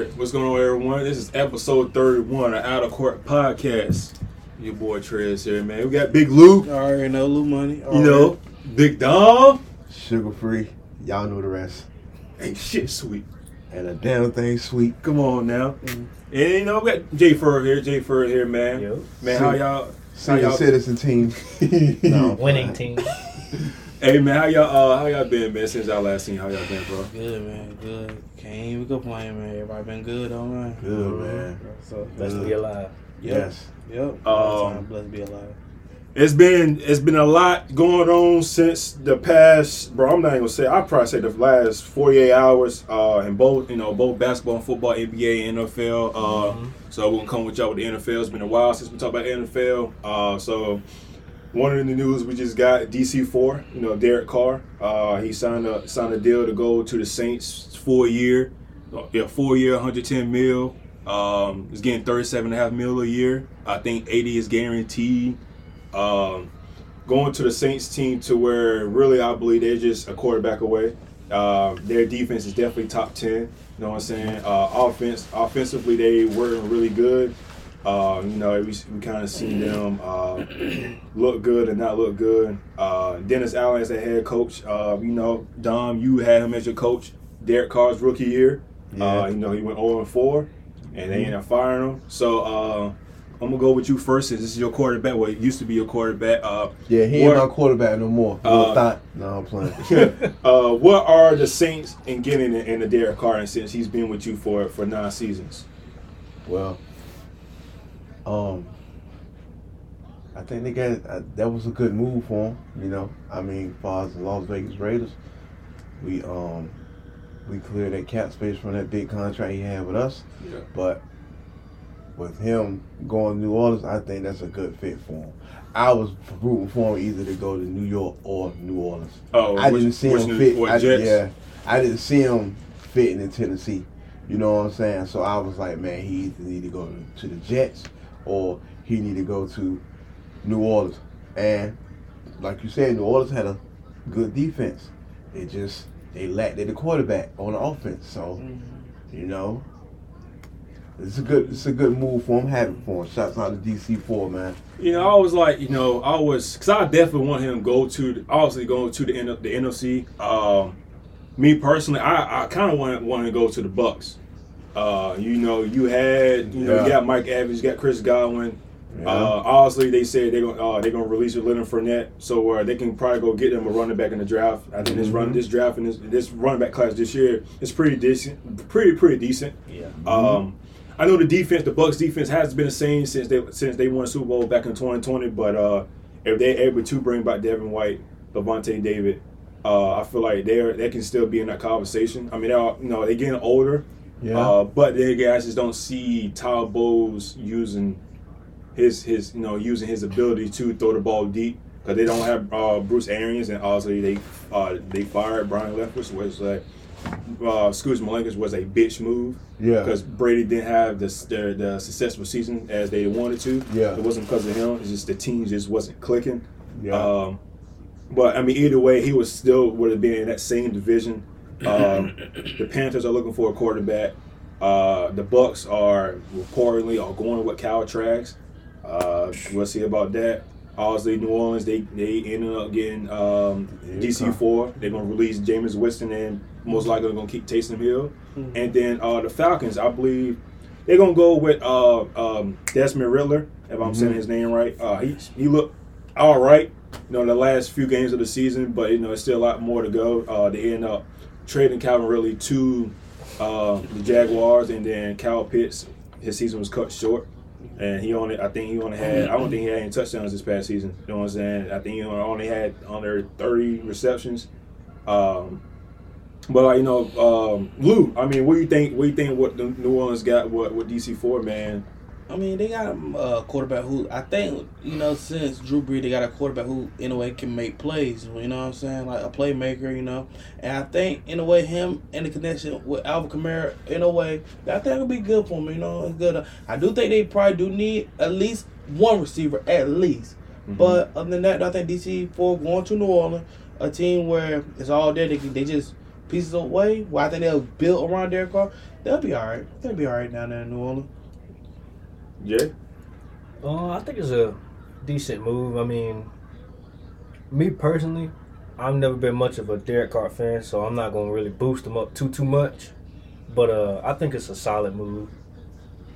What's going on, everyone? This is episode 31 of Outer Court Podcast. Your boy Trez here, man. We got Big Luke, I already know Lou Money. you know, Big Dom. Sugar free. Y'all know the rest. Ain't shit sweet. And a damn thing sweet. Come on now. Mhm. And you know, we got Jay Fur here, Jay Fur here, man. Yo. Man, how y'all? How Senior y'all? citizen team. No. Winning team. Hey man, how y'all? Uh, how y'all been, man? Since I last seen, how y'all been, bro? Good man, good. Can't even complain, man. Everybody been good, though, man. Good, man. So Let's be alive. Yep. Yes. Yep. Um, blessed be alive. It's been it's been a lot going on since the past, bro. I'm not even gonna say. I probably say the last 48 hours. Uh, in both you know both basketball and football, NBA, and NFL. Uh, so we're gonna come with y'all with the NFL. It's been a while since we talked about NFL. Uh, so one of the news we just got DC four. You know Derek Carr. Uh, he signed a signed a deal to go to the Saints full year. Uh, Yeah, four year, 110 mil. Um, he's getting 37 and a half mil a year. I think 80 is guaranteed. Um, going to the Saints team to where really I believe they're just a quarterback away. Uh, their defense is definitely top 10. You know what I'm saying? Uh, offense, offensively, they were really good. Uh, you know, we, we kind of seen them uh, look good and not look good. Uh, Dennis Allen as the head coach. Uh, you know, Dom, you had him as your coach. Derek Carr's rookie year. Yeah. Uh, you know, he went 0 and 4, and they ended up firing him. So uh, I'm gonna go with you first, since this is your quarterback. Well, it used to be your quarterback. Uh, Yeah, he ain't what, my quarterback no more. Thought. No, I'm playing. uh, what are the Saints in getting in, in the Derek Carr, and since he's been with you for for nine seasons? well, um, I think they got uh, that was a good move for him. You know, I mean, as far as the Las Vegas Raiders, we um we cleared that cap space from that big contract he had with us. Yeah. But with him going to New Orleans, I think that's a good fit for him. I was rooting for him either to go to New York or New Orleans. Oh, I which- didn't see him fit. I, Jets? yeah, I didn't see him fitting in Tennessee. You know what I'm saying? So I was like, man, he either need to go to, to the Jets or he need to go to New Orleans. And like you said, New Orleans had a good defense. They just they lacked the quarterback on the offense. So you know, it's a good it's a good move for him. having for him. Shouts out to DC four man. You know, I was like, you know, I was because I definitely want him to go to obviously going to the N- the NFC. Um, me personally, I, I kind of want want to go to the Bucks. Uh, you know, you had you know you got Mike Evans, you got Chris Godwin. Yeah. Uh, obviously, they said they're gonna uh, they're gonna release Leonard Fournette, so uh, they can probably go get them a running back in the draft. I think this run Mhm. this draft and this this running back class this year is pretty decent, pretty pretty decent. Yeah. Um, I know the defense, the Bucks defense has been the same since they since they won the Super Bowl back in 2020. But uh, if they're able to bring back Devin White, Lavonte David, uh, I feel like they are they can still be in that conversation. I mean, they're you know they're getting older, Yeah. uh, but they guys just don't see Todd Bowles using his his you know using his ability to throw the ball deep because they don't have uh, Bruce Arians and obviously they uh, they fired Byron Leftwich was like uh, Scoots Malenkus was a bitch move yeah. because Brady didn't have the, the the successful season as they wanted to. Yeah. it wasn't because of him. It's just the team just wasn't clicking. Yeah. Um, but I mean, either way, he was still would have been in that same division. Um, the Panthers are looking for a quarterback. Uh, the Bucks are reportedly are going with Kyle Trask. Uh, we'll see about that. Obviously, New Orleans they they ended up getting um, DC four. They're gonna release Jameis Winston and most likely they're gonna keep Taysom Hill. And then uh, the Falcons, I believe they're gonna go with uh, um, Desmond Riddler. If I'm saying Mhm. his name right, uh, he he looked all right. You know, the last few games of the season, but you know, it's still a lot more to go. Uh, they end up trading Calvin Ridley to uh, the Jaguars, and then Kyle Pitts, his season was cut short, and he only, I think he only had, I don't think he had any touchdowns this past season. You know what I'm saying? I think he only had under 30 receptions. Um, but you know, um, Lou, I mean, what do you think? What do you think? What the New Orleans got? What what DC four man? I mean, they got um, a quarterback who I think you know since Drew Brees, they got a quarterback who in a way can make plays. You know what I'm saying, like a playmaker. You know, and I think in a way him and the connection with Alvin Kamara in a way, I think it'll be good for him. You know, it's good. I do think they probably do need at least one receiver at least. Mm-hmm. But other than that, I think DC four going to New Orleans, a team where it's all there. They, they just pieces away, well, I think they'll build around Derek Carr. They'll be all right. They'll be all right down there in New Orleans. Jay? Uh, I think it's a decent move. I mean, me personally, I've never been much of a Derek Carr fan, so I'm not gonna really boost him up too too much. But uh, I think it's a solid move.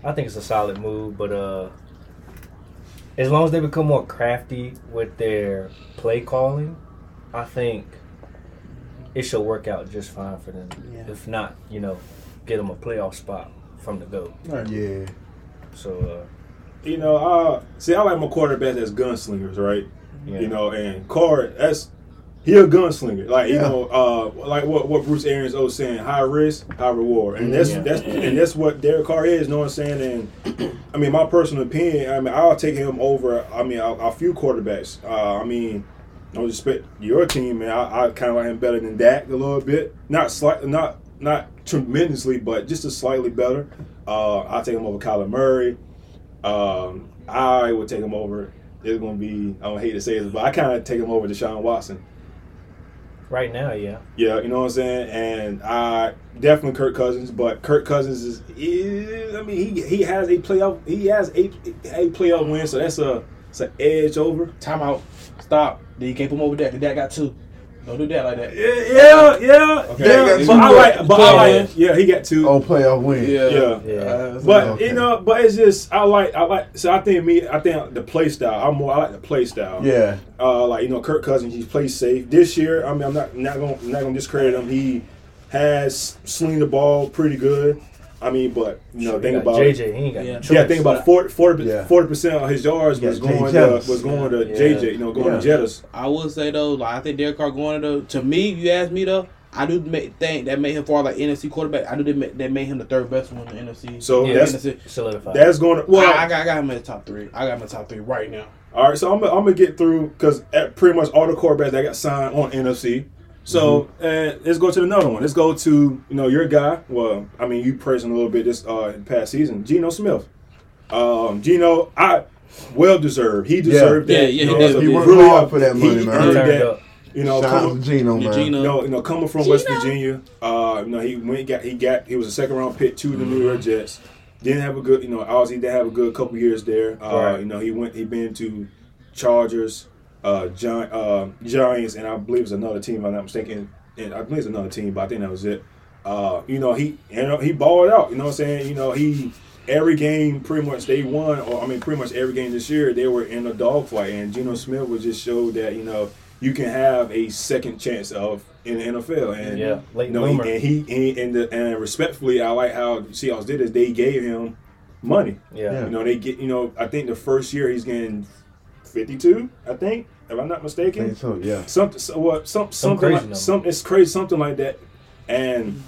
I think it's a solid move, but uh, as long as they become more crafty with their play calling, I think it should work out just fine for them. Yeah. If not, you know, get them a playoff spot from the go. Yeah. So uh, You know, uh, see, I like my quarterbacks as gunslingers, right? yeah. You know, and Carr, that's he a gunslinger. Like you know, uh, like what what Bruce Arians was saying, high risk, high reward, and that's Yeah. that's and that's what Derek Carr is. You know what I'm saying? And I mean, my personal opinion, I mean, I'll take him over. I mean, a, a few quarterbacks. Uh, I mean. No respect your team, man. I, I kind of like him better than Dak a little bit. Not slight, not not tremendously, but just a slightly better. Uh, I'll take him over Kyler Murray. Um, I would take him over. It's gonna be. I don't hate to say this, but I kind of take him over Deshaun Watson. right now, yeah. Yeah, you know what I'm saying. And I definitely Kirk Cousins, but Kirk Cousins is. is I mean, he he has a playoff. He has a a playoff win, so that's a it's an edge over. Timeout. Stop. Then you can't put him over Dak. Dak got two. Don't do that like that. Yeah, yeah, yeah. Okay. yeah. Yeah, but I like, but I like. Yeah, he got two. Oh, playoff win. Yeah. Yeah. Uh, But Okay. you know, but it's just I like I like so I think me I think the play style I'm more I like the play style. Yeah. Uh, like you know, Kirk Cousins, he plays safe this year. I mean, I'm not not gonna not gonna discredit him. He has sling the ball pretty good. I mean, but you know, He think about JJ. He ain't got Yeah. choice. yeah, think about 40 Yeah. percent of his yards was going to was going to JJ. You know, going to Jettis. I would say though, like I think Derek Carr going to to me, you ask me though, I do make, think that made him far like NFC quarterback. I do that made, that made him the third best one in the NFC. So Yeah, that's NFC. solidified. that's going to well. I, I got I got him in the top three. I got him in the top three right now. All right, so I'm, I'm gonna get through because pretty much all the quarterbacks that got signed on NFC. So uh, let's go to another one. Let's go to you know your guy. Well, I mean you praised him a little bit this uh, past season, Geno Smith. Um, Geno, I well deserved. He deserved Yeah, that. yeah, you he know, did. He we worked really hard for that he money, man. earned Turned that. You know, Shout coming- to Geno, Yeah, man. Geno. no, you know, coming from West Virginia, uh, you know, he went got he got he was a second round pick to the New York Jets. Didn't have a good, you know, obviously didn't have a good couple years there. Uh, Right. You know, he went he been to Chargers, uh, Gi- uh, Giants, and I believe it's another team. If I'm not mistaken, and I believe it's another team, but I think that was it. Uh, you know, he you know he balled out. You know what I'm saying? You know, he every game pretty much they won, or I mean, pretty much every game this year they were in a dogfight, and Geno Smith was just showed that you know you can have a second chance of in the NFL, and Yeah, late you know, he, bloomer. and he and, and, the, and respectfully, I like how Seahawks did is they gave him money. Yeah. You know, they get you know I think the first year he's getting fifty two. I think if I'm not I mistaken think so, yeah. something so what some Some something crazy like, number. some it's crazy something like that and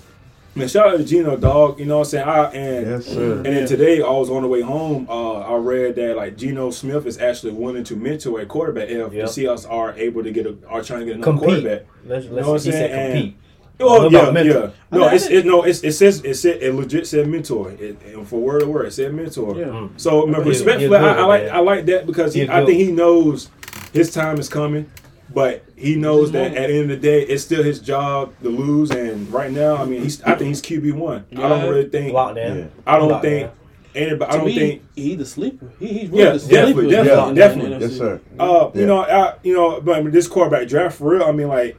man shout out to Geno dog you know what I'm saying I and Yes, sir. and then today I was on the way home uh, I read that like Geno Smith is actually willing to mentor a quarterback if Yep. the Seahawks are able to get a are trying to get another Compete. quarterback Let's, You let's, know what I'm saying? compete. Oh What yeah, yeah. No, I mean, it's it, no, it's, it says it said it legit said mentor. It, and for word of word, it said mentor. Yeah. So man, He's- respectfully, I, I like with that. I like that because he, I think he knows his time is coming, but he knows that at the end of the day, it's still his job to lose. And right now, I mean, he's I think he's QB one. I don't really think Locked in. Yeah. I don't Locked think in. anybody. I don't me, think. he the sleeper. He, he's really Yeah, the sleeper. definitely, in definitely, the- definitely. Yes, sir. Uh, Yeah. you know, I, you know, but I mean, this quarterback draft for real. I mean, like,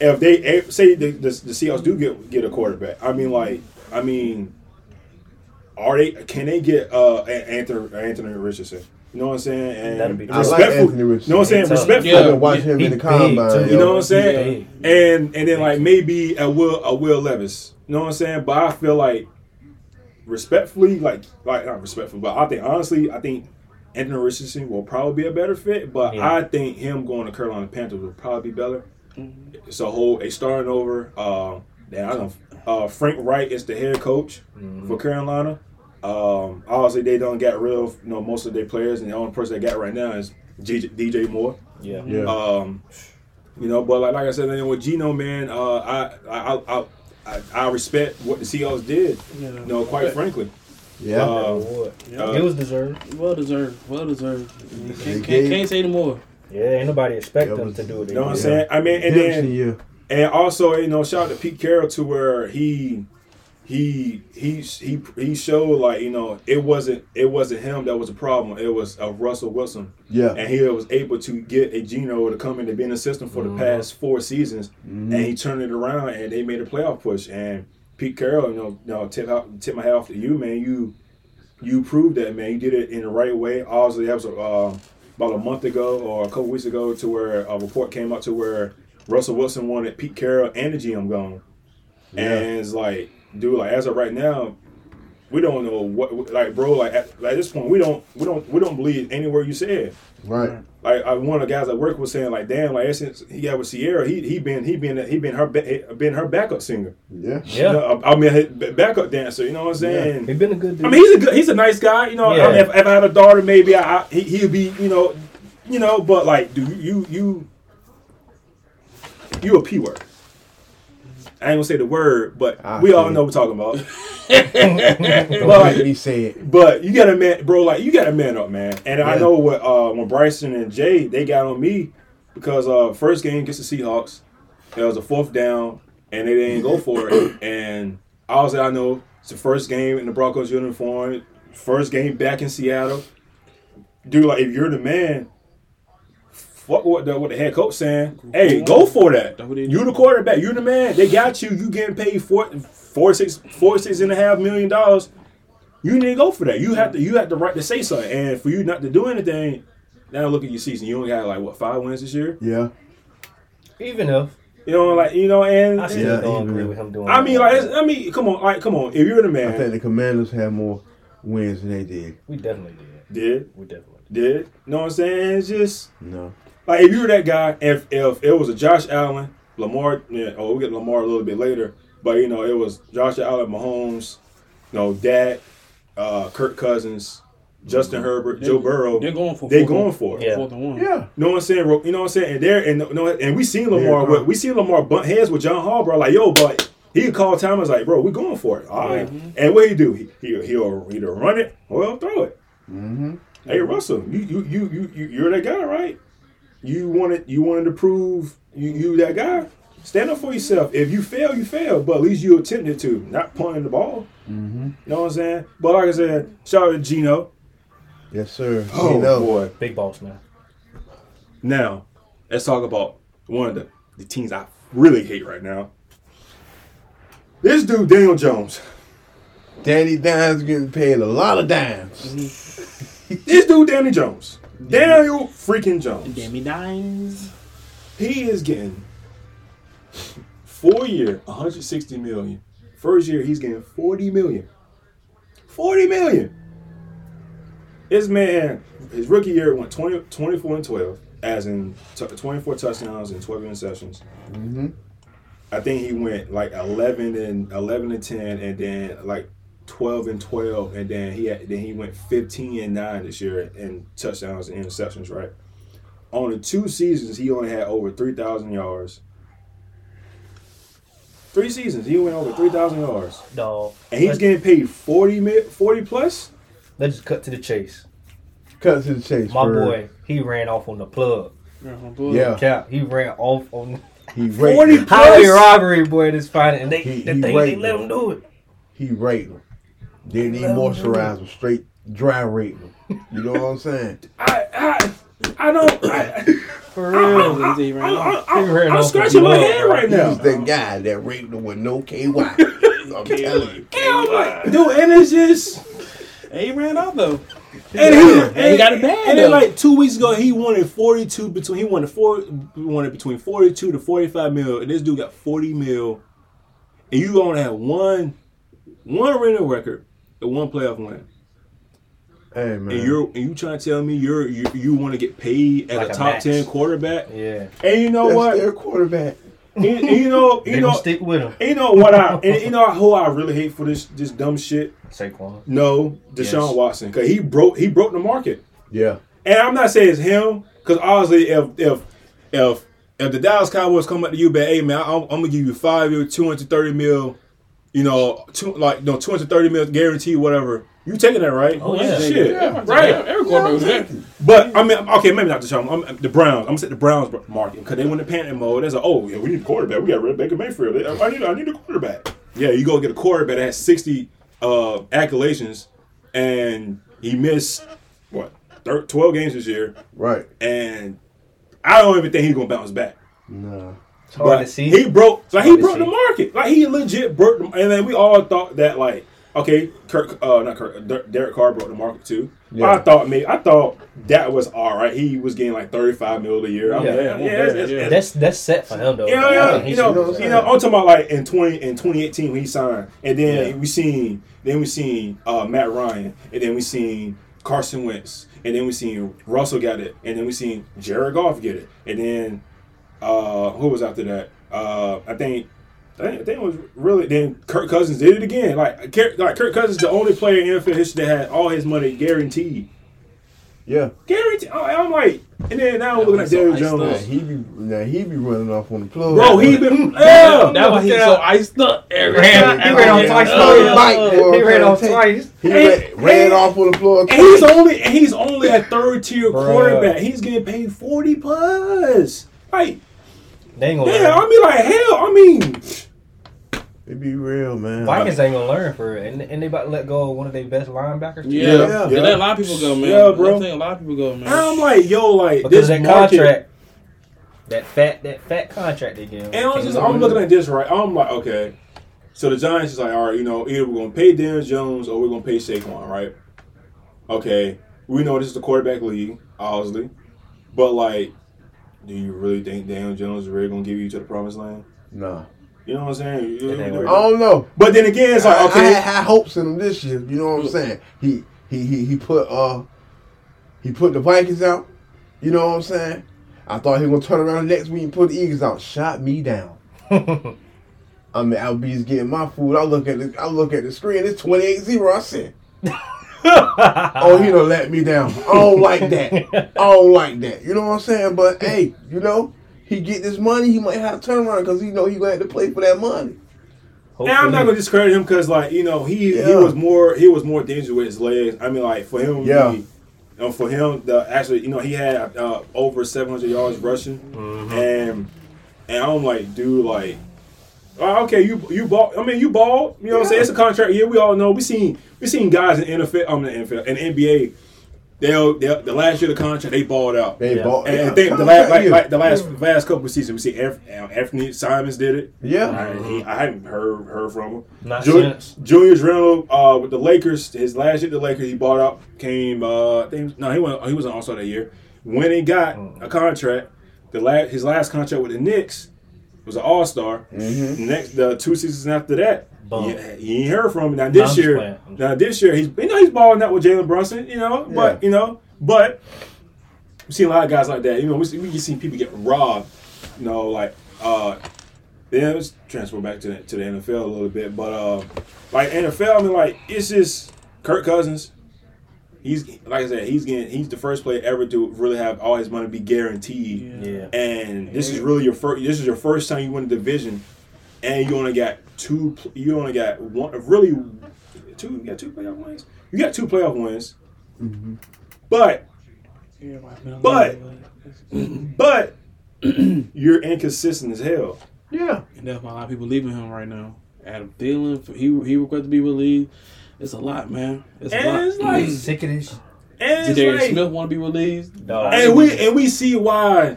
if they eh, say the, the, the Seahawks do get get a quarterback, I mean, like, I mean, are they? Can they get uh Anthony Anthony Richardson? You know what I'm saying? And That'd be I like respectful. Anthony You know what I'm saying? Respectful. Yeah. I've been watching him He in the big, combine. You know what I'm saying? He's. And and then like maybe a Will a Will Levis. You know what I'm saying? But I feel like respectfully, like like not respectful, but I think honestly, I think Anthony Richardson will probably be a better fit. But Yeah. I think him going to Carolina Panthers will probably be better. It's a whole a starting over. Uh, yeah, I don't. Uh, Frank Reich is the head coach for Carolina. Um, obviously, they don't get real, you know most of their players, and the only person they got right now is DJ, DJ Moore. Yeah. Yeah. Um, you know, but like, like I said, then with Geno, man, uh, I, I, I, I, I respect what the Seahawks did. Yeah. You know, quite frankly. Yeah. Uh, Reward. uh, it was deserved. Well deserved. Well deserved. Can't, can't, can't say no more. Yeah, ain't nobody expect That them was- to do what they You know what I'm saying? I mean, and then. And also, you know, shout out to Pete Carroll to where he he he he he showed like you know it wasn't it wasn't him that was a problem. It was uh, Russell Wilson, Yeah. and he was able to get a Geno to come in and be in the system for the past four seasons, and he turned it around and they made a playoff push. And Pete Carroll, you know, you know tip out, tip my hat off to you, man. You you proved that, man. You did it in the right way. Obviously, that was uh, about a month ago or a couple weeks ago to where a report came out to where Russell Wilson wanted Pete Carroll and the GM gone. Yeah. And it's like, dude, like as of right now, we don't know what, like, bro, like at, at this point, we don't, we don't, we don't believe anywhere you said. Right. Like I, one of the guys at work was saying, like, damn, like since he got with Ciara, he he been he been he been her ba- been her backup singer. Yeah. Yeah. No, I mean, his backup dancer. You know what I'm saying? He been a good dude. I mean, he's a good, he's a nice guy. You know, I Yeah. mean, if, if I had a daughter, maybe I, I he, he'd be, you know, you know. But like, dude, you you you a p word. I ain't gonna say the word, but I we all see. know what we're talking about. Don't Well, make me say it. But you got to man, bro. Like you got a man up, man. And I know what uh, when Bryson and Jay they got on me because uh, first game against the Seahawks, it was a fourth down and they didn't go for it. And I was like, I know it's the first game in the Broncos uniform, first game back in Seattle. Dude, like if you're the man, fuck what the what the head coach saying. Hey, go for that. That's what they You do. the quarterback. You the man. They got you. You getting paid four, four, six, four, six and a half million dollars. You need to go for that. You have to. You have the right to say something. And for you not to do anything, now look at your season. You only got like what five wins this year. Yeah. Even if You know, like you know, and I still Yeah, don't agree with him doing. I mean, like I mean, come on, like come on. If you're the man, I think the Commanders have more wins than they did. we definitely did. did We definitely. did. You know what I'm saying? It's just. No. Like if you were that guy, if if it was a Josh Allen, Lamar, yeah, oh we get Lamar a little bit later, but you know it was Josh Allen, Mahomes, you know Dak, uh, Kirk Cousins, Justin Herbert, Joe Burrow. They're going for. They fourth going for it. Yeah. Fourth and one. Yeah. You know what I'm saying? You know what I'm saying? And there and no, and we seen Lamar. Yeah, we seen Lamar bunt heads with John Hall, bro. Like yo, but he could call time. was like, bro, we going for it. All right. And what he do? He he he'll either run it or he'll throw it. Mm-hmm. Hey Russell, you you you you you you're that guy, right? You wanted you wanted to prove you you that guy. Stand up for yourself. If you fail, you fail, but at least you attempted to, not punting the ball. Mm-hmm. You know what I'm saying? But like I said, shout out to Geno. Yes, sir. Oh You know. boy. Big boss man. Now, let's talk about one of the, the teams I really hate right now. This dude, Daniel Jones. Danny Dimes getting paid a lot of dimes. This dude, Danny Jones. Daniel freaking Jones. Danny Dimes. He is getting four year, 160 million. First year, he's getting 40 million. 40 million. This man, his rookie year went 20, 24 and 12, as in t- 24 touchdowns and 12 interceptions. Mm-hmm. I think he went like 11 and 11 and 10, and then like 12 and 12, and then he had, then he went 15 and 9 this year in touchdowns and interceptions. Right. On the two seasons, he only had over 3,000 yards. Three seasons, he went over 3,000 yards, Dog. and he's getting paid 40 mi- 40 plus. let's just cut to the chase. Cut to the chase. My Bird. boy, he ran off on the plug. Yeah. Cap, he ran off on He raped 40 them. highway Plus- robbery, boy. This Friday, and they, He- they he think they let him. him do it. He raped them. Didn't need moisturizer. Straight dry rape them. You know what I'm saying? I I I don't. I, For I, real. I, He ran I, off. I, He ran I'm scratching my head right now. He's the guy that raped them with no KY. I'm telling you. And I'm like, dude, and it's just. He ran out though. And he, And he got a bad, And then like two weeks ago, he wanted forty two between he wanted four he wanted between forty two to forty five mil, and this dude got forty mil, and you only have one one rental record and one playoff win, Hey man. and you're and you trying to tell me you're you, you want to get paid as Like a a top max. ten quarterback, Yeah, and you know That's what, their quarterback. and, and you know you gonna know stick with him. and you know what I and you know who I really hate for this this dumb shit. Saquon. No, Deshaun Yes. Watson, because he broke he broke the market. Yeah. And I'm not saying it's him, because obviously, if if if if the Dallas Cowboys come up to you, but hey man, I'm, I'm gonna give you five year, two hundred thirty mil, you know, two, like no two hundred thirty mil guarantee, whatever. You taking that, right? Oh, yeah. shit, Yeah, right? Every quarterback was there. But I mean, okay, maybe not the Chargers. I'm, the Browns. I'm gonna say the Browns market because they went in panic mode. There's like, oh yeah, we need a quarterback. We got rid of Baker Mayfield. I need, I need a quarterback. Yeah, you go get a quarterback that has 60 uh, accolations, and he missed what 13, 12 games this year, Right. and I don't even think he's gonna bounce back. Nah. It's hard But to see. he broke, like he Hard to broke the market. Like he legit broke, the, and then we all thought that like, okay, Kirk, uh, not Kirk, Der- Derek Carr broke the market too. Yeah. I thought me, I thought that was all right. He was getting like thirty five mil a year. I'm Yeah. like, Yeah, yeah, it's- it's- yeah. it's- That's that's set for him though. yeah, I yeah, think he you know, should be what I'm you set. know, I'm talking about like in twenty in 2018 when he signed, and then Yeah. we seen, then we seen uh, Matt Ryan, and then we seen Carson Wentz, and then we seen Russell got it, and then we seen Jared Goff get it, and then uh, who was after that? Uh, I think. I think, it was really then Kirk Cousins did it again. Like, Kirk- like Kirk Cousins, the only player in NFL history that had all his money guaranteed. Yeah. Guaranteed. I- I'm like, and then now we're looking at So Jerry Jones. Nah, he be nah, he be running off on the plug. Bro, he been yeah. That's why he's so iced up every Ran, he ran off twice. Yeah. though. Bike, boy, He ran I'm off twice. He Hey, ran, ran off on the plug. And he's only and he's only a third tier quarterback. He's getting paid forty plus. Like, They ain't gonna yeah, learn. I mean, like hell. I mean, It be real, man. Vikings ain't gonna learn for it, and, and they about to let go of one of their best linebackers. Yeah, Yeah, yeah. yeah. let a lot of people go, man. Yeah, bro. I think a lot of people go, man. I'm like, yo, like because this that market. contract, that fat, that fat contract they give. him. And I'm, just, I'm looking at this right. I'm like, okay. So the Giants is like, all right, you know, either we're gonna pay Daniel Jones or we're gonna pay Saquon, right? Okay, we know this is the quarterback league, obviously, but like, do you really think Daniel Jones is really gonna give you to the promised land? Nah. You know what I'm saying? You- It ain't I don't know. But then again, it's like, I, I had high hopes in him this year. You know what I'm saying? He he he he put uh he put the Vikings out. You know what I'm saying? I thought he was gonna turn around next week and put the Eagles out. Shot me down. I mean, LB's getting my food. I look at the I look at the screen. It's 28-0. I said, "Oh, he done let me down. I don't like that. I don't like that." You know what I'm saying? But hey, you know, he get this money. He might have to turn around because he know he gonna have to play for that money. And I'm not gonna discredit him because, like, you know, he he was more he was more dangerous with his legs. I mean, like for him, Yeah. he, you know, for him, the actually, you know, he had uh, over 700 yards rushing, and and I'm like, dude, like, oh, okay, you you ball. I mean, you ball. You know, what I'm saying it's a contract Yeah, We all know. We seen we seen guys in NFL, I'm in NFL, in NBA. They'll, they'll the last year of the contract they balled out. They Yeah. bought. And yeah, I think the last, like, like the last last couple of seasons, we see Anth- uh, Anthony Simons did it. Yeah. I, he, I hadn't heard heard from him. Not Ju- since. Julius Randle uh, with the Lakers, his last year the Lakers, he bought out. Came, uh, I think, no, he went. He was an All Star that year. When he got a contract, the last his last contract with the Knicks was an All Star. Mhm. Next, the two seasons after that, Bum. you, you ain't heard from him. Now this just year, playing. Now this year, he's you know he's balling out with Jalen Brunson. You know, but Yeah. you know, but we see a lot of guys like that. You know, we see, we can see people get robbed. You know, like uh, then let's transfer back to the, to the NFL a little bit. But uh, like NFL, I mean, like it's just Kirk Cousins. He's like I said, he's getting he's the first player ever to really have all his money be guaranteed. Yeah. And this is really your first. This is your first time you win a division, and you only got two. pl- You only got one. Really, two. You got two playoff wins. You got two playoff wins. Mm-hmm. But But- but you're inconsistent as hell. Yeah. And that's why a lot of people leaving him right now. Adam Thielen, he he requested to be released. It's a lot, man. It's a lot. it's like, Sick of this. and it's Za'Darius like, Smith want to be released. Dog. and we and we see why.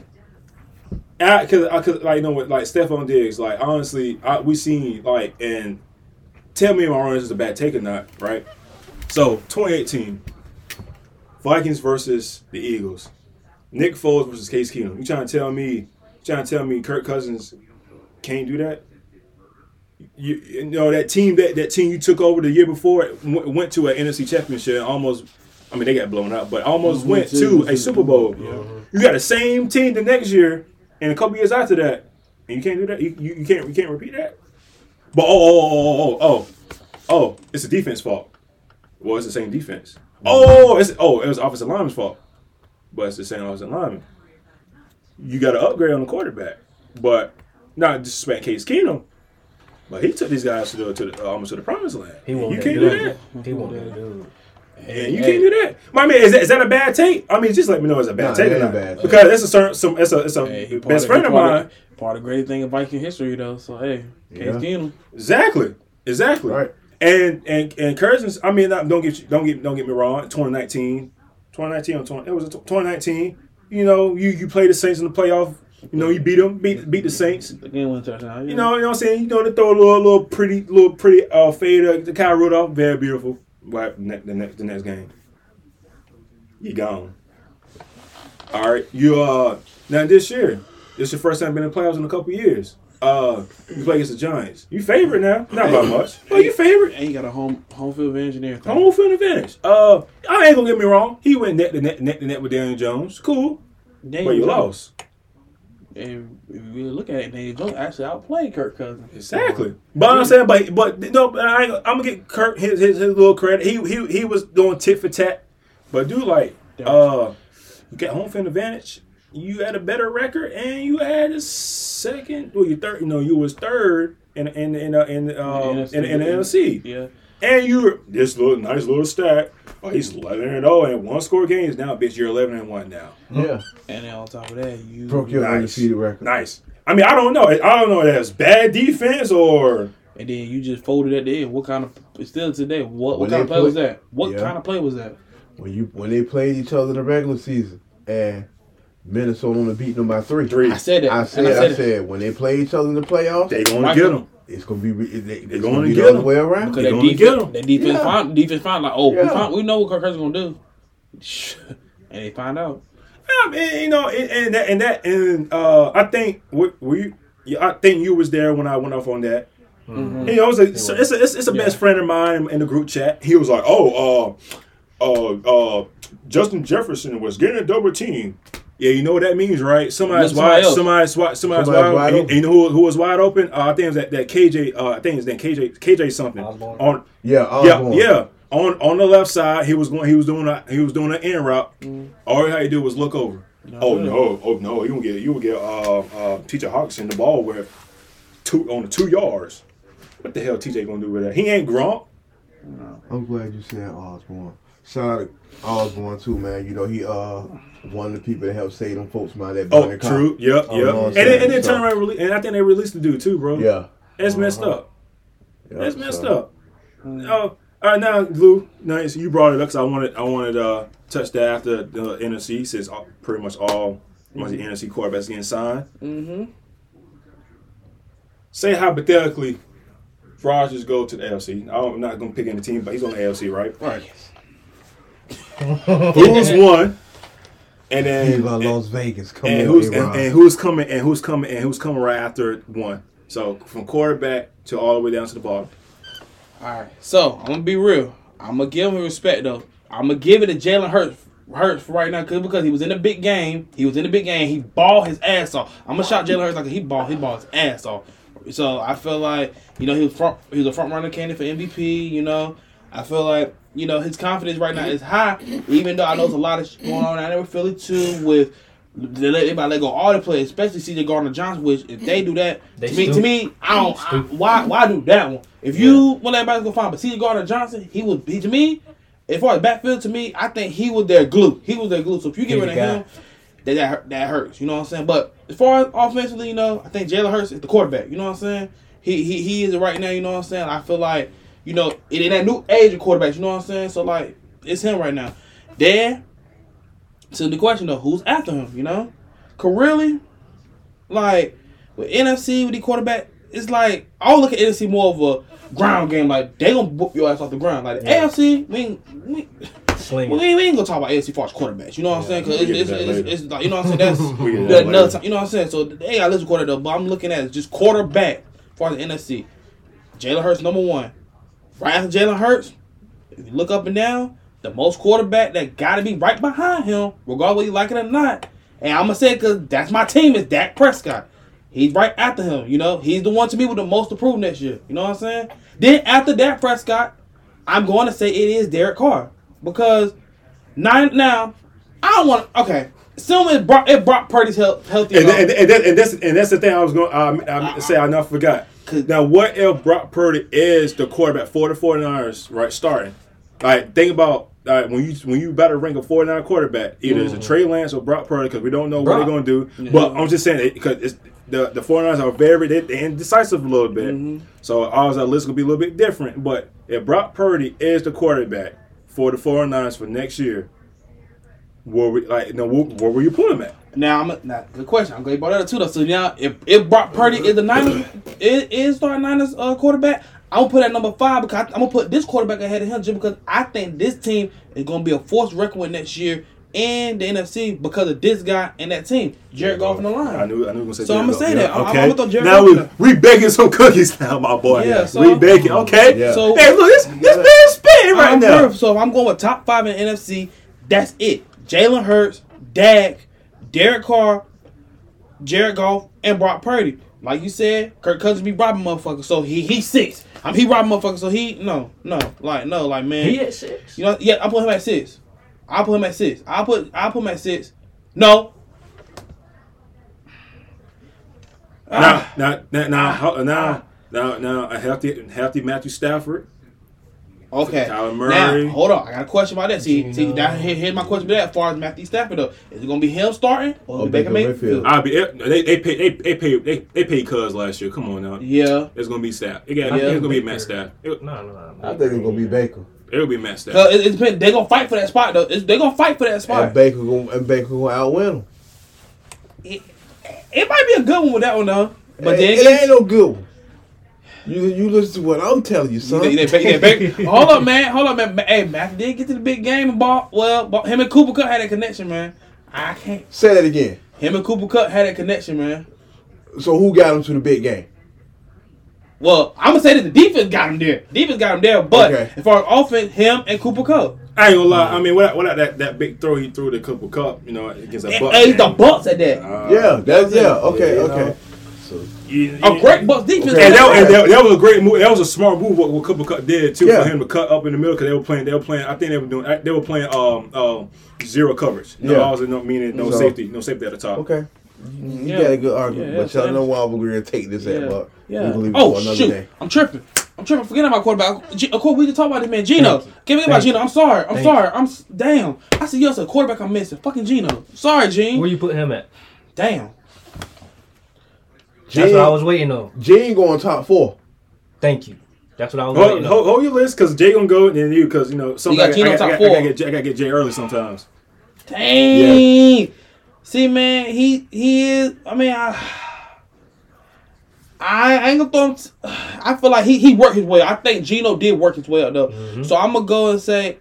Because I, cause, like you know what like Stefon Diggs, like honestly, I, we seen like and tell me if I'm is a bad take or not, right? So 2018, Vikings versus the Eagles, Nick Foles versus Case Keenum. You trying to tell me? You trying to tell me Kirk Cousins can't do that? You, you know that team that that team you took over the year before went, went to an NFC Championship and almost. I mean, they got blown out, but almost Mhm. went to a Super Bowl. You got the same team the next year and a couple years after that, and you can't do that. You, you, you can't you can't repeat that. But oh oh oh oh oh oh, it's a defense fault. Well, it's the same defense. Oh, it's oh, it was offensive lineman's fault, but it's the same offensive lineman. You got to upgrade on the quarterback, but not disrespect Case Keenum. But he took these guys to the, to the almost to the promised land. He won't you that can't dude. do that. He won't that dude. And you can't do that. I mean, is that, is that a bad take? I mean, just let me know it's a bad Nah, take or not. a bad take. because it's a certain some it's a it's a Hey, best friend he of part mine. Part of the great thing in Viking history, though. So hey, Case Yeah. Keenum. Exactly. Exactly. Right. And and and Cousins, I mean, don't get you- don't get don't get me wrong. 2019, 2019 or 20, it was a 2019. You know, you you play the Saints in the playoff. You know, you beat them, beat beat the Saints. The game went touchdown. You know, you know what I'm saying. You know, to throw a little little pretty little pretty uh fade uh, to Kyle Rudolph, very beautiful. Right, the next the next game, you gone. All right, you uh now this year, this your first time being in the playoffs in a couple years. Uh, you play against the Giants. You favorite now, not by much. But you favorite. And you got a home home field advantage and everything. Home field advantage. Uh, I ain't gonna get me wrong. He went net to net, net to net with Daniel Jones. Cool, Daniel but you Jones- lost. And if you really look at it, Daniel Jones actually outplayed Kirk Cousins. Exactly. But I'm saying, but but no, I ain't, I'm gonna get Kirk his, his his little credit. He he he was doing tit for tat, but dude, like, uh, you got home field advantage. You had a better record, and you had a second. Well, you third. You know, you was third in in in uh, in uh, in, in, the NFC, Yeah. And you were this little nice little stat. Oh, he's eleven and zero, and one score games now. Bitch, you're eleven and one now. Yeah. And then on top of that, you Broke your Nice. undefeated record. Nice. I mean, I don't know. I don't know if that's bad defense or and then you just folded at the end. What kind of it's still today? What, what kind of they play was that? What Yeah. kind of play was that? When you when they played each other in the regular season and Minnesota only beat them by three. three. I said it. I said, I I said, said, when they play each other in the playoffs, They gonna Michael- get him. It's gonna be re- they, it's gonna gonna be get the other way around. because They that gonna get defense, him. that defense, Yeah. found, defense found like, oh, we, Yeah. found, we know what Kirk Cousins gonna do, and they find out. Yeah, man, you know, and, and that and that and uh, I think we, we I think you was there when I went off on that. Mm-hmm. You know, it's a, so it's a, it's, it's a best friend of mine in the group chat. He was like, "Oh, uh, uh, uh, Justin Jefferson was getting a double team." Yeah, you know what that means, right? Somebody's Look somebody wide, else. somebody's wide, somebody's, Somebody's wide, wide and you- open. and you know who, who was wide open? Uh, I think it was that, that KJ. Uh, I think it's that KJ KJ something Osborne. on Yeah, yeah, Osborne. yeah. On on the left side, he was going. He was doing a he was doing an in route. Mm. All he had to do was look over. oh no! Oh no! You will get you will get uh uh T.J. Hockenson the ball with two on the two yards. What the hell TJ gonna do with that? He ain't Gronk. I'm glad you said Osborne. Shout out to Osborne too, man. You know he uh one of the people that helped save them folks from out that Oh, burning car. true. Yep, Oh, yep. and then, saying, and then so- turn around and and I think they released the dude too, bro. Yeah. That's messed Uh-huh. up. yeah, That's messed so- up. Oh, all right, now Lou, nice. You brought it up because I wanted I wanted uh touch that after the NFC since all, pretty much all much the NFC quarterbacks getting signed. Mm-hmm. Say hypothetically, Rodgers go to the AFC. I'm not gonna pick any team, but he's on the AFC, right? Right. Who's one? And then Viva and, Las Vegas. Come and who's and, and who's coming and who's coming and who's coming right after one. So from quarterback to all the way down to the bottom. All right. So I'm gonna be real. I'm gonna give him respect though. I'm gonna give it to Jalen Hurts. Hurts for right now, cause because he was in a big game. He was in a big game. He balled his ass off. I'm gonna shout Jalen Hurts like he balled. He balled his ass off. So I feel like you know he was front. He was a front runner candidate for MVP. You know, I feel like you know his confidence right now is high. Even though I know there's a lot of shit going on down there with Philly too. With they let, to let go all the players, especially CJ Gardner Johnson. Which if they do that, They to me, to me, I don't. I, why why do that one? If you want everybody to go fine, but CJ Gardner Johnson, he was he to me. As far as backfield to me, I think he was their glue. He was their glue. So if you get He's rid of guy. him, that that, hurt, that hurts. You know what I'm saying? But as far as offensively, you know, I think Jalen Hurts is the quarterback. You know what I'm saying? He he he is it right now. You know what I'm saying? I feel like you know it in that new age of quarterbacks. You know what I'm saying? So like it's him right now. Then to the question though, who's after him? You know, cause really, like with NFC with the quarterback, it's like I look at NFC more of a ground game. Like they gonna whoop your ass off the ground. Like the Yeah. AFC, we ain't, we, Sling well, we ain't, we ain't gonna talk about AFC far as quarterbacks. You know what I'm saying? Because it's, it's, it's, it's like you know what I'm saying. That's We that that another time. You know what I'm saying? So they got listen quarter though, but I'm looking at it just quarterback for the NFC. Jalen Hurts number one. Right after Jalen Hurts, if you look up and down, the most quarterback that got to be right behind him, regardless whether you like it or not. And I'm gonna say because that's my team is Dak Prescott. He's right after him. You know, he's the one to me with the most to prove next year. You know what I'm saying? Then after Dak Prescott, I'm going to say it is Derek Carr because nine now. I don't want to. Okay, assume it brought it brought Purdy's health healthy. And, and and, and, that, and that's and that's the thing I was going to um, um, say. I never forgot. Now what if Brock Purdy is the quarterback for the 49ers, right? Starting. Like think about uh, when you when you better rank a 49 quarterback, either it's a Trey Lance or Brock Purdy because we don't know Brock. what they're gonna do. But I'm just saying because it's the the 49ers are very they, they indecisive a little bit. So ours our list gonna be a little bit different. But if Brock Purdy is the quarterback for the 49ers for next year, where were like no where, where will you him at? Now I'm now good question. I'm glad you brought that up too though. So now if if Brock Purdy is the Niners is, is starting Niners uh, quarterback, I'm gonna put at number five because I, am gonna put this quarterback ahead of him just because I think this team is gonna be a force record next year in the NFC because of this guy and that team, Jared Goff in the line. I knew I knew were gonna say. So Jared I'ma Goff. say that. I'm- I'm Okay. gonna throw Jared now Goff we we baking some cookies now, my boy. Yeah, so- we baking. Okay. Yeah. So- hey, look, this this man's spitting right I'm now. nervous. So if I'm going with top five in NFC, that's it. Jalen Hurts, Dak, Derek Carr, Jared Goff, and Brock Purdy. Like you said, Kirk Cousins be robbing motherfuckers. So he he six. I'm he robbing motherfuckers. So he no no like no like man. He at six. You know yeah I put him at six. I'll put him at six. I'll put I'll put him at six. No. Now, now, now, now, ho- now, now, now, a healthy, healthy Matthew Stafford. Okay. Kyler Murray. Now, hold on. I got a question about that. See, see, Geno. that, here, here's my question about that. As far as Matthew Stafford, though, is it gonna be him starting or Or Baker Baker Mayfield? Mayfield. I'll be. Eh, they they pay they they pay they they paid Cuz last year. Come on now. Yeah. It's gonna be Staff. It got, Yeah. it's gonna be Matt Staff. It, No, no, no. I think it's gonna be Baker. it'll be Matt Staff. Cause it, it depends. They gonna fight for that spot though. It's, they gonna fight for that spot. And Baker gonna and Baker gonna outwin him. It, it might be a good one with that one though. But it, then it ain't no good one. You you listen to what I'm telling you, son. They- they- they- they- hold up, man. Hold up, man. Hey, Mac did get to the big game and ball. Well, ball- him and Cooper Kupp had a connection, man. I can't. Say that again. Him and Cooper Kupp had a connection, man. So who got him to the big game? Well, I'm gonna say that the defense got him there. Defense got him there, but Okay. as far as offense, him and Cooper Kupp. I ain't gonna lie. I mean, without, without that that big throw he threw the Cooper Kupp, you know, against that And, Bucks. and the Bucks at that. Uh, yeah, that's yeah. Okay, you okay. know. So you- a great Bucks defense. Okay. And, that, and that. that, that was a great move. That was a smart move. What, what Cooper Kupp did too Yeah. for him to cut up in the middle because they were playing. They were playing. I think they were doing. They were playing um um zero coverage. No, Yeah. also no meaning no So- safety. No safety at the top. okay. You Yeah. got a good argument, Yeah, but y'all know why we're gonna take this at, Yeah. but Yeah. we can leave Oh for another shoot! day. I'm tripping. I'm tripping. Forget about quarterback. G- of course, we just talk about this man, Geno. Thank you. Can't forget about Thank Geno. I'm sorry. I'm Thank sorry. I'm s- damn. I said, yo, it's a quarterback I'm missing. Fucking Geno. Sorry, Gene. Where you put him at? Damn. That's what I was waiting on. Gene going top four. Thank you. That's what I was Hold, waiting hold, on. hold your list because Jay gonna go and then you because you know sometimes Geno I, I, top I, I, four. gotta get Jay- I gotta get Jay early sometimes. Dang. See, man, he he is. I mean, I. I ain't gonna throw him. T- I feel like he, he worked his way. I think Geno did work his way up though. Mm-hmm. So I'm gonna go and say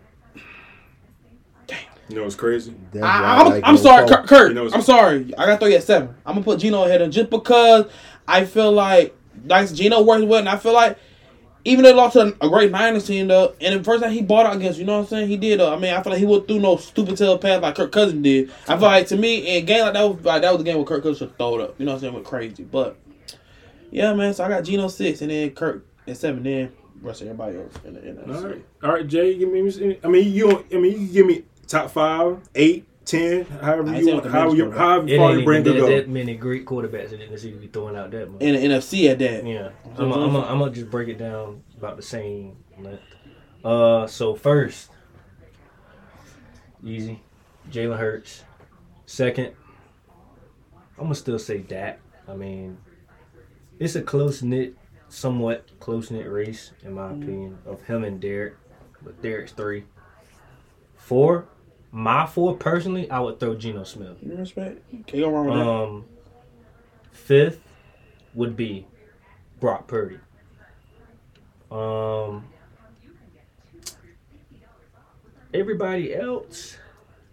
You know it's crazy. That's I, I'm, like I'm him sorry, four. Kurt. Kurt You know, I'm sorry. I gotta throw you at seven. I'm gonna put Geno ahead of him just because I feel like like Geno works well, and I feel like even though they lost to a great Niners team though, and the first time he bought out against, you know what I'm saying? He did. Uh, I mean, I feel like he went through no stupid tail pass like Kirk Cousins did. I feel like to me, in a game like that was like that was the game where Kirk Cousins should throw it up. You know what I'm saying? Went crazy, but yeah, man. So I got Geno six, and then Kirk at seven, then rest of everybody else. In the, in the All right, all right, Jay. Give me. I mean, you. Don't, I mean, you give me top five, eight, ten, however I you want, with the however bench you, however It far ain't your brain even could that, go. that many great quarterbacks in the NFC to be throwing out that much. in the NFC at that. Yeah, I'm gonna I'm I'm I'm just break it down about the same length. Uh, so first, easy, Jalen Hurts. Second, I'm gonna still say Dak. I mean, it's a close knit, somewhat close knit race in my opinion of him and Derek, but Derek's three. Four, my four personally, I would throw Geno Smith. You respect? Can't go wrong with that. Um, fifth would be Brock Purdy. Um, everybody else,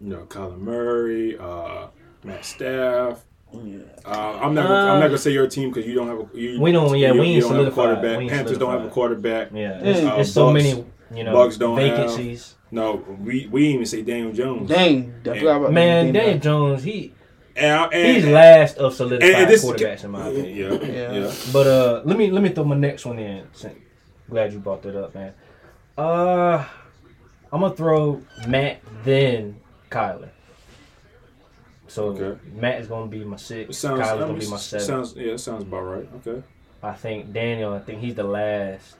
You know, Kyler Murray, uh, Matt Staff. Yeah. Uh, I'm not. Gonna, I'm not gonna say your team because you don't have a. You, We don't- yeah, you, we ain't you don't have a quarterback. We ain't Panthers don't have a quarterback. yeah, it's, Mm. it's so Uh, many, you know, Bucks don't have- vacancies. No, we we even say Daniel Jones. Dang, I Man, Daniel. Daniel Jones, he And, I- and, he's last of solidified and this quarterbacks in my opinion. Yeah, Yeah. yeah. But uh, let me let me throw my next one in. Glad you brought that up, man. Uh, I'm gonna throw Matt then Kyler. So Okay. Matt is gonna be my It six. sounds. Kyler's I gonna be my seven. sounds. Yeah, it sounds about right. Okay. I think Daniel. I think he's the last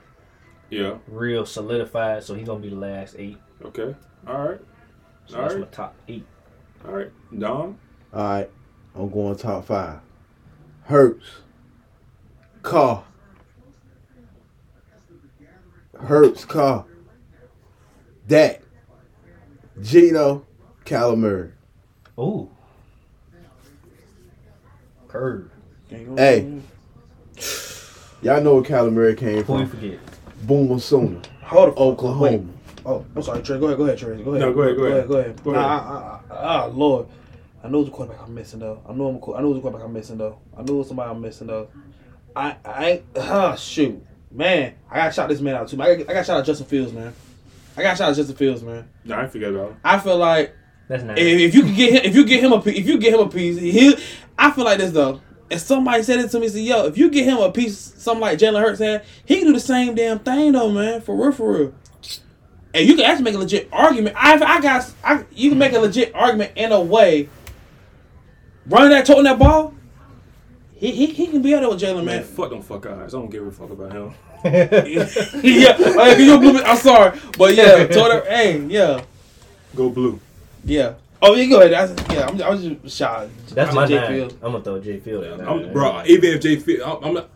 Yeah. real solidified, so he's gonna be the last eight. Okay. All right. So All that's right. my top eight. All right. Dom. All right, I'm going top five. Hurts. Carr. Hurts. Carr. Dak. Geno. Calamari. Ooh. Curve. Hey. Y'all know where Calamari came Who you from. forget? Boomer Sooner. Hold on. Oklahoma. Wait. Oh, I'm sorry, Trey. Go ahead, go ahead, Trey. Go ahead. No, go ahead, go ahead. Go ahead. Go ahead. Nah, Ah, Lord. I know the quarterback I'm missing though. I know I'm. a- I know it's a quarterback I'm missing though. I know it's somebody I'm missing though. I I ain't. Ah, shoot, man. I got to shout this man out too. I got, I got to shout out Justin Fields, man. I got to shout out Justin Fields, man. Nah, I forget about him. I feel like That's not. if, if you can get him, if you get him a piece, if you get him a piece, he. I feel like this though. And somebody said it to me, said, "Yo, if you get him a piece, something like Jalen Hurts, had, he can do the same damn thing though, man. For real, for real." And you can actually make a legit argument. I, I got, I, you can make a legit argument in a way. Running that, toting that ball, he, he, he can be out there with Jalen, Man, man. fuck them fuck eyes. I don't give a fuck about him. yeah, like, you blew I'm sorry, but yeah, told her, hey, yeah, Go blue. yeah. Oh, yeah, go ahead. That's, yeah, I'm, I was just shot. That's my Jay nine. Fields. I'm gonna throw Jay Field in there. I'm, bro, even if Jay Field, I'm, I'm not.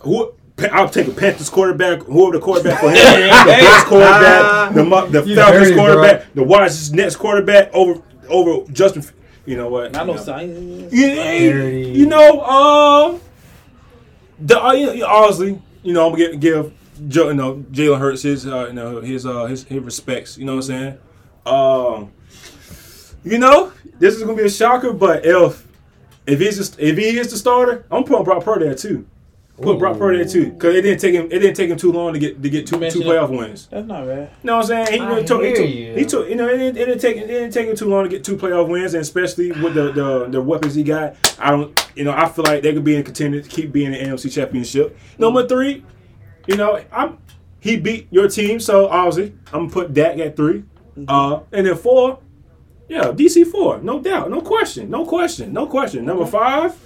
Who? I'll take a Panthers quarterback, whoever the quarterback for him, the Bears quarterback, the, the Falcons dirty, bro. quarterback, the Washington Nets quarterback over over Justin. You know what? I know, You know, son. you, you know um, the uh, you know, honestly, you know, I'm gonna give, give Joe, you know, Jalen Hurts his, uh, you know, his, uh, his, his respects. You know what I'm saying? Um, you know, this is gonna be a shocker, but if if he's just, if he is the starter, I'm putting Brock Purdy there too. Put Brock Purdy there too, because it didn't take him. It didn't take him too long to get to get two two playoff wins. That's not bad. You know what I'm saying? He, I really took, he, took, you. he took, you know, it didn't, it didn't take, it didn't take him too long to get two playoff wins, and especially with the, the the weapons he got. I don't, you know, I feel like they could be in contender to keep being in the NFC Championship. Number three, you know, I'm he beat your team, so obviously I'm gonna put Dak at 3 Uh, and then four, yeah, DC four, no doubt, no question, no question, no question. Number five,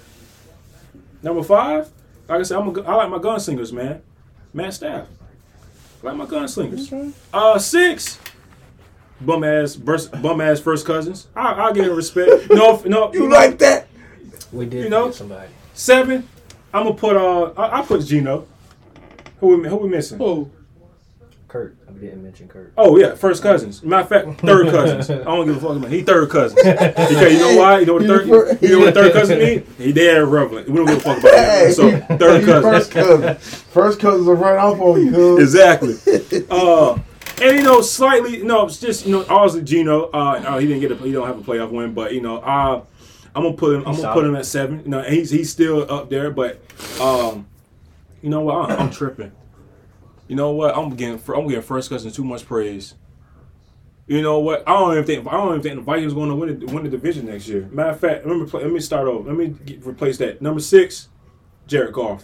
number five, like I said, I'm a, I like my gunslingers, man. Matt Staff, I like my gunslingers. Uh, six. Bum ass, burst, bum ass first cousins. I, I'll give him respect. No, no, You know, like that? we did you know- somebody. seven. I'm gonna put uh, I, I put Geno. Who we, who we missing? Oh, Kirk. I didn't mention Kirk. Oh yeah, first cousins. Matter of fact, third cousins. I don't give a fuck about. He third cousins. Because you know why? You know what He third? You know what third cousin mean? He dead irrelevant. We don't give a fuck about Hey. So third he cousin. First cousin. First cousins will run off on you, cuz. exactly. Uh, and you know, slightly, no, it's just you know, obviously Geno. Uh, uh, he didn't get a, he don't have a playoff win, but you know, uh, I'm gonna put him, I'm He's gonna put him at seven. You know, and he's he's still up there, but um, you know what? I'm, I'm tripping. You know what? I'm getting I'm getting first cousin too much praise. You know what? I don't even think I don't even think the Vikings going to win the, win the division next year. Matter of fact, let me play, let me start over. Let me get, replace that. Number six, Jared Goff.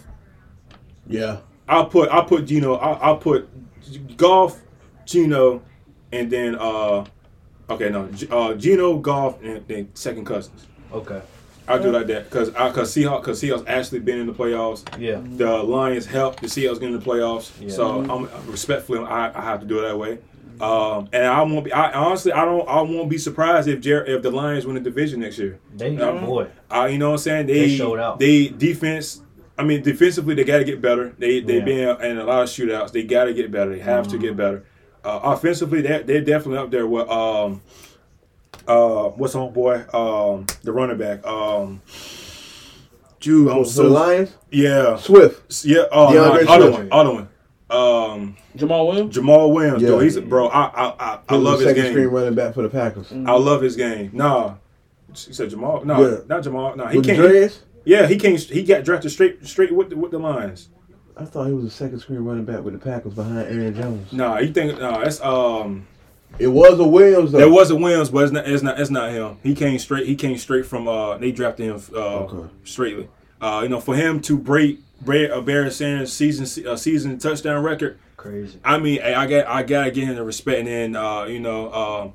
Yeah. I'll put I'll put Geno I'll, I'll put Goff, Geno, and then uh okay no uh Geno Goff and then second cousins. Okay. I'll do it like that because I because Seahawks because Seahawks actually been in the playoffs. Yeah. The Lions helped the Seahawks get in the playoffs. Yeah. So I'm respectfully I, I have to do it that way. Um, and I won't be. I honestly, I don't. I won't be surprised if Jer- if the Lions win the division next year. They Um, boy. Uh, you know what I'm saying? They, They showed out. They defense. I mean, defensively, they got to get better. They they've Yeah. been in a lot of shootouts. They got to get better. They have to get better. Uh, offensively, they're, they're definitely up there with um, uh, what's on boy, um, the running back, um, Jew. I'm For the so Lions, yeah, Swift. yeah. Oh, no, D'Andre other one, other one. Um, Jamaal Williams. Jamaal Williams, Yeah. dude. He's bro. I I I, I love his second screen game. running back for the Packers. I love his game. Nah, he said Jamaal. No, Yeah. not Jamaal. No, he With can't. Yeah, he came. He got drafted straight, straight with the, with the Lions. I thought he was a second screen running back with the Packers behind Aaron Jones. Nah, you think? Nah, that's um. It was a Williams though. There was a Williams, but it's not. It's not. It's not him. He came straight. He came straight from. Uh, they drafted him. Uh, Okay. straightly. Uh, you know, for him to break, break a Barry Sanders season, uh, season touchdown record. Crazy. I mean, I, I got, I gotta get him the respect. And then, uh, you know, um,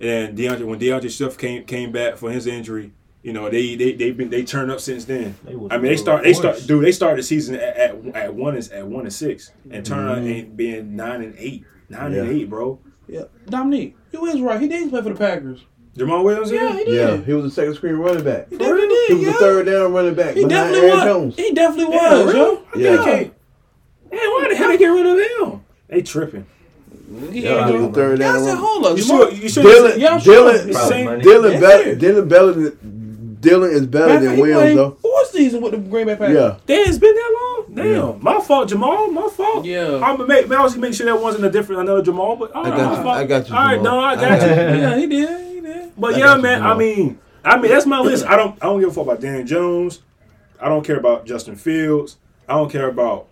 and then D'Andre, when D'Andre Swift came came back for his injury, You know, they they they been they turned up since then. They was I mean, they start they start dude. They started the season at at, at one and at one and six, and turn out Mhm. and being nine and eight, nine and eight, bro. Yeah, Dominique, you is right. He did play for the Packers. Jamaal Williams, Yeah, he did. Yeah, he was a second screen running back. He definitely He did. was yeah. the third down running back He behind definitely Aaron was. Jones. He definitely Yeah, was, really? yo. I Yeah. can't. Why the hell they get rid of him? They tripping. Yeah, he the third Yeah, I down. said, hold up. You Jamaal- sure? You sure? Dillon, Yeah, I'm sure. Dillon, Same- money. Dillon, Yeah. better, Dillon, better, Dillon is better Matter than fact, Williams though. Four seasons with the Green Bay Packers. Yeah, Damn, it's been that long. Damn, Yeah. my fault, Jamaal. My fault. Yeah. I'm gonna make. Man, I was gonna make sure that wasn't a different another Jamaal. But all I got my you. fault. I got you, All right, no, I I got got you. you. Yeah, he did. He did. But I yeah, got you, man. I mean, I mean that's my list. I don't. I don't give a fuck about Dan Jones. I don't care about Justin Fields. I don't care about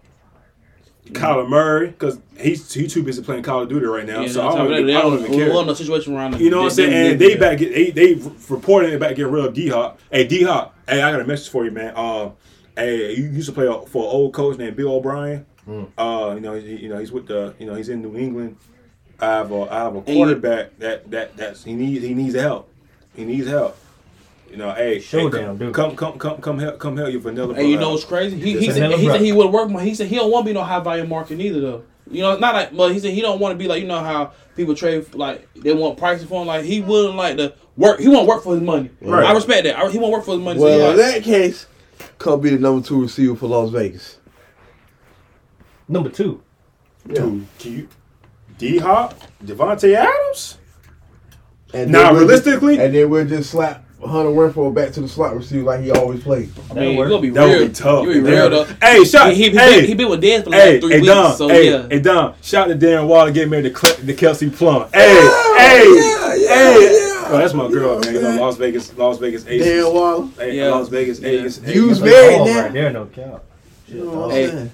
Kyler Murray because he's he too busy playing Call of Duty right now. Yeah, so on I don't, even, I don't don't- even we care. want no situation around. You know what I'm saying? And they back get they they reporting it back getting rid of D Hop. Hey D Hop, hey, I got a message for you, man. Uh, hey, you used to play for an old coach named Bill O'Brien. Uh, you know, he, you know he's with the you know he's in New England. I have a I have a you- quarterback that that that's he needs he needs help. He needs help. You know, hey, Showdown, hey, come, dude. come come come come help come help your vanilla. And you know what's crazy? He, he said he said he would work. more. He said he don't want to be no high volume market either though. You know, not like, but he said he don't want to be like you know how people trade like they want pricing for him. Like he wouldn't like to work. He won't work for his money. Right. I respect that. I, he won't work for his money. well, so in like, that case, come be the number two receiver for Las Vegas. Number two. Dude, can you D Hop, Davante Adams? And Now, then we'll realistically- just, and then we'll just slap Hunter Renfrow back to the slot receiver like he always played. I mean, you work. be That real. would be tough. Be real though. Hey, shout. He, he, he, hey, been, he been with Dan for the Hey, last three hey, weeks. Don, so hey, yeah. hey, Don, shout to Darren Waller getting married to, Cle- to Kelsey Plum. Oh, hey, hey, yeah, yeah, hey. yeah. Oh, that's my girl, man. You know. Las Vegas, Las Vegas Aces. Dan Waller. Hey, Yeah. Las Vegas Yeah. Aces. You was Aces. married Oh, now. right there, no count. Shit, You know what I'm Hey. saying?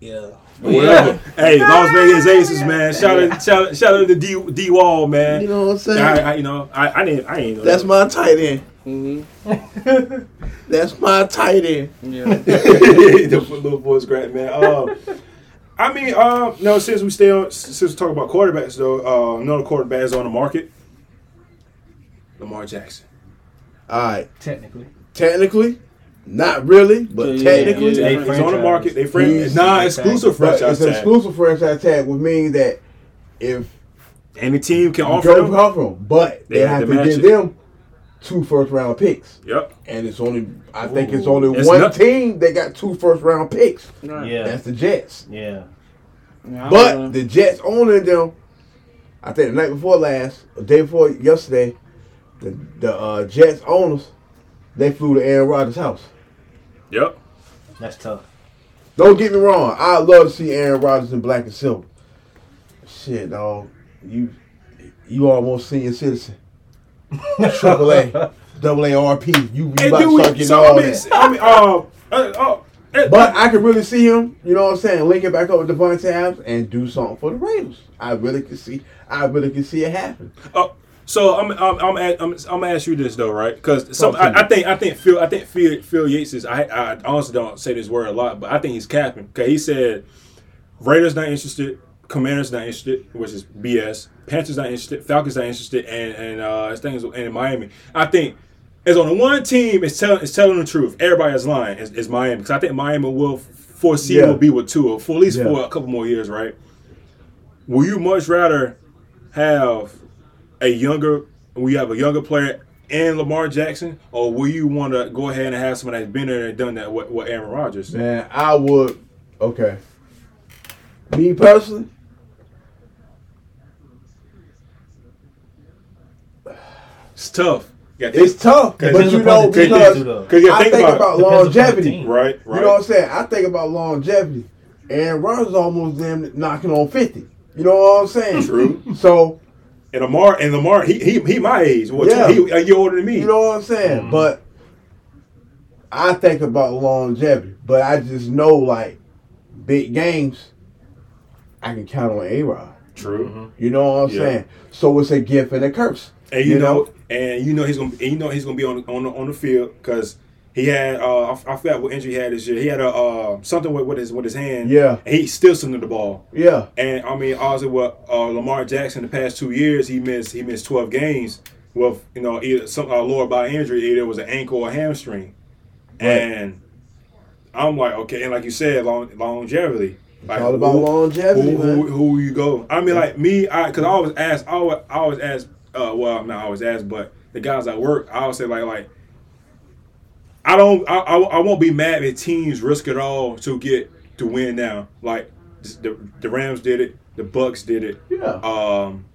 yeah. Whatever. Hey, Las Vegas Aces, man. Shout out, shout out, shout out to D D Wall, man. You know what I'm saying? I, I, you know, I, I didn't, I ain't know. That's that. my tight end. Mm-hmm. That's my tight end. Yeah. the little boy's great, man. Uh, I mean, uh, no, since we stay on, since we talk about quarterbacks, though, uh, another quarterback is on the market. Lamar Jackson. All right. Technically. Technically, not really, but Yeah, technically, yeah, They, yeah. he's on the market. They friend, He's- non-exclusive but franchise it's an tag. exclusive franchise tag, which means that if Any team can offer go them. offer them, but They they, have have to to give it. them two first round picks, Yep. and it's only I think it's only It's one not- team that got two first round picks. Right. Yeah. That's the Jets. Yeah. Yeah, But know. the Jets owning them, I think the night before last, or day before yesterday, the the uh, Jets owners, they flew to Aaron Rodgers' house. Yep. That's tough. Don't get me wrong, I love to see Aaron Rodgers in black and silver. Shit, dog, you you almost senior citizen. Triple A, double A RP. You, you Hey, about to start getting so, all I mean, that. I mean, uh, uh, uh, uh, But I can really see him, you know what I'm saying, link it back up with Davante Adams and do something for the Raiders. I really can see, I really can see it happen. Uh, so I'm I'm I'm, at, I'm I'm gonna ask you this though, right? Because some I. I think I think Field I think Field, Field Yates is I I honestly don't say this word a lot, but I think he's capping. Okay, he said Raiders not interested, Commanders not interested, which is BS. Panthers not interested, Falcons not interested, and and uh, his thing is and in Miami. I think. As on the one team, is telling is telling the truth. Everybody is lying. Is, is Miami because I think Miami will foresee Yeah. will be with Tua for at least Yeah. for a couple more years, right? Will you much rather have a younger, we have a younger player and Lamar Jackson, or will you want to go ahead and have someone that's been there and done that with, with Aaron Rodgers? Man, I would, okay. Me personally, It's tough. You it's tough, Cause but you know, part of the because too, though. You I think, think about, about Depends upon the longevity. right, right. You know what I'm saying? I think about longevity. Aaron Rodgers almost them knocking on 50. You know what I'm saying? True. So, And Lamar, and Lamar, he he, he my age. What, Yeah. he a year older than me. you know what I'm saying? Mm-hmm. But I think about longevity. But I just know, like, big games, I can count on A-Rod. True. You know what I'm Yeah. saying? So it's a gift and a curse. And you, know, and you know he's gonna, and you know he's gonna be on on the, on the field because he had uh I, I forgot what injury he had this year. He had a uh something with, with his with his hand. Yeah. And he still sending the ball. Yeah. And I mean, obviously, what uh, Lamar Jackson the past two years he missed he missed twelve games. with you know either some uh, lower body injury, either it was an ankle or hamstring, Right. and I'm like, okay, and like you said, long, longevity. Like, all about who- longevity, who, man. who, who you go? I mean, like me, I because I always ask, I always, I always ask. Uh, well, not always ask, but the guys at work, I always say like, like, I don't, I, I, I won't be mad if teams risk it all to get to win now. Like the the Rams did it, the Bucks did it. Yeah. Um,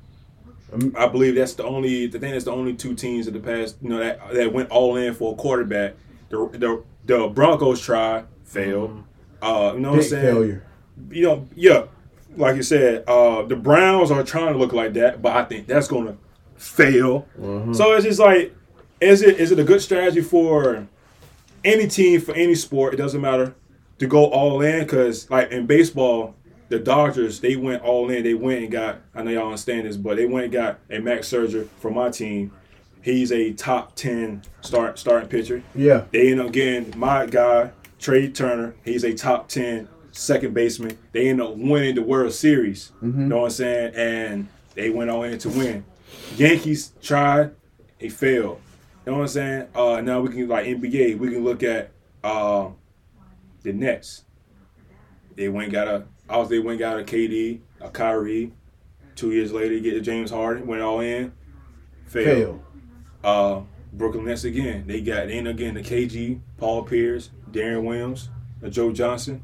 I believe that's the only. The thing that's the only two teams in the past, you know, that that went all in for a quarterback. The the, the Broncos tried, failed. Uh, you know what I'm saying? failure. you know, yeah, like you said, uh, the Browns are trying to look like that, but I think that's going to fail. Mm-hmm. So it's just like, is it is it a good strategy for any team for any sport? It doesn't matter to go all in because like in baseball, the Dodgers they went all in. They went and got. I know y'all understand this, but they went and got a Max Scherzer from my team. He's a top ten start starting pitcher. Yeah. They end up getting my guy, Trea Turner. He's a top 10 second baseman. They end up winning the World Series. Mm-hmm. You know what I'm saying? And they went all in to win. Yankees tried, they failed. You know what I'm saying? Uh, now we can, like NBA, we can look at uh, the Nets. They went got a, I was they went got a KD, a Kyrie. Two years later, you get to James Harden, went all in, failed Fail. uh, Brooklyn Nets again. They got in again the KG, Paul Pierce, Deron Williams, and Joe Johnson.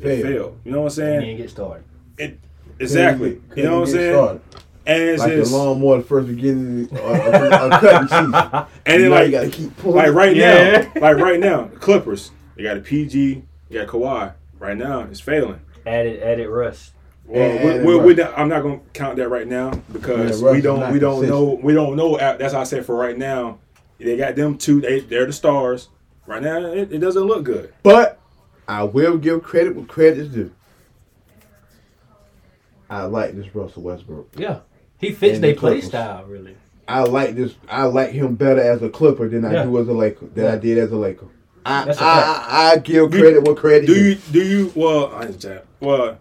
It Fail. failed. You know what I'm And saying? you get started. It exactly. Couldn't You know what I'm saying? started. And it's Like just the lawnmower, the first beginning, uh, a, a cutting season. and then like you gotta keep pulling. like right Yeah. now, like right now, the Clippers. They got a PG, you got Kawhi. Right now, it's failing. Added added Russ. Well, And- we, and we, Russ. we not, I'm not gonna count that right now because Yeah, we don't we don't know we don't know. That's how I said for right now. They got them two. They they're the stars. Right now, it, it doesn't look good. But I will give credit where credit is due. I like this Russell Westbrook. Yeah. He fits And their the play Clippers. style really. I like this. I like him better as a Clipper than I do as a Laker. Than I did as a Laker. I That's a I, I, I give You- credit where credit Do is. you do you well? I just chat. Well,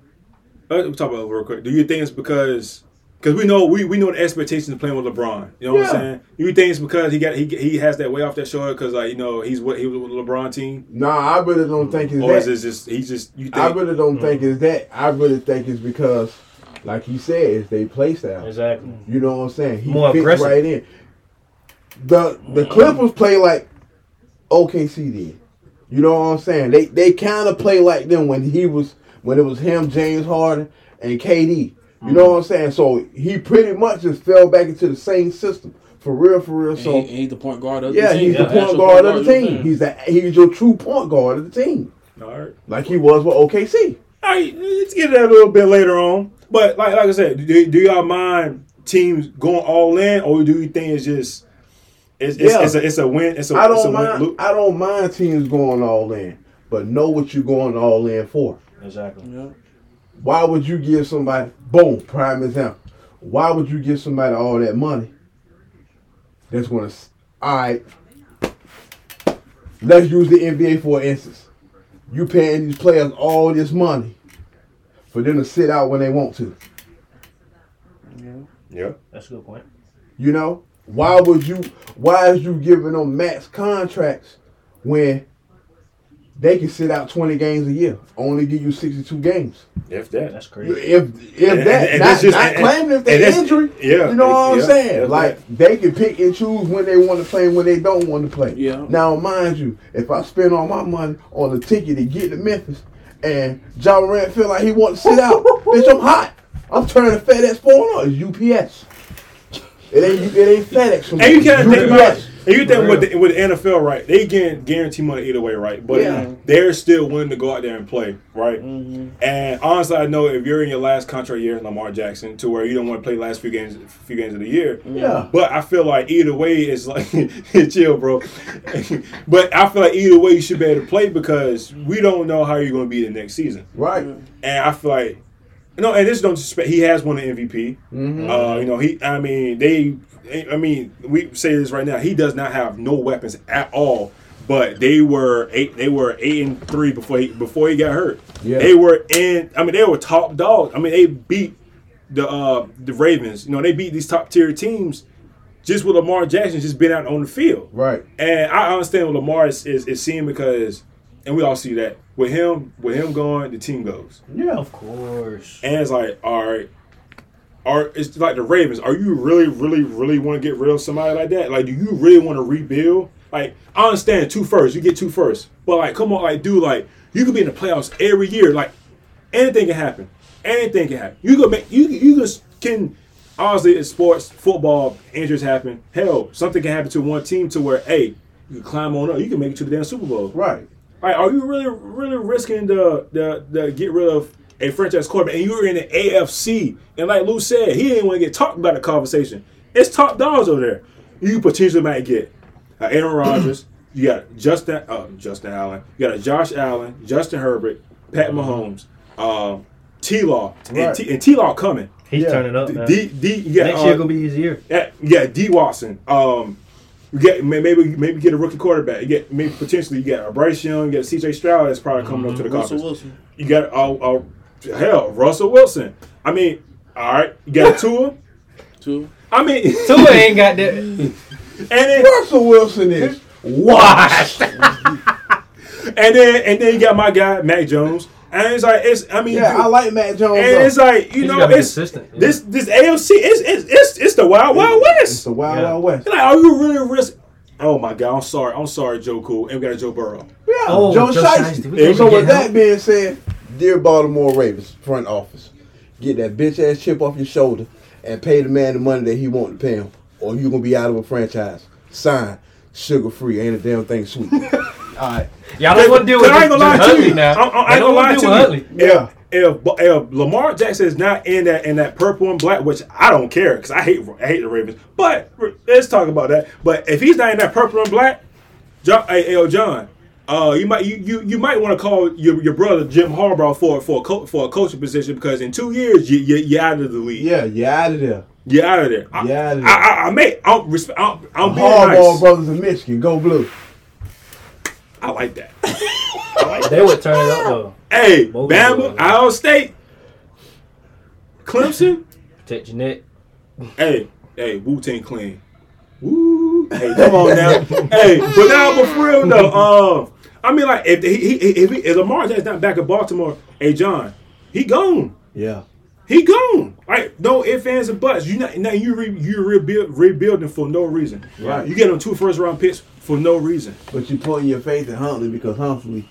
let's talk about it real quick. Do you think it's because because we know we, we know the expectations of playing with LeBron? You know what I'm saying? You think it's because he got he he has that way off that shoulder because like you know he's what he was with the LeBron team, Nah, I really don't think it's or is it just he's just you think? I really don't mm. think it's that. I really think it's because, like he said, it's they play style. Exactly. You know what I'm saying? He More fits aggressive. right in. The the Clippers play like OKC did. You know what I'm saying? They they kind of play like them when he was when it was him, James Harden, and KD. You mm-hmm. know what I'm saying? So he pretty much just fell back into the same system for real, for real. And So he, he's the point guard of yeah, the team. Yeah, he's the Yeah, point actual guard of the team. what He's the he's your true point guard of the team, All right. like he was with OKC. All right, let's get to that a little bit later on. But like like I said, do, do y'all mind teams going all in, or do you think it's just it's it's, Yeah. it's a it's a win? It's a I a don't win. mind. Look, I don't mind teams going all in, but know what you're going all in for. Exactly. I'm? Why would you give somebody boom prime example? Why would you give somebody all that money? That's gonna all right. Let's use the NBA for instance. You paying these players all this money for them to sit out when they want to. yeah. That's a good point. You know why would you? Why is you giving them max contracts when they can sit out twenty games a year, only give you sixty two games? If that. That's crazy. if And- that, and not, just- not and- claiming if they that's- injury, yeah, you know what I'm yeah, saying? yeah, like they can pick and choose when they want to play and when they don't want to play. Yeah. Now, mind you, if I spend all my money on a ticket to get to Memphis, and John Morant feel like he wants to sit out, bitch, I'm hot. I'm turning a FedEx phone on. It's UPS. It ain't it ain't FedEx. no And you can't think about UPS. and you think with the, with the NFL, right? They get guarantee money either way, right? But Yeah. they're still willing to go out there and play, right? Mm-hmm. And honestly, I know if you're in your last contract year, Lamar Jackson, to where you don't want to play the last few games, few games of the year, Yeah. But I feel like either way, it's like chill, bro. but I feel like either way, you should be able to play because we don't know how you're going to be the next season. Right. And I feel like no, and this don't disrespect. He has won an MVP. Mhm. Uh, you know, he. I mean, they. I mean, we say this right now. He does not have no weapons at all. But they were eight. They were eight and three before he before he got hurt. Yeah. They were in. I mean, they were top dogs. I mean, they beat the uh the Ravens. You know, they beat these top tier teams just with Lamar Jackson just been out on the field. Right. And I understand what Lamar is, is, is seeing because, and we all see that with him, with him going, the team goes, Yeah. Of course. and it's like, all right, are it's like the Ravens. Are you really, really, really want to get rid of somebody like that? Like, do you really want to rebuild? Like, I understand two first, you get two first, but like, come on, like, dude, like, you could be in the playoffs every year. Like, anything can happen. Anything can happen. You can make you you can, can honestly in sports, football, injuries happen. Hell, something can happen to one team to where, hey, you can climb on up. You can make it to the damn Super Bowl. Right. Like, are you really, really risking the the the get rid of a franchise quarterback? And you're in the AFC, and like Lou said, he didn't want to get talked about the conversation. It's top dogs over there. You potentially might get uh, Aaron Rodgers. You got Justin uh, Justin Allen. You got a Josh Allen, Justin Herbert, Pat Mahomes, um, T Law, and Right. T and T Law coming. He's Yeah. turning up. Man. D D you got, Next uh, year gonna be his year. yeah, yeah, D Watson. Um, you get maybe maybe get a rookie quarterback. You get maybe potentially you get a Bryce Young, you get a C.J. Stroud that's probably coming up to the Russell conference. Wilson. You got uh, uh, hell Russell Wilson. I mean, all right, you got a Tua. Too. I mean, Tua ain't got that. and then Russell Wilson is washed. and then and then you got my guy Mac Jones, and it's like it's I mean, yeah, I like Mac Jones. and it's like you He's know gotta it's consistent. yeah. this this AFC it's it's it's, it's the Wild Wild west. It's the Wild Yeah. Wild West. Like, are you really risk? Oh my God, I'm sorry, I'm sorry, Joe Cool, and we got Joe Burrow. Yeah, Oh, Joe Joe Shiesty. Shiesty. We can't So forget with that him. being said, dear Baltimore Ravens front office, get that bitch ass chip off your shoulder and pay the man the money that he want to pay him, or you gonna be out of a franchise. Sign sugar free, ain't a damn thing sweet. All right. Y'all don't want to deal with I ain't gonna lie to you. now. I, I, I ain't don't gonna lie wanna deal you. with Huntley. Yeah. If, if Lamar Jackson is not in that in that purple and black, which I don't care because I hate I hate the Ravens. But let's talk about that. But if he's not in that purple and black, John, hey, hey, John, uh, you might you you, you might want to call your, your brother Jim Harbaugh for for a co- for a coaching position because in two years you, you you're out of the league. Yeah, you out of there. You're out of there. I, You outta there. I, I, I may I'm, resp- I'm, I'm being Harbaugh nice. brothers in Michigan, go blue. I like that. They would turn it up though. hey, Both Bama, of them. Iowa State, Clemson. Protect your neck. Hey, hey, Wu Tang Clan. Woo. Hey, come on now. hey, but now, but for real though, um, I mean, like, if he, he if, he, if Lamar Jackson's not back in Baltimore, hey, John, he gone. Yeah. He gone. Like, no ifs, ands, and buts. You not now you re, you rebuild rebuilding for no reason. Right. You get them two first round picks for no reason. But you putting your faith in Huntley because Huntley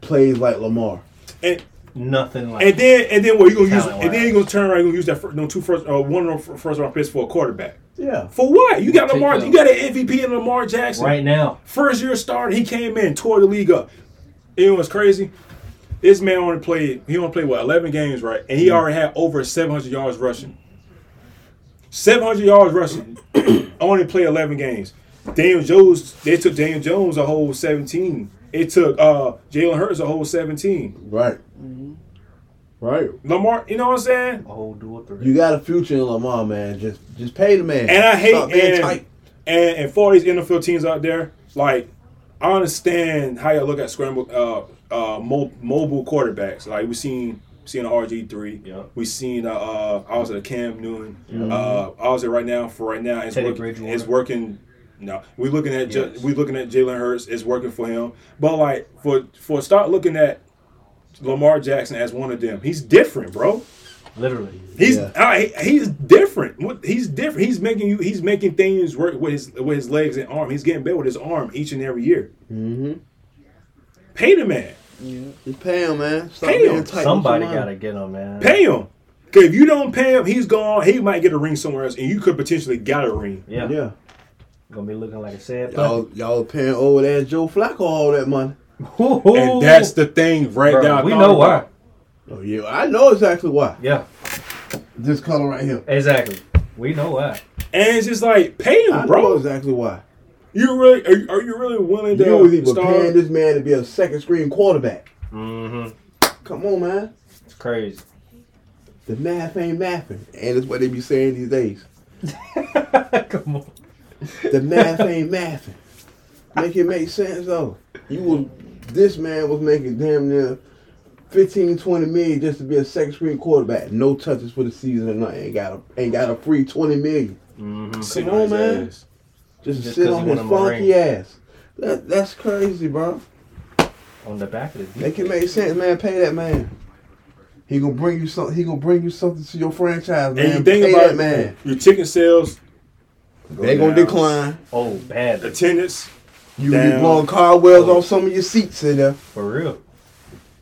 plays like Lamar. And Nothing like. and then and then what you gonna use? Talent-wise. And then you gonna turn around and use that fir- no two first uh, one of them first round picks for a quarterback. Yeah. For what? You got Take Lamar. them. You got an MVP in Lamar Jackson. right now. First year starter, he came in, tore the league up. You know what's crazy? This man only played, he only played, what, 11 games, right? And he already had over 700 yards rushing. 700 yards rushing. only played 11 games. Daniel Jones, they took Daniel Jones a whole 17. It took uh, Jalen Hurts a whole 17. Right. Right. Lamar, you know what I'm saying? A whole dual three. You got a future in Lamar, man. Just just pay the man. And I hate Stop being and, tight. and and for all these NFL teams out there, like I understand how you look at scramble uh uh mo- mobile quarterbacks. Like we seen seen RG three. Yeah. We seen uh, uh I was at a Cam Newton. Uh I was at right now for right now it's Teddy working Bridgewater. it's working no, we looking at Ju- Yes. we looking at Jalen Hurts. It's working for him, but like for for start looking at Lamar Jackson as one of them. He's different, bro. Literally. He's Yeah. uh, he- he's different. What- He's different. He's making you. He's making things work with his with his legs and arm. He's getting better with his arm each and every year. Mm-hmm. Pay the man. Just pay him, man. Stop Pay him. Somebody gotta get him, man. Pay him. Cause if you don't pay him, he's gone. He might get a ring somewhere else, and you could potentially get a ring. Yeah. Yeah. Gonna be looking like a sad Y'all, y'all paying over there Joe Flacco all that money. And that's the thing right Bro, there. I we thought know why. about. Oh yeah, I know exactly why. Yeah, This color right here. exactly. We know why. And it's just like pay him, I know bro. exactly why. You really are, you- are you really willing to You was even start? paying this man to be a second screen quarterback. Mm-hmm. Come on, man. It's crazy. The math ain't mathing, and it's what they be saying these days. Come on. The math ain't mathing. Make it make sense though. You was this man was making damn near 15, 20 million just to be a second screen quarterback. No touches for the season or nothing. Ain't got a ain't got a free 20 million. Mm-hmm. Mm-hmm. On, man. ass. Just, Just sit 'cause on his funky ass. That that's crazy, bro. On the back of the Make it make sense, man. Pay that man. He gonna bring you something. He gonna bring you something to your franchise, man. And you think Pay about that it, man. your ticket sales, They gonna decline. Oh, bad. attendance. You Down. be blowing carwells off some of your seats in there. For real.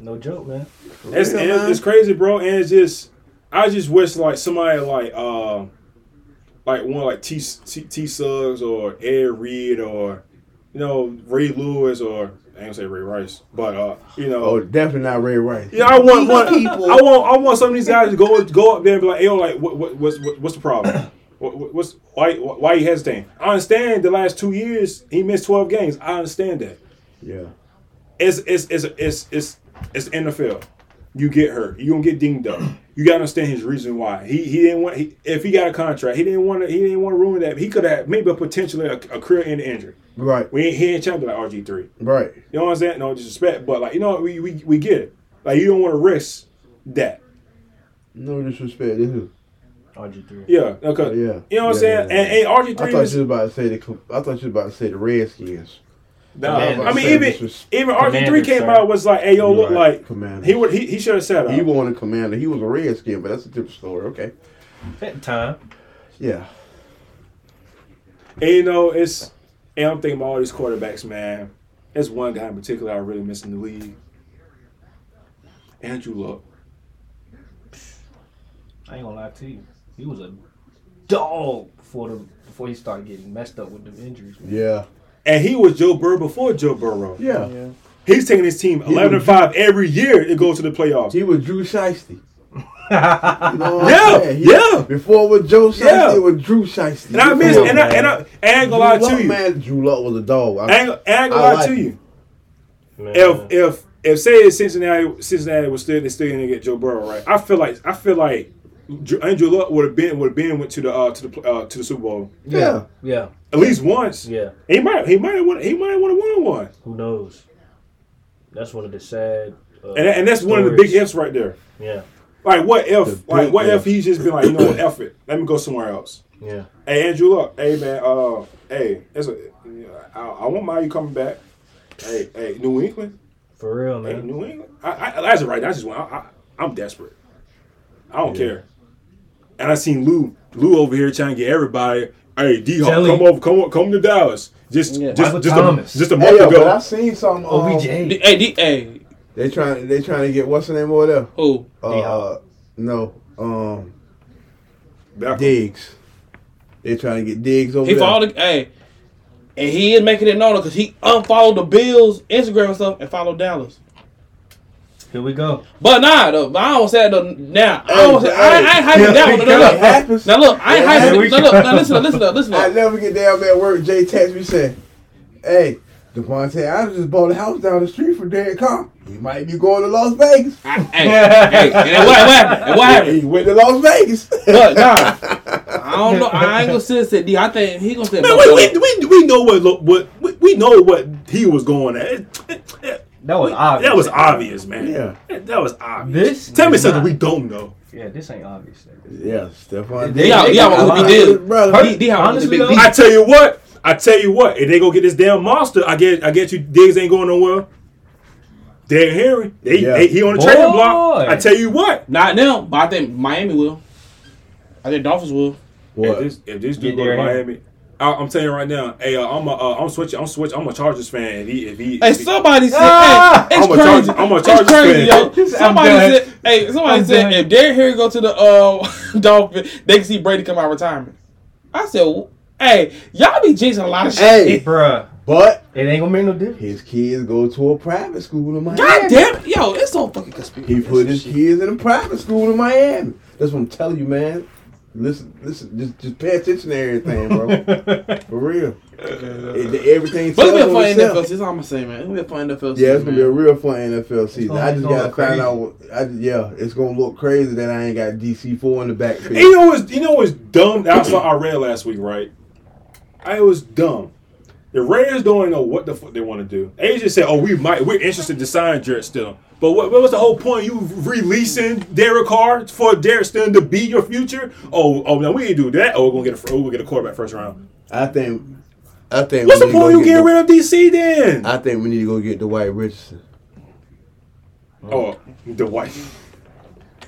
No joke, man. It's, real, and man. it's crazy, bro. And it's just, I just wish like somebody like, uh, like one like T T, T Suggs or Ed Reed or, you know, Ray Lewis or I ain't gonna say Ray Rice, but uh, you know, Oh, definitely not Ray Rice. yeah, I want, These want people- I want I want some of these guys to go go up there and be like, yo, like what, what what's what, what's the problem? What, what- what's why why you hesitating? I understand the last two years he missed twelve games. I understand that. Yeah. It's it's it's it's it's it's NFL. You get hurt. You gonna get dinged up. You gotta understand his reason why. He he didn't want he, if he got a contract. He didn't want to. He didn't want to ruin that. He could have maybe a potentially a, a career end injury. Right. We ain't he ain't champion like RG three. Right. You know what I'm saying? No disrespect, but like you know what? we we, we get it. Like you don't want to risk that. No disrespect. This is, RG3. Yeah. Okay. yeah. You know what I'm saying? yeah, And, and RG I three thought you was. was about to say the. I thought you was about to say the Redskins. Nah, I mean, even disres- even RG three came sir. out was like, hey yo, look right. like Commanders. he would he, he should have said He up. wasn't a commander. He was a Redskin, but that's a different story. Okay. At the time. Yeah. And you know, it's and I'm thinking about all these quarterbacks, man. There's one guy in particular I really miss in the league. Andrew Luck. I ain't gonna lie to you. He was a dog before the before he started getting messed up with the injuries. man. Yeah. And he was Joe Burrow before Joe Burrow. Yeah. Yeah. He's taking his team He 11 and was- 5 every year to go to the playoffs. He was Drew Shiesty. You know Yeah, He- yeah. Before it was Joe Shiesty, Yeah. it was Drew Shiesty. And I miss, and I, and I, and I ain't gonna lie to you. man. Drew Luck was a dog. I I, ain't, I ain't gonna I lie like to you. Man. If if if say Cincinnati Cincinnati was still they still gonna get Joe Burrow right, I feel like I feel like Dr- Andrew Luck would have been would have been went to the uh, to the uh, to the Super Bowl yeah. yeah, at least once. yeah. He might he might have won he might have won one. Who knows? That's one of the sad. Uh, And, and that's one of the big ifs right there. Yeah, Like what The if like what if if. he's just been like, you know what, F it. Let me go somewhere else. yeah. Hey Andrew look, hey man, uh hey, it's a, I, I want Mayu coming back. Hey, hey, New England. For real, Hey, man. New England. I, I as of right now, I just want I, I I'm desperate. I don't Yeah. care. And I seen Lou Lou over here trying to get everybody. Hey, D Hawk, come over, come on, come to Dallas. Just Yeah. just just Thomas. a, just a Hey, month yo, but I ago. seen some. Um, OBJ. D- Hey, D- hey, They trying. They trying to get what's the name over there? who? Uh, D-Hop. no. Um, Beckham. Diggs. They trying to get Diggs over He there. followed. The, hey, and he is making it known because he unfollowed the Bills Instagram and stuff and followed Dallas. Here we go. But nah, though, I don't say though. Now I Hey, don't I, I ain't hyping yeah, that one. No, because no, it happens. Now look, I ain't It hyping. happens. No, look, now listen, listen, listen, listen. I never get down at work. Jay text me say, "Hey, Devontae, I just bought a house down the street from Derek Carr. He might be going to Las Vegas. Hey, hey, and what, what happened? And what happened? He went to Las Vegas. But nah, I don't know. I ain't gonna sit and say D. I think he gonna say. Man, we, we, we, we know what what we, we know what he was going at. That was obvious. That was obvious, man. Yeah. that was obvious. This Tell me something not. we don't know. Yeah, this ain't obvious. yeah, Stefon. They- Yeah, they yeah, got a what lot he did. brother. D, D, Honestly, big though, D. I tell you what. I tell you what. If they go get this damn monster, I get I get you. Diggs ain't going nowhere. Derrick Henry, they, Yeah. they- he on the Boy. trading block. I tell you what. Not now, but I think Miami will. I think Dolphins will. If What? this if this dude go to Derrick Henry. Miami, I, I'm telling you right now. Hey, uh, I'm a, uh, I'm switching. I'm switching. I'm a Chargers fan. If he if he, Hey, if he- somebody said, Ah! hey, it's I'm a crazy. Chargers- I'm a it's crazy, fan. yo. Somebody said, hey, somebody I'm said, done. if Derrick Henry go to the um, Dolphins, they can see Brady come out of retirement. I said, hey, y'all be jinxing a lot of shit. Hey, Bruh, but it ain't gonna make no difference. his kids go to a private school in Miami. God damn it, yo, it's so fucking conspiracy. He put his kids in a private school in Miami. That's what I'm telling you, man. Listen, listen, just just pay attention to everything, bro. For real. It- everything. But it's tells been on fun itself. NFL. That's all I'm gonna say, man. It's been fun NFL. season. Yeah, it's gonna be a real fun NFL season. I just gotta find out. What, I, yeah, it's gonna look crazy that I ain't got DC four in the backfield. You know what's you know what's dumb? That's what I read last week, right? I was dumb. The Raiders don't even know what the fuck they want to do. They said, "Oh, we might. We're interested to sign Jarrett Stidham." But what, what was the whole point? You releasing Derek Carr for Derek Stidham to be your future? Oh, oh, no, we ain't do that. Oh, we're gonna get a, oh, we'll get a quarterback first round. I think. I think. What's we the point? You get getting rid of DC then? I think we need to go get Dwight Richardson. oh, the white.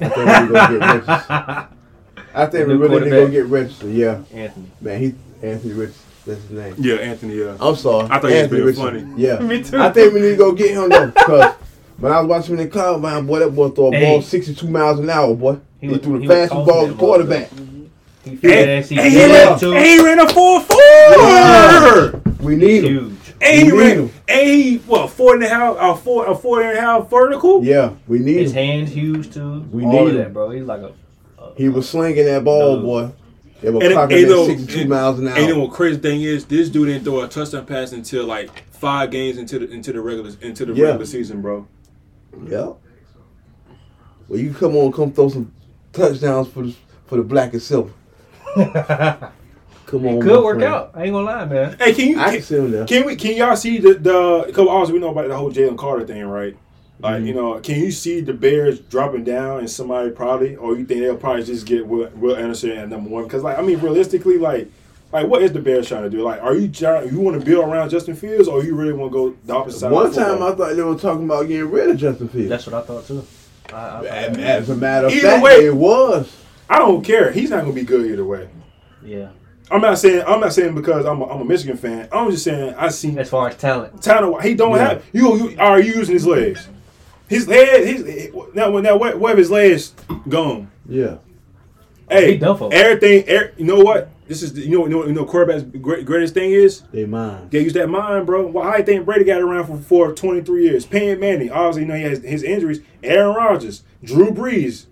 I think we need to go get Richardson. I think we really need to go get Richardson. Yeah, Anthony. man. He Anthony Richardson. That's his name. Yeah, Anthony. Yeah. I'm sorry. I thought he was Anthony being Richardson. funny. Yeah. Me too. I think we need to go get him though, because when I was watching him in the combine, boy, that boy throw a Hey. ball 62 miles an hour, boy. He He, was- threw the he was fastest ball as that ball, quarterback. He And, fast. He and he, good ran, too. and he ran a four Yeah. four. We need him. Huge. And he need ran. him. And he what four and a half? A four a four and a half vertical. Yeah, we need His him. hands huge too. We All need of him. that, bro. He's like a. a He was slinging that ball, No. boy. They were And, clocking and, at know, 62 and- miles an hour. and you know what crazy thing is? This dude didn't throw a touchdown pass until like five games into the into the regular into the Yeah. regular season, bro. Yeah. Well, you come on, come throw some touchdowns for the for the black and silver. Come on, Could work friend. out. I ain't gonna lie, man. Hey, can you I can, can see can we can y'all see the the? Because obviously we know about the whole Jalen Carter thing, right? Like Mm-hmm. you know, can you see the Bears dropping down and somebody probably, or you think they'll probably just get Will, Will Anderson at number one? Because like I mean, realistically, like like what is the Bears trying to do? Like, are you trying, you want to build around Justin Fields, or you really want to go the opposite side? One of time I thought they were talking about getting rid of Justin Fields. That's what I thought too. I, I thought As as a matter of fact, way- it was. I don't care. He's not gonna be good either way. yeah. I'm not saying I'm not saying because I'm a, I'm a Michigan fan. I'm just saying I seen As far as talent, Tanner. He don't Yeah. have you. You are you using his legs? His legs. His now when now what? What if his legs gone? Yeah. Hey, he done for. everything. er- you know what? This is the- you know you know you know quarterback's great, greatest thing is They mine. they use that mind, bro. Why I think Brady got around for for 23 years. Peyton Manning, obviously, you know he has his injuries. Aaron Rodgers, Drew Brees.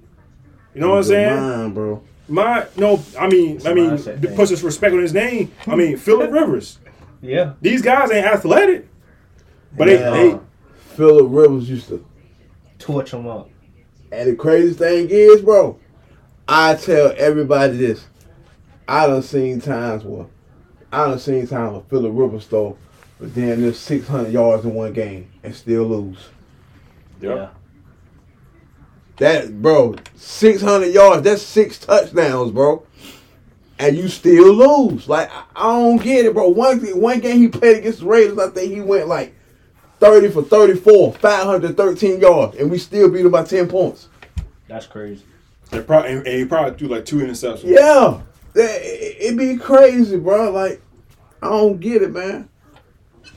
You know what I'm saying? Mine, bro. My no, I mean, It's a I mean, mindset to thing. put some respect on his name. I mean, Philip Rivers. Yeah. These guys ain't athletic, but they, they Philip Rivers used to. Torch them up. And the craziest thing is, bro, I tell everybody this. I done seen times where I done seen times where Philip Rivers throw but then near 600 yards in one game and still lose. Yeah. That, bro, 600 yards, that's six touchdowns, bro. And you still lose. Like, I, I don't get it, bro. One, one game he played against the Raiders, I think he went like 30 for 34, 513 yards, and we still beat him by 10 points. That's crazy. they probably and he probably threw like two interceptions. Yeah. That, it, it be crazy, bro. Like, I don't get it, man.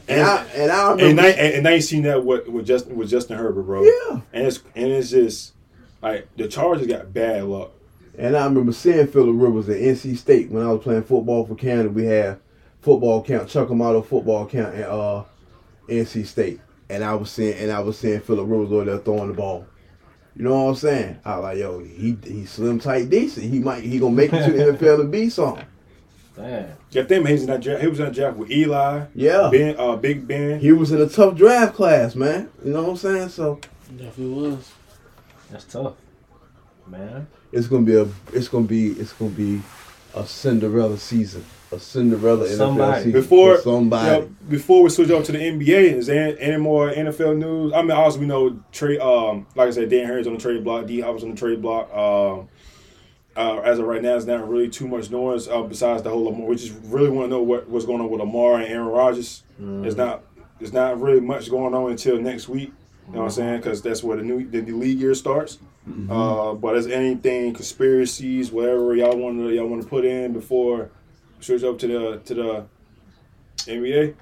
And, And- I, and I And remember. I, and, and I ain't seen that with, with Justin with Justin Herbert, bro. Yeah. And it's and it's just like the Chargers got bad luck. And I remember seeing Philip Rivers at NC State when I was playing football for Canada. We had football camp, Chuck Amato football camp at uh, NC State, and I was seeing and I was seeing Philip Rivers over there throwing the ball. You know what I'm saying? I was like, yo, he he slim tight decent. He might he gonna make it to the NFL and be something. Damn. Got them. He's in that draft. He was in that draft with Eli, Yeah. Ben, uh, Big Ben. He was in a tough draft class, man. You know what I'm saying? So Definitely was. That's tough. Man. it's gonna be a it's gonna be it's gonna be a Cinderella season. A Cinderella NFL Somebody. season. Before for somebody. you know, before we switch over to the NBA, is there any more NFL news? I mean, obviously we know trade. Um, like I said, Dan Harris on the trade block. D Hop was on the trade block. Um, uh, as of right now, it's not really too much noise uh, besides the whole Lamar. We just really want to know what, what's going on with Lamar and Aaron Rodgers. It's not. It's not really much going on until next week. You know what I'm saying? Because that's where the new the, the league year starts. Uh, but is anything conspiracies, whatever y'all want to y'all want to put in before we switch up to the to the NBA?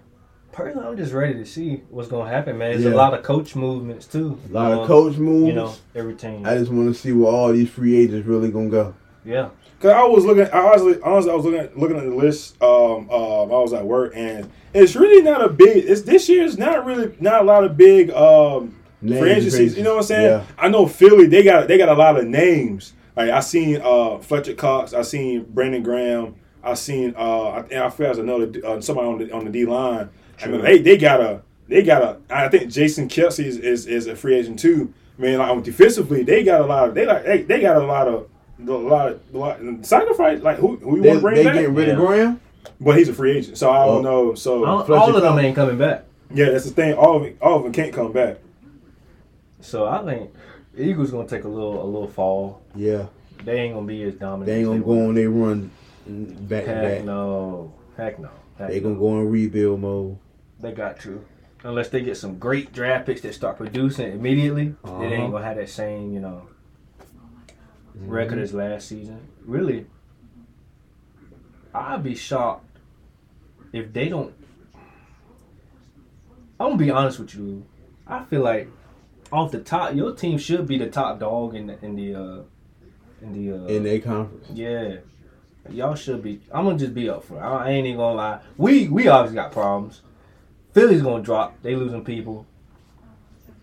Personally, I'm just ready to see what's gonna happen, man. There's Yeah. a lot of coach movements too. a lot Um, of coach moves. You know, every team. I just want to see where all these free agents really gonna go. yeah. Cause I was looking, I honestly, honestly, I was looking, at, looking at the list. Um, um, I was at work, and it's really not a big. It's this year's not really not a lot of big um agencies. You know what I'm saying? Yeah. I know Philly. They got they got a lot of names. Like I seen uh Fletcher Cox. I seen Brandon Graham. I seen uh I, I feel as another uh, somebody on the on the D line. I mean they they got a they got a. I think Jason Kelce is, is, is a free agent too. I mean like defensively they got a lot of they like they, they got a lot of a lot of, a lot sacrifice like who who you They, want to bring they back? getting rid of Yeah. Graham. but he's a free agent, so I don't Well, know. So All, all of them ain't coming back. yeah, that's the thing. All of it, all of them can't come back. So I think Eagles gonna take a little a little fall. Yeah, They ain't gonna be as dominant. they ain't gonna were. go on they run back Heck back. no. Heck no. Heck They no. gonna go in rebuild mode. They got to. Unless they get some great draft picks that start producing immediately, Uh-huh. they ain't gonna have that same, you know, Mm-hmm. record as last season. Really, I'd be shocked if they don't. I'm gonna be honest with you. I feel like off the top, your team should be the top dog in the in the uh, in the uh, in their conference. yeah. Y'all should be. I'm gonna just be up for. I I ain't even gonna lie. We we always got problems. Philly's gonna drop. They losing people.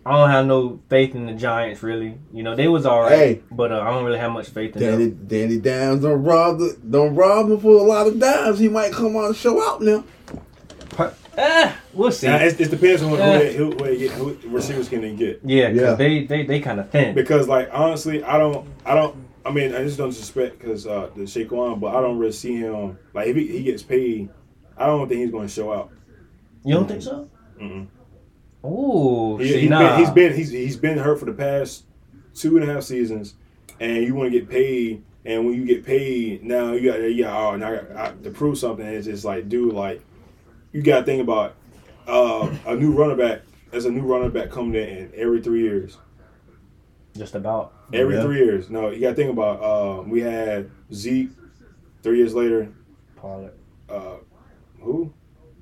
I don't have no faith in the Giants really. You know they was alright, Hey. but uh, I don't really have much faith in Danny them. Danny Dimes don't rob the don't rob him for a lot of dimes. He might come on and show out now. Ah, we'll see. Now, it, it depends on who, Yeah. they, who, who, they get, who receivers can they get. Yeah, Yeah. they they they kind of thin. Because like honestly, I don't, I don't. I mean, I just don't suspect because uh, the Saquon, but I don't really see him like if he, he gets paid, I don't think he's going to show out. You don't think so? Mm-mm. Ooh, He, see, he's nah. been he's been he's, he's been hurt for the past two and a half seasons, and you want to get paid, and when you get paid, now you got got oh now I got, I, to prove something. It's just like dude, like you got to think about uh, a new running back. as a new running back coming in every three years. just about. Every Yeah. three years. No, you got to think about. Uh, we had Zeke. Three years later, Pollard. uh, who?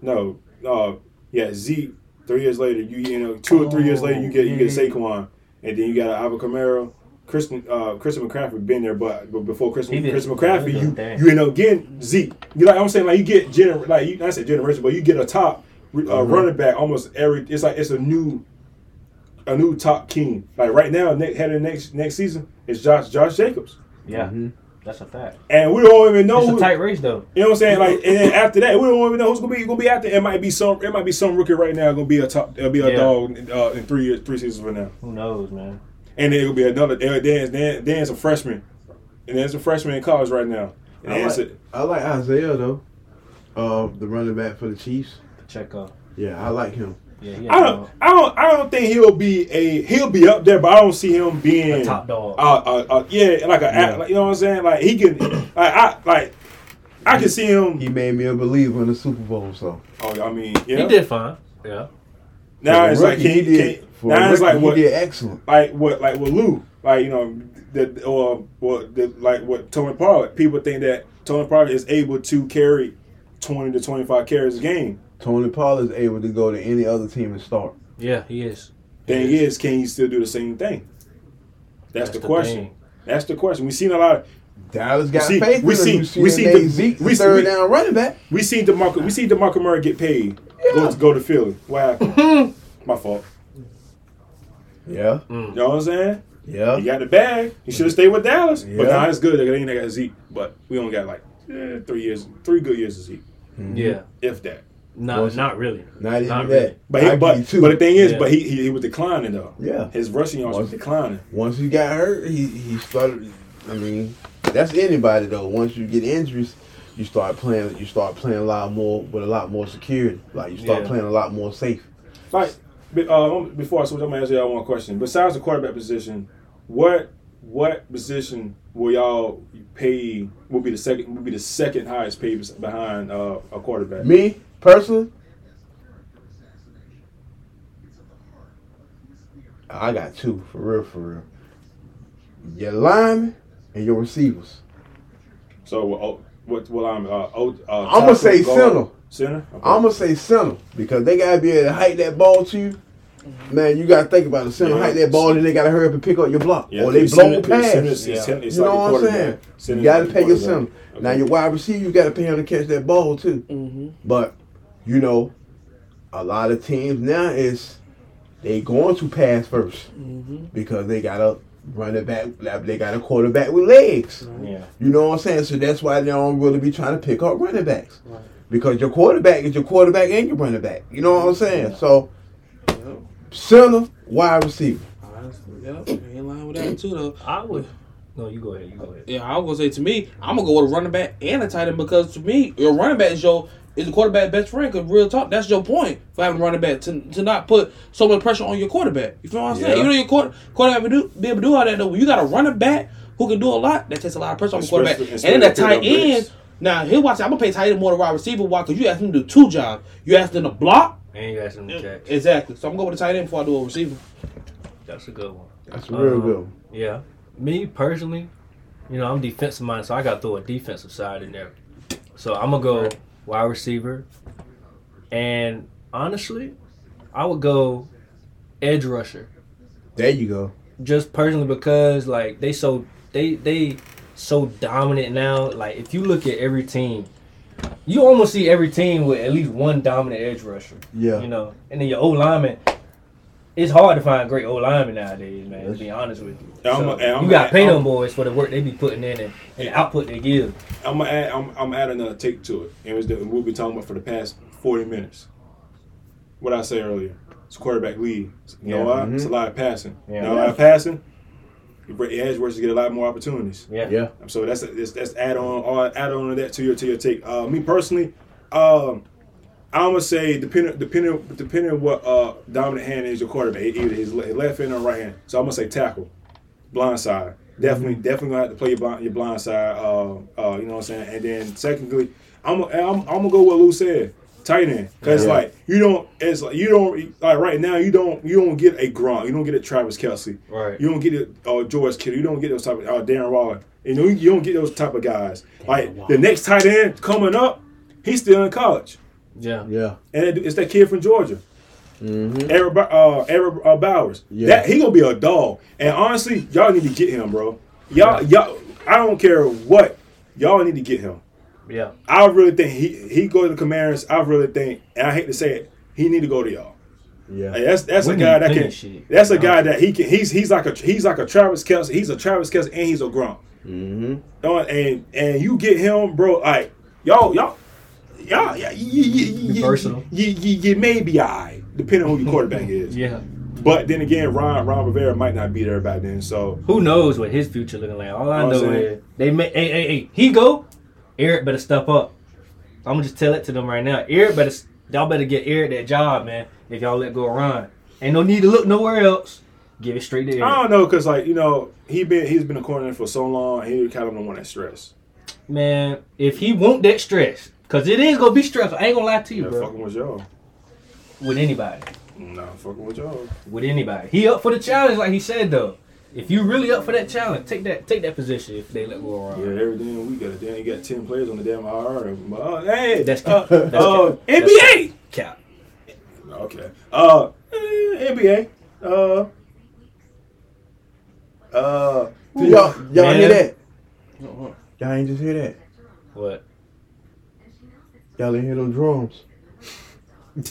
No, no. Yeah, Zeke. Three years later, you you know, two or three years later, you get you get Oh. Saquon, and then you got Alvin Kamara. Christian uh, Christian McCaffrey been there, but, but before He did- McCaffrey, you that. you end up getting Zeke. You like I'm saying, like you get gener like you, not say generation, but you get a top uh, Mhm. running back almost every. It's like it's a new a new top king. Like right now, next heading next next season, is Josh Josh Jacobs, Yeah, Mhm. that's a fact. and we don't even know. It's a tight race though. you know what I'm saying? Like, and then after that, we don't even know who's gonna be gonna be after. It might be some. It might be some rookie right now gonna be a top. It'll be a Yeah. dog uh, in three years, three seasons from now. Who knows, man? And then it'll be another. Then then then there's a freshman, and there's a freshman in college right now. And I then it's like, I like Isaiah though. Uh, the running back for the Chiefs. Pacheco. Yeah, I like him. Yeah, he a, I don't. I don't. I don't think he'll be a. He'll be up there, but I don't see him being a top dog. Uh, uh, uh, yeah, like a. Yeah. Like, you know what I'm saying? Like he can. like I like. I can see him. He made me a believer in the Super Bowl. So Oh, I mean, yeah. He did fine. Yeah. Now it's like rookie, can, he he did. can, For a now it's like what he did excellent. like what like with Lou, like you know, the or what the, like what Tony Pollard. People think that Tony Pollard is able to carry twenty to twenty five carries a game. Tony Pollard is able to go to any other team and start. Yeah, he is. Thing He is, can he still do the same thing? That's, the, question. thing. That's the question. We've seen a lot. Of, Dallas got see- faith we in him. see- we them see the- Zeke we see- third we- down running back. we seen DeMarco. We seen DeMarco Murray get paid. Go Yeah. to go to Philly. What happened? My fault. Yeah, You know what I'm saying? yeah. He got the bag. He should have stayed with Dallas. Yeah. But Yeah. now it's good. They ain't got Zeke. But we only got like eh, three years, three good years of Zeke, Mhm. Yeah. if that. Not Was- not really. Not even Not that. really. But he, but, give but the thing is, Yeah. but he, he he was declining though. yeah. His rushing yards was Was- declining. Once he got hurt, he he started. I mean, that's anybody though. Once you get injuries, you start playing. You start playing a lot more with a lot more security. Like you start Yeah. playing a lot more safe. Like be- uh, before I switch, I'm gonna ask y'all one question. Besides the quarterback position, what what position will y'all pay? Will be the second? Will be the second highest paid behind uh, a quarterback? Me personally, I got two for real, for real. Your linemen and your receivers. So what? What? What? I'm. Uh, oh, uh, I'ma say guard, center. Center. Okay. I'm gonna say center because they gotta be able to hike that ball to you. Man, you gotta think about it. Center Yeah. hike that ball, and they gotta hurry up and pick up your block, Yeah, or they blow the center pass. is- Yeah. center You know like what I'm saying? Center You gotta pay your center. Okay. Now your wide receiver, you gotta pay him to catch that ball too. Mm-hmm. But you know, a lot of teams now is they going to pass first Mm-hmm. because they got a running back, they got a quarterback with legs. Yeah. You know what I'm saying? So that's why they don't really be trying to pick up running backs. Right. Because your quarterback is your quarterback and your running back. You know what I'm saying? So Yep. center, wide receiver. Honestly, yep. In line with that too, though. I would No, you go ahead. You go ahead. Yeah, I was gonna say to me, I'm gonna go with a running back and a tight end because to me, your running back is your is the quarterback best friend. Cause real talk, that's your point for having a running back to, to not put so much pressure on your quarterback. You feel what I'm saying? Yeah. Even though your quarter, quarterback do, be able to do all that though, when you got a running back who can do a lot, that takes a lot of pressure on the quarterback. Especially- And then the tight end. Now here, watch. I'm gonna pay tight end more than wide receiver. Why? Because you asked him to do two jobs. You asked him to block. And you asked him to catch. Exactly. So I'm going to go with the tight end before I do a receiver. That's a good one. That's a real Um, good. one. Yeah. Me personally, you know, I'm defensive minded, so I got to throw a defensive side in there. So I'm gonna go wide receiver, and honestly, I would go edge rusher. There you go. Just personally because like they so they they so dominant now. Like if you look at every team, you almost see every team with at least one dominant edge rusher. Yeah. You know, and then your old lineman. It's hard to find great old linemen nowadays, man. To be honest with you, And I'm So, a- and I'm you got to a- pay I'm- them boys for the work they be putting in and, and the output they give. I'm gonna add. I'm, I'm adding another take to it. and was the we've been talking about for the past 40 minutes. What I say earlier, it's quarterback lead. You know Yeah. why? Mhm. It's a lot of passing. Yeah. You know, a lot of passing. Your edge rushers get a lot more opportunities. Yeah, Yeah. So that's that's, that's add on all add on to that to your to your take. Uh, me personally, um, I'm gonna say depending depending depending on what uh, dominant hand is your quarterback, either his left hand or right hand. So I'm gonna say tackle, blind side. Definitely, definitely gonna have to play your blind your blind side. Uh, uh, you know what I'm saying. And then secondly, I'm I'm, I'm gonna go with Lou said. Tight end, because Yeah. like you don't, it's like you don't like right now. You don't, you don't get a Gronk, you don't get a Travis Kelce, right. you don't get it, uh, George Kittle. You don't get those type of uh, Darren Waller. You know, you don't get those type of guys. Like the next tight end coming up, he's still in college, Yeah, Yeah. and it- it's that kid from Georgia, Mm-hmm. Eric, uh, Eric uh, Bowers. Yeah. That he gonna be a dog. And honestly, y'all need to get him, bro. Y'all, y'all. I don't care what. Y'all need to get him. yeah, I really think he he go to the Commanders. I really think, and I hate to say it, he need to go to y'all. Yeah. Like, that's that's We a guy that can. shit. That's a guy that he can. He's he's like a he's like a Travis Kelce. He's a Travis Kelce and he's a Gronk. Mm-hmm. And and you get him, bro. Like y'all y'all y'all yeah, you, you, you, Versatile. you, you, you may be alright, depending on who your quarterback is. yeah. But then again, Ron Ron Rivera might not be there by then. So Who knows what his future looking like? All I Know know is they may. Hey, hey, hey, he go. Eric better step up. I'm gonna just tell it to them right now. Eric better. Y'all better get Eric that job, man. If y'all let go of Ron, ain't no need to look nowhere else. Give it straight to I don't know, cause like you know he been he's been a coordinator for so long. He kind of don't want that stress. Man, if he want that stress, cause it is gonna be stressful. I ain't gonna lie to you, Yeah, bro. fucking with y'all. With anybody. Nah, fucking with y'all. with anybody. He up for the challenge, like he said though. If you really up for that challenge, take that take that position if they let go Yeah, around. every damn week got a damn. You got ten players on the damn IR. Uh, hey, That's uh, cap. That's uh, cap. That's NBA. Cap. Okay. Uh, eh, NBA. Uh. Uh. Y'all, y'all Man. hear that? Y'all ain't just hear that. What? Y'all didn't hear them drums.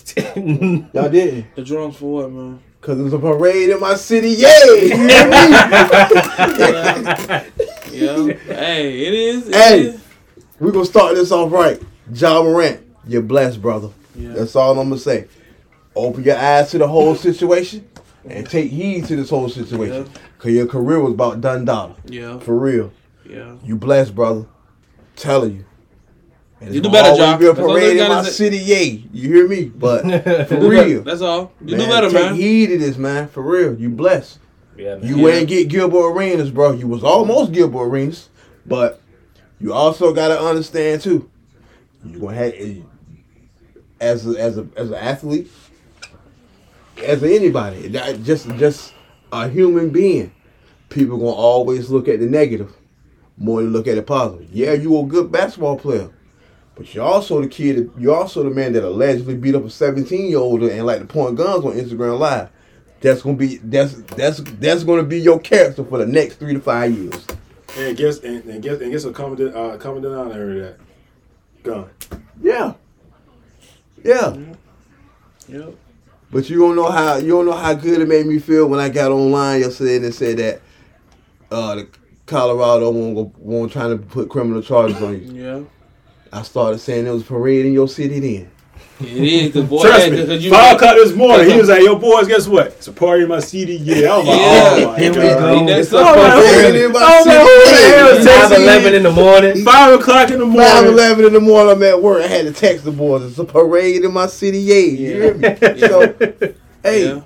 Y'all didn't. The drums for what, man? Cause there's a parade in my city. Yay! You hear me? Yeah. hey, it is. It Hey. is. we gonna start this off right. Ja Morant, you're blessed, brother. Yeah. That's all I'm gonna say. Open your eyes to the whole situation and take heed to this whole situation. Cause your career was about done dollar. Yeah. For real. Yeah. You blessed, brother. Telling you. And You do better, always John. Be a That's parade in gotta my say. city, yay. You hear me? But for real. That's all. You man, do better, take man. heed to this, man. For real. You blessed. yeah, man. You Yeah. ain't get Gilbert Arenas, bro. You was almost Gilbert Arenas, but you also gotta understand too. You gonna have eh, as a, as a as an athlete, as anybody, that- just just a human being. People gonna always look at the negative more than look at the positive. Yeah, you a good basketball player, but you're also the kid. You're also the man that allegedly beat up a 17 year old and like to point guns on Instagram Live. That's gonna be that's that's that's gonna be your character for the next three to five years. And guess and, and guess and guess what comment uh comment down there that gun. Yeah, yeah. Yep. But you don't know how you don't know how good it made me feel when I got online yesterday and said that uh, the Colorado won't go, won't trying to put criminal charges on you. Yeah. I started saying there was a parade in your city then. It is, cause boy, Trust yeah, me. 'cause you Five o'clock this morning, he was like, "Yo, boys, guess what? It's a party in my city. Yeah, I was like, Yeah, oh my here we god. go. That's Oh, man, Parade in my oh, man, who the hell is city. Five texting eleven in the morning. Five o'clock in the Five morning. eleven in the morning, I'm at work. I had to text the boys. It's a parade in my city. Yeah, you hear me? So, hey, Yeah.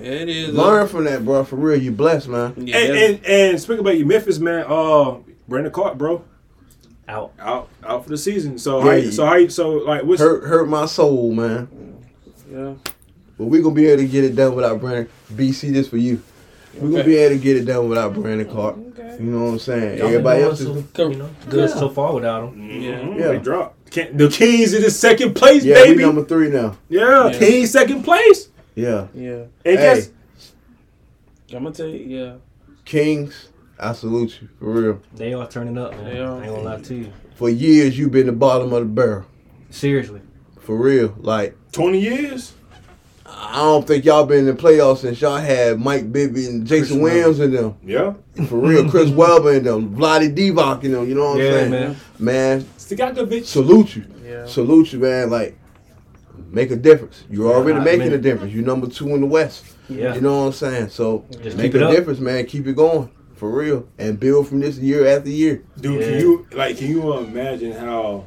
Yeah, it is. learn from that, bro. For real, you blessed, man. Yeah, And, and and speaking about you, Memphis man, uh, Brandon Clarke, bro, Out. out out for the season. So Yeah, how, so how, so like what's Hurt, hurt my soul, man. yeah. But we're gonna be able to get it done without Brandon. BC, this for you. We're gonna be able to get it done without Brandon Clarke. Okay. You know what I'm saying? Y'all Everybody else is. so, you know, good so far without him. Mhm, Yeah. they dropped. Can't, the Kings in the second place, Yeah, we baby. number three now. yeah, Yeah. Kings second place. Yeah, Yeah. And Hey. guess I'm gonna tell you, yeah. Kings, I salute you for real. They are turning up, man. They are. I ain't gonna lie to you. For years, you've been the bottom of the barrel. Seriously. For real, like. twenty years. I don't think y'all been in the playoffs since y'all had Mike Bibby and Jason Chris Williams in them. Yeah, For real, Chris Webber and them, Vlade Divac in them. You know what I'm Yeah, saying? man. Man, Stojakovic. salute you. Yeah. Salute you, man. Like, make a difference. You're Yeah, already I making mean- a difference. You're number two in the West. Yeah. You know what I'm saying? So Just make keep it a up. difference, man. Keep it going for real, and build from this year after year. Dude, Yeah. can you like? Can you imagine how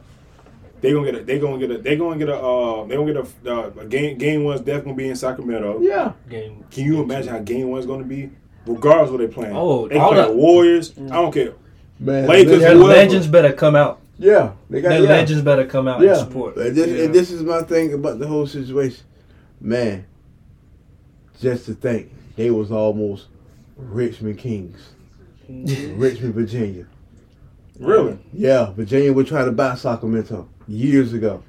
they gonna get a? They gonna get a. They gonna get a. Uh, they gonna get a, uh, a game. Game one's definitely gonna be in Sacramento. Yeah. Game. Can you imagine how game one's gonna be? Regardless of what they playing. Oh, they all play the- Warriors. I don't care. Man, Lakers Their whoever. legends better come out. Yeah, they got Their yeah. legends better come out Yeah. and support. And this, Yeah. and this is my thing about the whole situation, man. Just to think, they was almost Richmond Kings, Richmond, Virginia. Really? Yeah, Virginia would try to buy Sacramento years ago.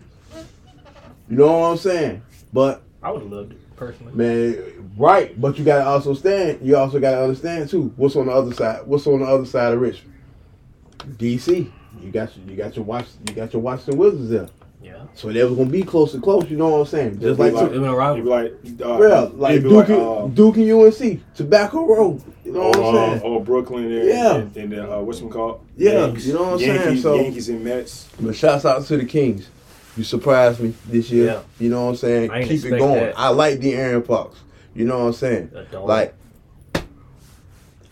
You know what I'm saying? But I would have loved it personally. man, right? But you gotta also stand. You also gotta understand too. What's on the other side? What's on the other side of Richmond? DC. You got your, you got your watch. You got your Washington Wizards there. Yeah. So they was gonna be close to close. You know what I'm saying? Just It'd like be It been a You'd rival. be like, uh, Yeah, like Duke, like, uh, Duke and UNC, Tobacco Road. You know or, what I'm uh, saying? or Brooklyn and, Yeah. and, and uh, what's them called? Yeah, Yankees. you know what I'm saying? Yankees, So- Yankees and Mets. But shouts out to the Kings. You surprised me this year. Yeah. You know what I'm saying? I Keep it going. that. I like De'Aaron Fox. You know what I'm saying? A dog. Like,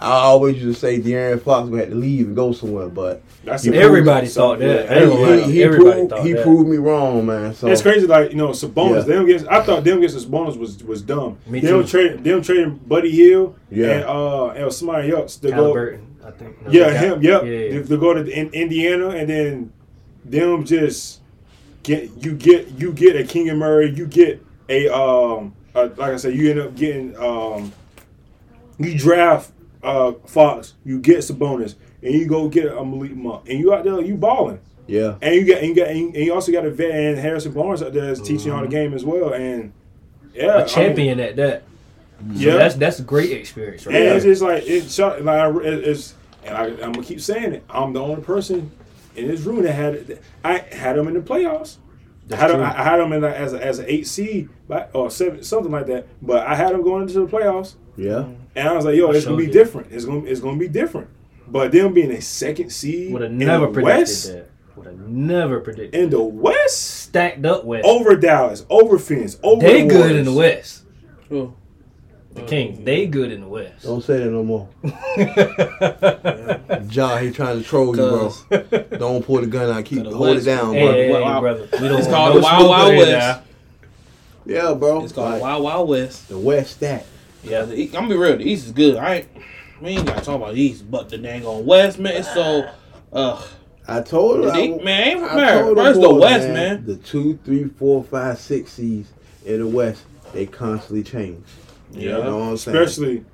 I always used to say De'Aaron Fox would have to leave and go somewhere, but That's Everybody so- thought that. yeah, I ain't he, he, Everybody proved, thought he that. proved me wrong, man. So It's crazy, like you know, Sabonis. Yeah. Them against, I thought them against Sabonis was was dumb. Me them too. trading, them trading Buddy Hield Yeah. and uh and somebody else to go. Halliburton, I think. No, Yeah, got- him. Yep. Yeah, yeah. To, to go to in, Indiana and then them just get you get you get a Keegan Murray. You get a um a, like I said, you end up getting um you draft uh Fox. You get Sabonis and you go get a Malik Monk and you out there you balling. yeah, And you got and you got and you also got a vet and Harrison Barnes out there that's teaching you all the game as well. And yeah, I a mean, champion at that. So yeah, that's that's a great experience, right? and there. it's just like it's like it's and I, I'm gonna keep saying it. I'm the only person in this room that had I had them in the playoffs. I had them. I had them in a, as a, as an eight seed but- or seven something like that. But I had them going into the playoffs, yeah. And I was like, "Yo, I it's gonna be you. different. It's gonna it's gonna be different." But them being a second seed Would have in never the predicted West, that. Would have never predicted. in the West, Stacked up West. over Dallas, over Phoenix, over they the good in the West. True. The Kings, they good in the West. Don't say that no more. Ja, he trying to troll you, bro. Cause Don't pull the gun out. Keep To the hold it West. down, hey, bro. hey, hey, Wow. brother. We don't It's want called no the Wild smoke Wild in here West. now. Yeah, bro. it's called Like, Wild Wild West. the West stack. Yeah, the, East- I'm gonna be real. The East is good. I ain't. We ain't gotta talk about the East, but the dang on West, man. It's so. Uh, I told her. the, I, man, ain't I man. told the First the West, man. The two, three, four, five, six seeds in the West, they constantly change. Yeah, You know what I'm saying? especially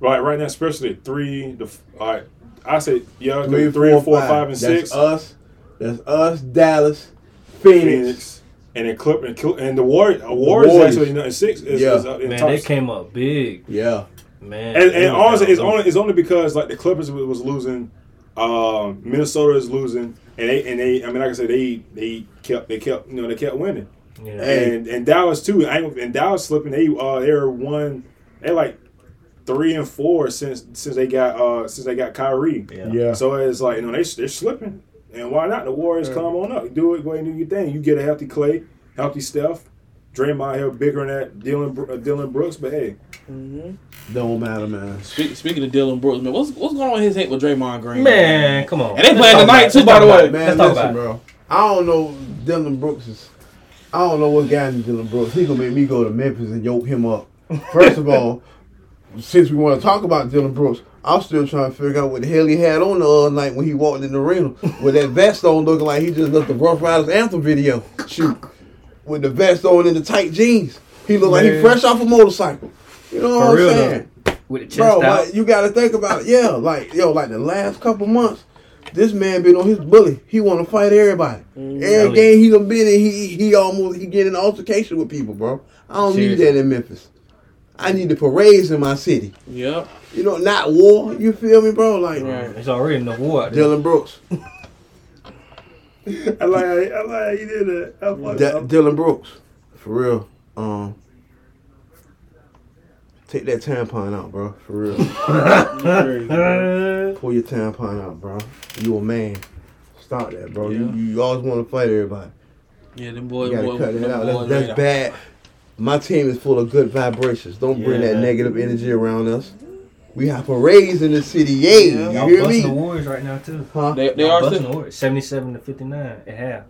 right right now, especially three. The f- all right, I say yeah, Three, three, four, four, five. five, and That's six. us. That's us. Dallas, Phoenix. Phoenix, and then Clip and, and the Warriors. Uh, Warriors, Warriors. actually no, six is, Yeah. is up in Man, top. they came up big. Yeah, Man. and and honestly, it's only it's only because like the Clippers was, was losing, um, Minnesota is losing, and they and they I mean like I said they they kept they kept you know they kept winning, Yeah. And and Dallas too. And Dallas slipping they uh they're one they like three and four since since they got uh since they got Kyrie. yeah. yeah. So it's like, you know, they, they're slipping. And why not? The Warriors come on up. Do it, go ahead and do your thing. You get a healthy Clay. healthy Steph. Draymond here bigger than that Dillon uh, Dillon Brooks, but hey, Don't matter, man. Speak, speaking of Dillon Brooks, man, what's what's going on with his hate with Draymond Green? Man, come on. And they Let's playing tonight about too, by the way. it. Man, Let's talk listen, about bro. I don't know Dillon Brooks is. I don't know what guy in Dillon Brooks. He gonna make me go to Memphis and yoke him up. First of all, since we want to talk about Dillon Brooks, I'm still trying to figure out what the hell he had on the other night when he walked in the arena with that vest on, looking like he just left the Ruff Ryders anthem video shoot with the vest on and the tight jeans. He looked like he fresh off a motorcycle. You know what For I'm real, saying? With the chest Bro, out. like, you gotta think about it. Yeah, like yo, like the last couple months, this man been on his bully. He want to fight everybody. Mm-hmm. Every game he done been in, he he almost he get in altercation with people, bro. I don't need that in Memphis. I need the parades in my city. Yep. You know, not war. You feel me, bro? Like Right. It's already in the war out. Dillon Brooks, I like how, I like how you did that. I fuck- D- Dillon Brooks, for real. Um, take that tampon out, bro. For real. Pull your tampon out, bro. You a man. Stop that, bro. You, Yeah. you always want to fight everybody. Yeah, them boys. You gotta boy, cut them that out. That's, that's ready. bad. My team is full of good vibrations. Don't bring that man. negative energy around us. We have parades in the city. Yeah, Yeah. Y'all you hear busting the me? Warriors right now too. Huh? They, they Y'all are busting still. the Warriors. Seventy-seven to fifty-nine at half.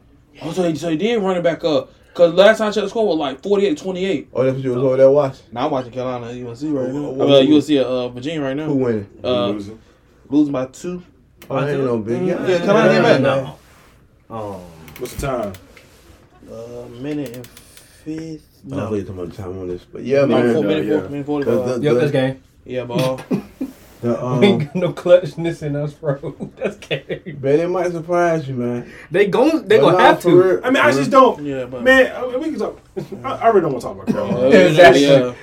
Oh, so he, so he did run it back up. Cause last time I checked, the score was like 48-28. Oh, that's what you was over there watching. Now I'm watching Carolina UNC right now. Who- I mean, uh, UNC uh, Virginia right now. Who now. winning? Uh, Losing. losing by two. Oh, I ain't no big. Mm, Yeah, yeah, Carolina yeah, get back. man. No. Um, What's the time? Uh, minute and fifth. I No, don't really talking about time on this, but yeah, minute, man. four, Yeah, minute, yeah. four, minute forty The- five. the- yep, that's game. Yeah, ball. The, we ain't um, got no clutchness in us, bro. That's game. man, it might surprise you, man. They gon' they But gonna nah, have to. real- I mean, I just real. don't. yeah, but Man, I mean, we can talk. I, I really don't want to talk about Uh, Carolina. yeah, Exactly. yeah.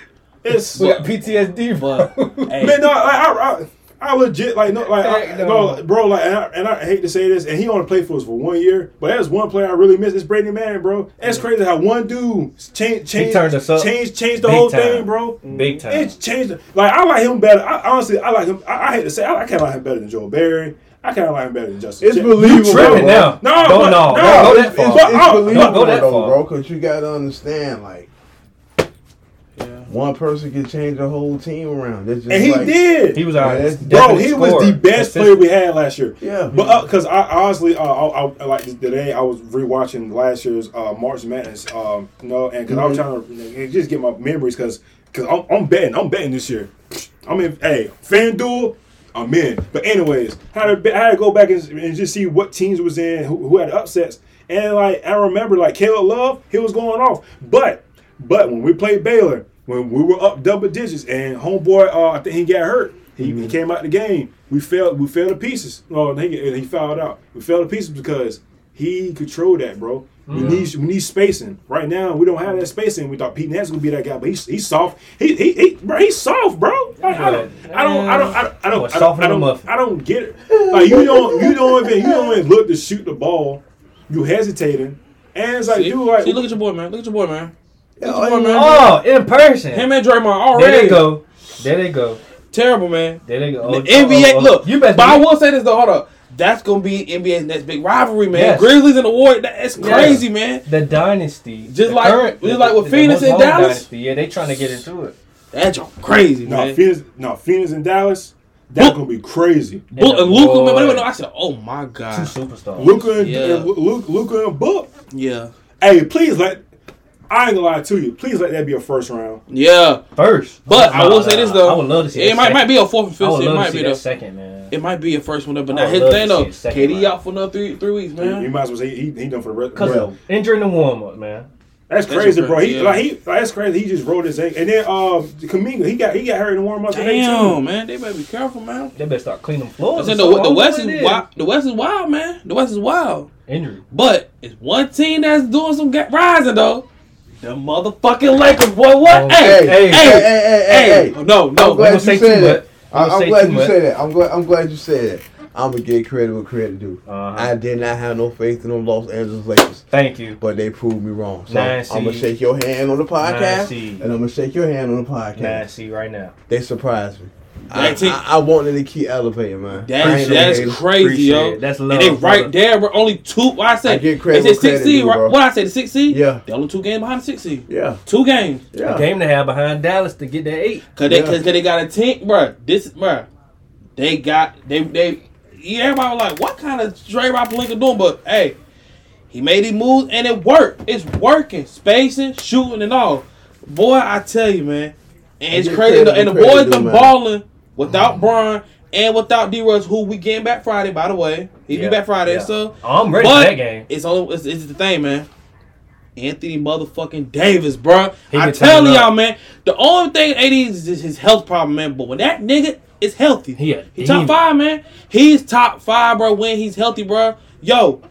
It's We got PTSD, bro. Hey, man, no, like, I, I, I legit like no, like I, no. no. bro, like, and I, and I hate to say this, and he only played for us for one year, but there's one player I really miss. It's Brady Manek, bro. That's mm. crazy how one dude changed, changed, turned us up changed, changed the big whole time. thing, bro. Big time. It changed. it. Like I like him better. I, honestly, I like him. I, I hate to say, I, I kind of like him better than Joe Barry. I kind of like him better than Justin. It's Ch- believable. tripping bro. now. No, Don't- but- no, no, don't go that It's, far. it's, But, it's oh, believable go that though, far. Oh, bro, because you gotta understand, like, yeah. One person can change a whole team around. That's just and he like, did. He was our Man, Bro, definite he was the best player we had last year. Yeah. But because I honestly, uh, I, I, like today, I was rewatching last year's uh, March Madness. Um, you know, and because I was trying to just get my memories because because I'm, I'm betting, I'm betting this year. I mean, hey, FanDuel, I'm in. But anyways, had to be- I had to go back and, and just see what teams was in, who, who had upsets, and like I remember, like Caleb Love, he was going off. But but when we played Baylor, when we were up double digits, and homeboy, uh, I think he got hurt. He, he came out of the game. We fell. We fell to pieces. Oh, he he fouled out. We fell to pieces because he controlled that, bro. We need we need spacing. Right now, we don't have that spacing. We thought Pete Nance would be that guy, but he's he's soft. He he, he bro, he's soft, bro. Like, I don't I don't I don't I don't I don't, I don't, I as a don't. I don't get it. Like you don't you don't even you don't even look to shoot the ball. You hesitating, and it's like See, dude, like see, look at your boy, man. Look at your boy, man. Oh, yeah, Look at your boy, man. Oh, in person. Him and Draymond already. there they go. There they go. Terrible, man. There they go. The Oh, oh NBA, oh, oh, look, you best. but I will say this though. Hold up, that's gonna be NBA's next big rivalry, man. Yes. Grizzlies and the Warriors. That's Yes. crazy, man. the dynasty, Just the like- just like with the Phoenix most and Dallas? Dynasty. Yeah, they trying to get into it. That's crazy, no man. Phoenix, no Phoenix and Dallas. That's gonna be crazy. Book and Luka, man. boy. But even I said, oh my god, Two superstars. Luka and, Yeah. and Luka and Book. yeah, Hey, please let. I ain't gonna lie to you. Please let that be a first round. yeah. first. But I Nah, will say this though, I would love to see. it that might second. might be a fourth and I fifth. would It love to might see be that the second man. it might be a first one, but I now would his love thing to see though, KD round. out for another three three weeks, man. You man. might as well say he, he done for the rest. Cause bro. of injury in the warm up, man. That's That's crazy, a bro. crazy, He yeah. like he like, that's crazy. He just rolled his ankle, and then um Kuminga he got he got hurt in the warm up today Damn, too. man, they better be careful, man. They better start cleaning I floors. said the, something. The West what is it wild. The West is wild, man. The West is wild. Injury. But it's one team that's doing some ga- rising though. The motherfucking Lakers, boy. What? Hey, hey, hey, Hey, hey, hey, hey, hey. No, I'm glad you say said that. I'm glad you said that. I'm glad. I'm glad you said that. I'm gonna get credit what credit due. Uh-huh. I did not have no faith in them Los Angeles Lakers, Thank you. but they proved me wrong. So Nine I'm gonna shake your hand on the podcast, seed. and I'm gonna shake your hand on the podcast. See right now. They surprised me. I, That I, I wanted to keep elevating, man. That's that's hater. crazy, Appreciate yo. it. That's and love, they brother. right there. We're only two. What I I said, give credit they where said six seed. Right? What I say, the six seed. Yeah. they only two games behind the six seed. Yeah, Two games. yeah. A game to have behind Dallas to get that eight. Cause they, Yeah. cause they got a team, bro. This, bro. They got they they. Yeah, everybody was like, "What kind of straight Rob Pelinka doing?" But hey, he made his moves and it worked. It's working, spacing, shooting, and all. Boy, I tell you, man, and it's crazy. And the where credit boys been balling without Brian and without D. Rose, who we getting back Friday. By the way, he Yeah, be back Friday. yeah. So Oh, I'm ready for that game. It's only it's, it's the thing, man. Anthony motherfucking Davis, bro. He I tell y'all, man. The only thing AD is is his health problem, man. But when that nigga is healthy, He he top five, man. He's top five, bro. When he's healthy, bro. Yo,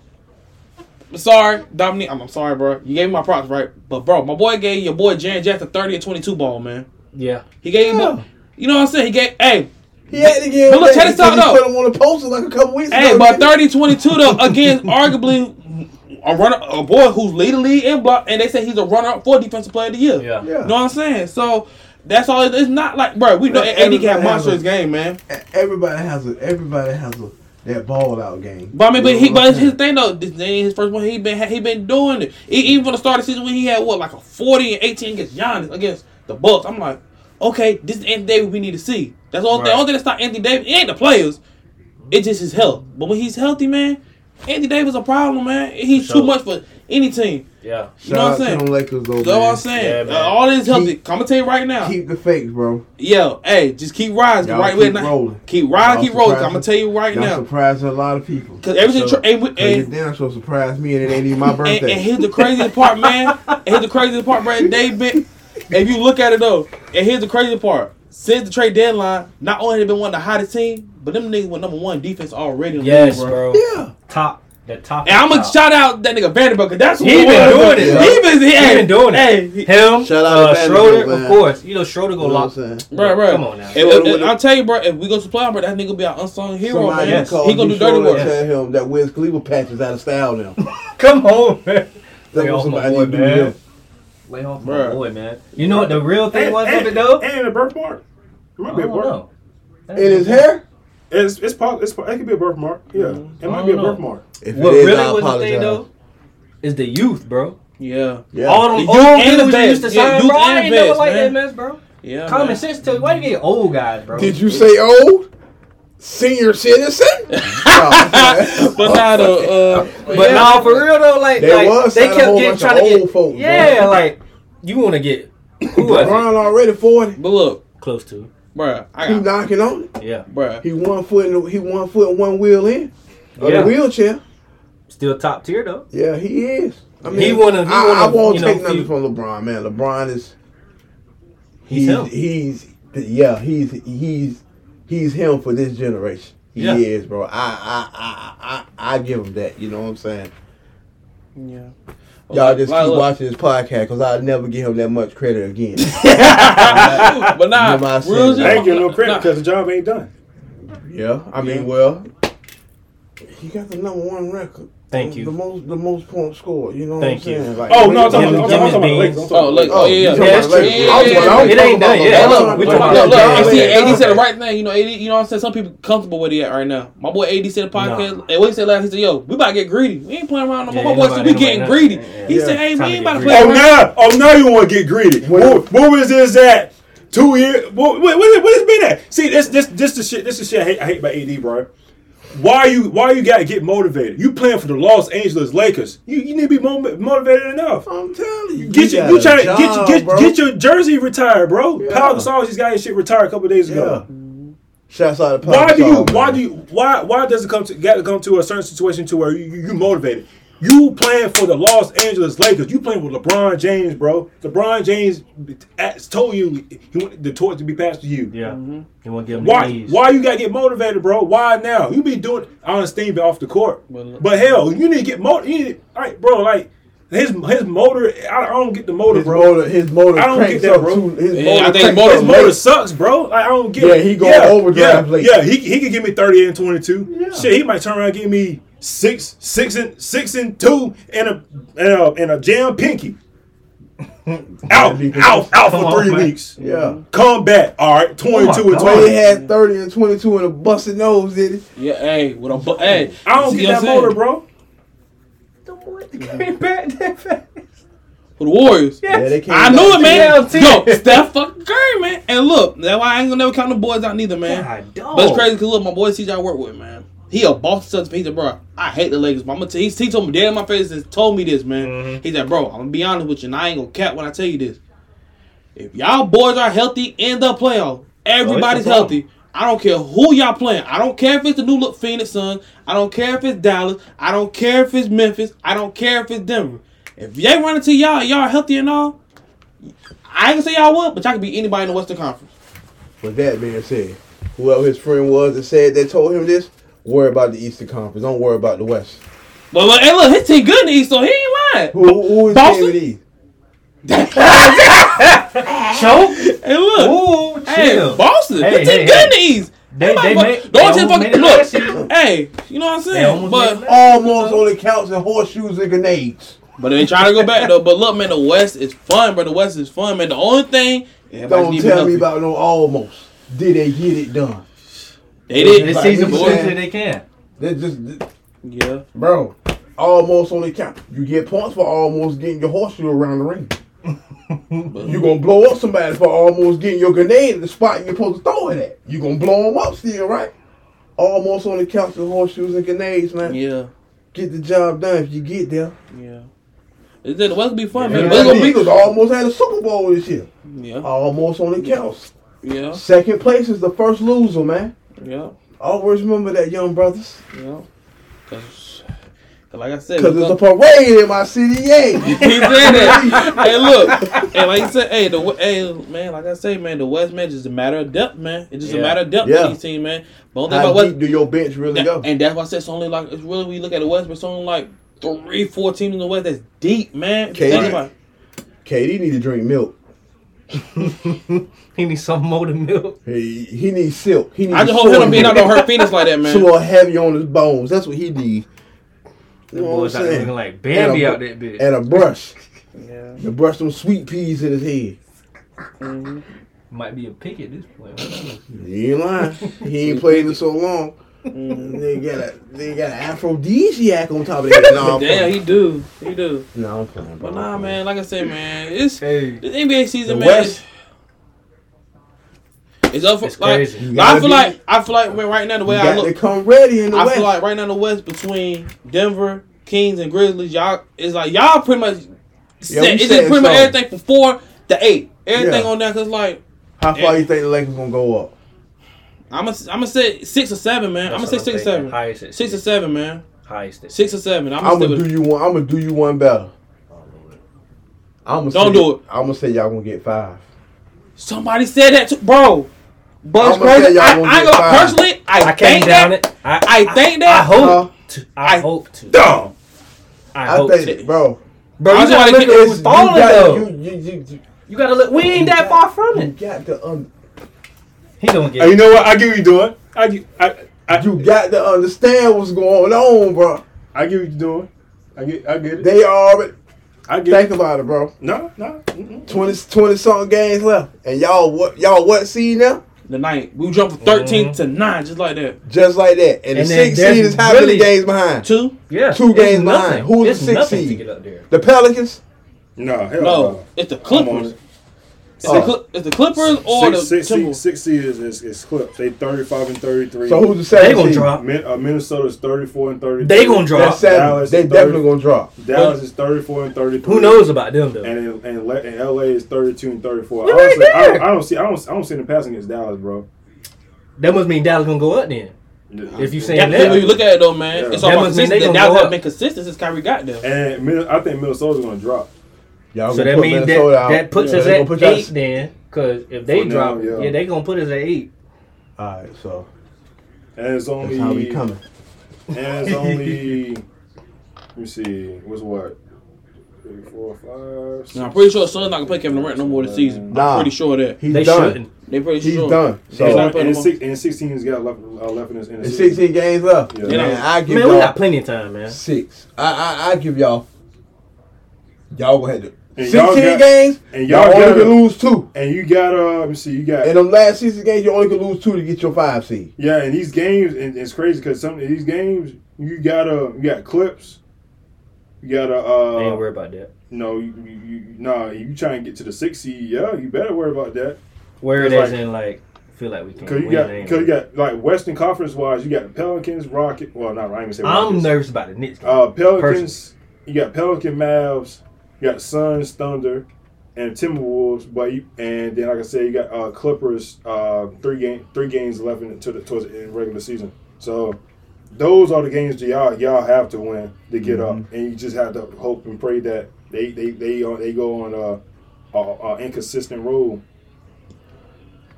I'm sorry, Dominique. I'm, I'm sorry, bro. You gave me my props, right? But bro, my boy gave your boy Jaren Jackson 30 and 22 ball, man. Yeah. He gave him, Yeah. You know what I'm saying? He gave, hey, He had to give But look, that check this out, though. put him on the poster like a couple weeks Hey, ago. but nigga. 30 22 though, against arguably a runner, a boy who's lead the league in block, and they say he's a runner up for defensive player of the year. Yeah. Yeah. You know what I'm saying? So that's all. It, it's not like, bro. We know But AD can have everybody monster has his game, man. Everybody has a everybody has a that ball out game. But I mean, but he, but what his thing though, this ain't his first one. He been he been doing it. He, even from the start of the season when he had what like a 40 and 18 against Giannis against the Bucks. I'm like, okay, this is Anthony Davis we need to see. That's all. The only thing that stop Anthony Davis. It ain't the players. It's just his health. But when he's healthy, man, Anthony Davis a problem, man. He's For too much for any team. Yeah. You know what I'm Shout out to saying? them Lakers though, That's what. I'm saying. Yeah, Uh, all this healthy. Keep- I'm gonna tell you right now. Keep the fakes, bro. Yo, hey, just keep rising. Y'all right keep with now. rolling. Keep riding, keep rolling. I'm gonna tell you right Y'all now. surprising a lot of people. Cause everything, So- tra- and, we- Cause you and, damn sure surprised me and it ain't even my and, birthday. and here's the craziest part, man. And here's the craziest part, bro. They been, if you look at it though, and here's the crazy part. Since the trade deadline, not only have they been one of the hottest team, but them niggas were number one defense already. In the Yes, league, bro. yeah. Top. The top. And I'm gonna shout out that nigga Vanderbilt, cause that's who He it been doing it, bro. He been, he, He been doing it. Hey, he- Him. Shout out uh, to Schroeder, man. of course. You know Schroeder go You know lock. what I'm saying? Bro, bro. Come on now. If- if- I'll tell you, bro. If we go to playoff, bro, that nigga be our unsung hero, Somebody man. Yes. called He gonna do dirty Schroeder work. and Tell him that Wiz Khalifa patch is out of style now. Come on, man. That's Lay what somebody boy, need to do. Man. Lay off Bruh. boy, man. You know what the real thing And, was of and, it though? and a birthmark. It might I be a don't birth. know. In his hair? It's it's, pos- it's po- it could be a birthmark. Yeah, Mm-hmm. it might be a don't know. birthmark. If What it is, really I was the apologize. thing though is the youth, bro. Yeah, Yeah. All The them youth old and dudes the that vets. used to Yeah, sign, youth bro. I and ain't never vets, like man. that mess, bro. yeah. Common man. sense tell you why you get old guys, bro. Did you say old? Senior citizen? Oh, But now the uh, But yeah. nah, for real though, like, There like was they kept getting trying to old get, folks, bro. yeah, like you want to get who was it? LeBron already 40. But look, close to, bruh, I He knocking on it. yeah, bruh. He one foot in the, he one foot and one wheel in. Of Yeah. the wheelchair. still top tier though. Yeah, he is. I mean, He wanna- he I, wanna, I won't you know, take nothing few- from LeBron, man. LeBron is He's him. he's yeah, he's he's he's him for this generation. He Yeah. is, bro. I I, I I I give him that. You know what I'm saying? Yeah. Y'all just Like, keep look, watching this podcast because I'll never give him that much credit again. but nah, Remember I said real that. I ain't giving no nah, credit nah. because the job ain't done. yeah, I mean, Yeah. well, he got the number one record. Thank um, you. The most the most points scored. You know Thank what I'm you. Like, Oh no, I'm talking about, I'm talking about the Lakers. Oh, about look, the oh yeah, yeah, that's true. Lakers. Yeah, I was yeah, talking- yeah. I was It ain't done about yet. Look, we talking LeBron. about Look, look, Yeah, see, AD said the right thing. You know, AD, you know what I'm saying? Some people comfortable where they at right now. My boy AD said the podcast, Nah. and what he said last, he said, yo, we about to get greedy. We ain't playing around no more. Yeah, My boy said, we getting greedy. He said, hey, we ain't about to greedy. play Oh around. now, oh now you want to get greedy. When- What, what was this at? Two years? What, what, what, what has been at? See, this this this the shit. This is shit I hate, I hate about AD, bro. Why you why you gotta get motivated? You playing for the Los Angeles Lakers. You, you need to be mo- motivated enough. I'm telling you, Get your, you a trying to job, get, get, bro. get your jersey retired, bro. Yeah. Pau Gasol just got his shit retired a couple days ago. Yeah. Shouts out to Pau Why do you? Gasol, Why do you? Why? Why does it come to got to come to a certain situation to where you you, you motivated? You playing for the Los Angeles Lakers. You playing with LeBron James, bro. LeBron James told you he wanted the torch to be passed to you. Yeah, you want to give him Why? the knees. Why you gotta get motivated, bro? Why now? You be doing honest thing off the court, Well, but hell, you need to get motivated. All right, bro. Like his his motor. I, I don't get the motor, His bro. motor, his motor I don't get that, bro. too. His Yeah, motor I think motor- His motor sucks, bro. Like, I don't get Yeah, it. he go overdrive yeah. Yeah, he, he could give me 30 and 22. Yeah. Shit, he might turn around and give me six, six and six and two and a and a, and a jam pinky. Out, out, out Come for on, three man. weeks. Yeah. Mm-hmm. Come back. All right, oh twenty-two and God. Well, he twenty. had 30 and 22 and a busted nose, did he? Yeah, hey, with a bu- hey. I don't get that I'm saying? motor, bro. The boy mm-hmm. came back that fast. For the Warriors. Yeah, they came I back. knew it, man. TLT. Yo, Steph fucking Curry, man. And look, that's why I ain't gonna never count the boys out neither, man. God, dog. But it's crazy because look, my boy CJ I work with, man. He a boss son. He said, bro, I hate the Lakers. But I'm gonna tell he, he told me dead in my face and told me this, man. Mhm. He said, bro, I'm gonna be honest with you, and I ain't gonna cap when I tell you this. If y'all boys are healthy in the playoff, everybody's problem. healthy. I don't care who y'all playing. I don't care if it's the new look Phoenix Suns. I don't care if it's Dallas. I don't care if it's Memphis. I don't care if it's Denver. If they run into y'all, y'all healthy and all. I ain't gonna say y'all would, but y'all can be anybody in the Western Conference. With that being said, whoever his friend was that said that told him this, worry about the Eastern Conference. Don't worry about the West. But look, hey, look, his team good in the East, so he ain't lying. Who, who is Boston? team the East? Choke. Hey, look. Ooh, Hey, chill. Boston. Hey, His team hey, good hey. in the East. They, they Everybody made, they don't just almost fucking made look. Hey, you know what I'm saying? almost But Almost only counts in horseshoes and grenades. but they trying to go back though. But look, man, the West is fun, bro. The West is fun, man. The only thing Don't need to be tell me about no almost. Did they get it done? They did. This Right, season we proves said- they can. They just, Yeah. bro, almost only count. You get points for almost getting your horseshoe around the ring. you gonna blow up somebody for almost getting your grenade at the spot you're supposed to throw it at. You gonna blow them up still, right? Almost only counts in horseshoes and grenades, man. Yeah. Get the job done if you get there. Yeah. It did. The West will be fun, Man, man. the it's gonna Eagles almost had a Super Bowl this year. Yeah. Almost only counts. Yeah. Second place is the first loser, man. Yeah. Always remember that, young brothers. Yeah. Cause, 'cause like I said, Because we there's a come- parade in my city, yay. he said that. hey, look, and like you said, hey, the hey man, like I say, man, the West man just a matter of depth, man. It's just a matter of depth Yeah. in these teams, man. But only thing How about West, do your bench really that- go? and that's why I said it's only like it's really when you look at the West, but it's only like three, four teams in the West that's deep, man. Okay. Think about it. KD need to drink milk. he needs some more than milk. He, he needs silk. He needs I just hope him soy not being out milk. don't hurt Phoenix like that, It's a man. little heavy on his bones. That's what he needs. The You know what boys I'm out saying? looking like Bambi And a- out that bitch. And a brush. Yeah. To brush them sweet peas in his head. Mhm. Might be a pick at this point. Who knows? You ain't lying. he ain't played in so long. Mhm. They got a they got an aphrodisiac on top of their head. No, I'm Damn, he do, he do. No, I'm playing. But nah, man, like I said, man, it's Hey, this NBA season, The man. West- It's up for It's like. crazy. I feel be- like I feel like man, right now the way I look, to come ready in the I West. feel like right now the West between Denver, Kings, and Grizzlies, y'all is like y'all pretty much set. we it's set just pretty much everything from four to eight. Everything Yeah. on there, cause like How far you think the Lakers gonna go up? I'm gonna I'm gonna say six or seven, man. I'm That's gonna say what six or seven, Highest at six or seven, man. Highest at Six or seven. I'm I'm gonna gonna do you one. I'm gonna do you one better. I'm gonna Don't say, do it. I'm gonna say y'all gonna get five. Somebody said that, too, bro. But it's I'ma say crazy. y'all I, gonna I, get gonna- five. personally, I, I can't think down that. it. I, I think that- I hope to. I, I- hope to. Dumb. I, I hope think, to. bro. Bro, you just gotta wanna look get- at it's- who's you falling got- though. You, you, you, you, You gotta look. We ain't that far from it. you it. got to un, He gonna Hey, get. you know what? I get what you doing. I get. I. I, you got to understand what's going on, bro. I get what you doing. I get. I get it. They already I get. think it. about it, bro. No, no. mm-mm. 20, 20 something games left, and y'all what? Y'all what seed now? The night we jumped from 13 mm-hmm. to nine, just like that. Just like that, and, And the then six seed is how many games behind? Two. Yeah, Two it's games nothing. behind. Who's the It's sixth nothing to seed? get up there. The Pelicans. No, hell No, no. it's the Clippers. It. It's, Oh. the, Cli- it's the Clippers or Six, the six, seed, Timberwolves. six seed is, is, is clipped. They 35 and 33. So who's the They seventh gonna drop. Min, uh, Minnesota's 34 and 33. They gonna drop. That's seven. Dallas They definitely 30. gonna drop. Dallas is 34 and 33. Who knows about them though? And in, and, Le- and LA is 32 and 34. We're right Honestly, I, there. don't, I don't see. I don't. I don't see them passing against Dallas, bro. That must mean Dallas gonna go up then. If you saying Yeah, that, when you look at it though, man, Yeah. it's all That about must mean they consistency. gonna go have up. been consistent since Kyrie got there. And I think Minnesota's gonna drop. Y'all so that means that out. that puts Yeah, us at put y'all- eight then. Cause if they For now, drop, yeah. yeah. they gonna put us at eight. All right, so And it's that's only. how we coming. And it's only. let me see. What's what? Three, four, five. Six, Now, I'm pretty sure Suns not gonna play Kevin Durant no more this season. Nah. I'm pretty sure that. He's they done. shouldn't. They pretty He's sure. He's done. He's So not and, six, and 16 he's got left, uh, left in his. In and his season. 16 games left. Yeah. Man, I give Man, we y'all got plenty of time, man. six. I I I give y'all. Y'all gonna have to And 16 got- games, and y'all, y'all only gotta- can lose two. And you got uh, let me see, you got In them last 16 games, you only can lose two to get your five seed. yeah, and these games, and it's crazy because some of these games you gotta you got clips, you gotta I ain't uh, worried about that. no, you, you, you nah, you try and get to the six seed, yeah, you better worry about that Where it It's like- in like feel like we can because you win. got ain't because you got like Western Conference wise, you got the Pelicans, Rocket, well not I ain't gonna say Rockets. I'm nervous about the Knicks. Uh, Pelicans, you got Pelican Mavs, you got Suns, Thunder, and Timberwolves. But you, and then like I said, you got uh, Clippers. Uh, three game, three games left into the towards the end regular season. So those are the games that y'all y'all have to win to get up, and you just have to hope and pray that they they they uh, they go on a, a, a inconsistent road.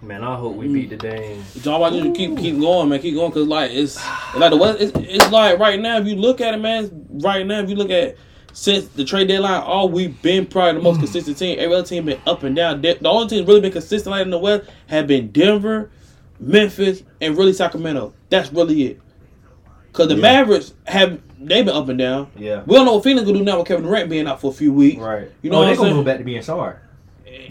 Man, I hope we beat the Dame. John Wall just keep keep going, man. Keep going, cause like it's like the West. It's, it's like right now, if you look at it, man. Right now, if you look at since the trade deadline, all we've been probably the most hmm. consistent team. Every other team been up and down. The only team really been consistent like in the West have been Denver, Memphis, and really Sacramento. That's really it. Cause the Yeah. Mavericks have they been up and down. Yeah. We don't know what Phoenix gonna do now with Kevin Durant being out for a few weeks. Right. You know oh, what they I'm gonna go back to being sorry.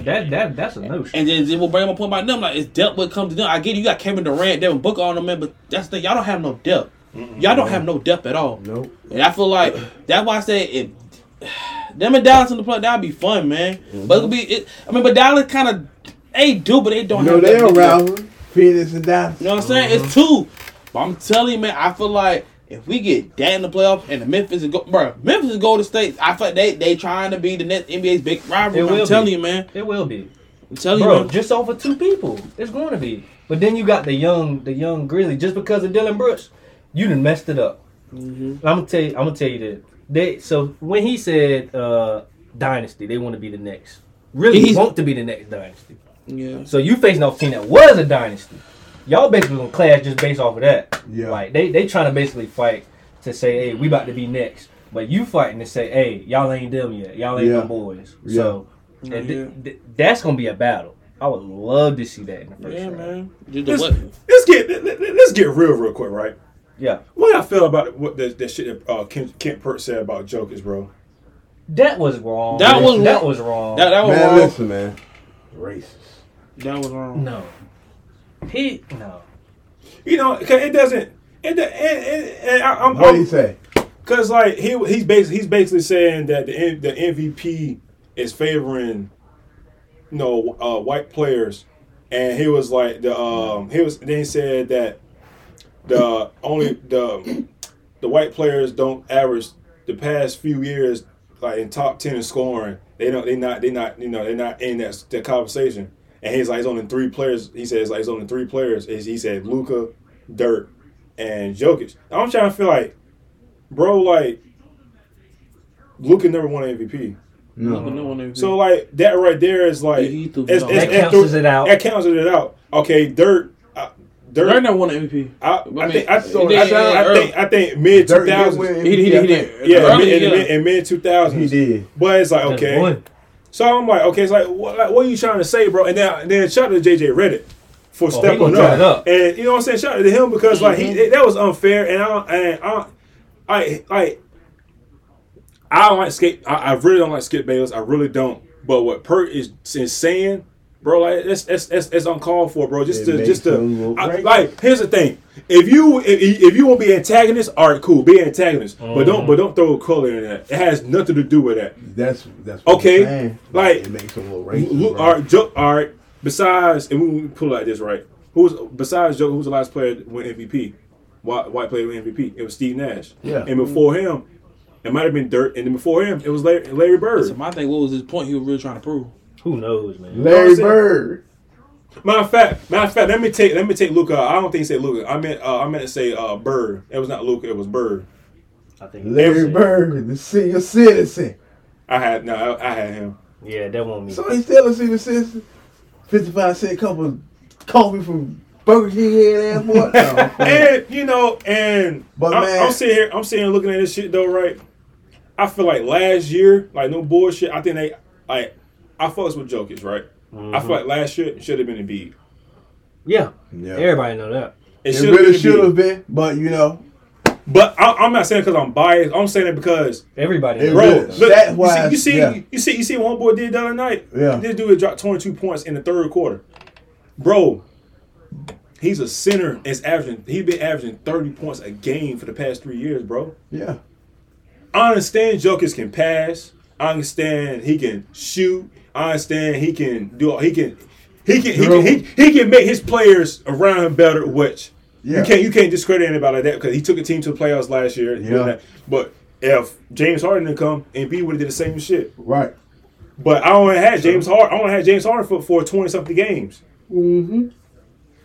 That that that's a notion. And then, we'll bring up a point about them. Like it's depth when it comes to them. I get it, you got Kevin Durant, Devin Booker on them, man, but that's the thing. Y'all don't have no depth. Y'all don't have no depth at all. Nope. And I feel like that's why I say if them and Dallas in the play, that'd be fun, man. Mm-hmm. But it'll be it. I mean, but Dallas kind of they do, but they don't You know have they're that big- Phoenix and Dallas. You know what I'm saying? It's mm-hmm. two. But I'm telling you, man, I feel like if we get that in the playoff and the Memphis and go, bro, Memphis and Golden State, I feel like they they trying to be the next NBA's big rivalry. It I'm will telling you, man. It will be. I'm telling Bro, you, man. just over two people. It's going to be. But then you got the young, the young Grizzly. Just because of Dillon Brooks, you done messed it up. Mhm. I'm gonna tell you. I'm gonna tell you that They so when he said uh, dynasty, they want to be the next. Really He's- want to be the next dynasty. Yeah. So you facing off a team that was a dynasty. Y'all basically gonna clash just based off of that. Yeah. Like they they trying to basically fight to say, hey, we about to be next. But you fighting to say, hey, y'all ain't them yet. Y'all ain't Yeah. no boys. So Yeah. and th- th- that's gonna be a battle. I would love to see that in the first Yeah, round. man. The Let's, let's get let- let- let's get real real quick, right? Yeah, What I feel about what the, that shit that uh, Kent, Kent Perk said about Jokers, bro. that was wrong. That was that was wrong. That, that was Man, wrong. listen, man. Racist. That was wrong. no, he no. You know, cause it doesn't. It, and, and, and I, I'm, What do you say? Cause like he he's basically he's basically saying that the the MVP is favoring, you know, uh, white players, and he was like the um he was then he said that the only the the white players don't average the past few years like in top ten in scoring. They don't they not they not you know they're not in that that conversation. And he's like it's only three players. He says like it's only three players. He he said Luka, Dirk, and Jokic. I'm trying to feel like bro, like Luka never won an MVP. No, No. no one ever- So like that right there is like He- he threw it's- it it's- out. That it's- counts it out. That counts it out. Okay, Dirk, uh, Dirk. Dirk never won an MVP. I, I, I mean, think I, he I, did, I, I think I think mid two Dirk did thousands. win He did, he did. Yeah, Early, in, yeah. mid, in mid two He did. But it's like okay. So I'm like, okay, it's like, what, like, what are you trying to say, bro? And then, then shout out to JJ Redick for Oh, stepping up. up. And you know what I'm saying? Shout out to him because like Mm-hmm. he that was unfair, and I and I, I like I don't like skate. I, I really don't like Skip Bayless. I really don't. But what Perk is, is saying, bro, like it's it's, it's, it's uncalled for, bro. Just It to just to I- like here's the thing. If you if, if you want to be antagonist, all right, cool, be antagonist. But don't but uh-huh. don't throw a color in that. It has nothing to do with that. That's that's what Okay, I'm saying. like- it makes him look racist. Lu- bro. all right, Joe, all right. Besides, and we we pull it like this, right? Who was besides Joe? Who was the last player to win MVP? White, white player win MVP. It was Steve Nash. Yeah. And before him, it might have been Dirk. And then before him, it was Larry, Larry Bird. So my thing, what was his point? He was really trying to prove. Who knows, man? Larry I'm? Bird. Matter of fact, matter of fact, let me take let me take Luka. I don't think he said Luka. I meant uh, I meant to say uh, Bird. It was not Luka. It was Bird. I think Larry Bird, the senior citizen. I had no. I, I had him. Yeah, that won't me. So he's still a senior citizen. 55 cent cup of coffee from Burger King head ass boy. No. And you know, and But, I'm, man- I'm sitting here, I'm sitting here looking at this shit though, right? I feel like last year, like no bullshit. I think they, like, I fucks with Jokic, right? I mm-hmm. feel like last year should have been Embiid. Yeah, yeah. everybody know that. It, It should really have should been have been, but you know, But I, I'm not saying because I'm biased. I'm saying it because Everybody. It bro, really- look, though. Stat you wise, see, you see, yeah. you see, you see what homeboy did the other night. Yeah. this dude had dropped 22 points in the third quarter, bro. He's a center. and Is averaging. He's been averaging 30 points a game for the past three years, bro. Yeah. I understand Jokers can pass. I understand he can shoot. I understand he can do. He can. He can. He can. He, he can make his players around him better. Which Yeah. you can't. You can't discredit anybody like that because he took a team to the playoffs last year. Yeah. that. But if James Harden didn't come, Embiid would have did the same shit. Right. But I only had James Harden. I only had James Harden for for twenty something games. Mm-hmm.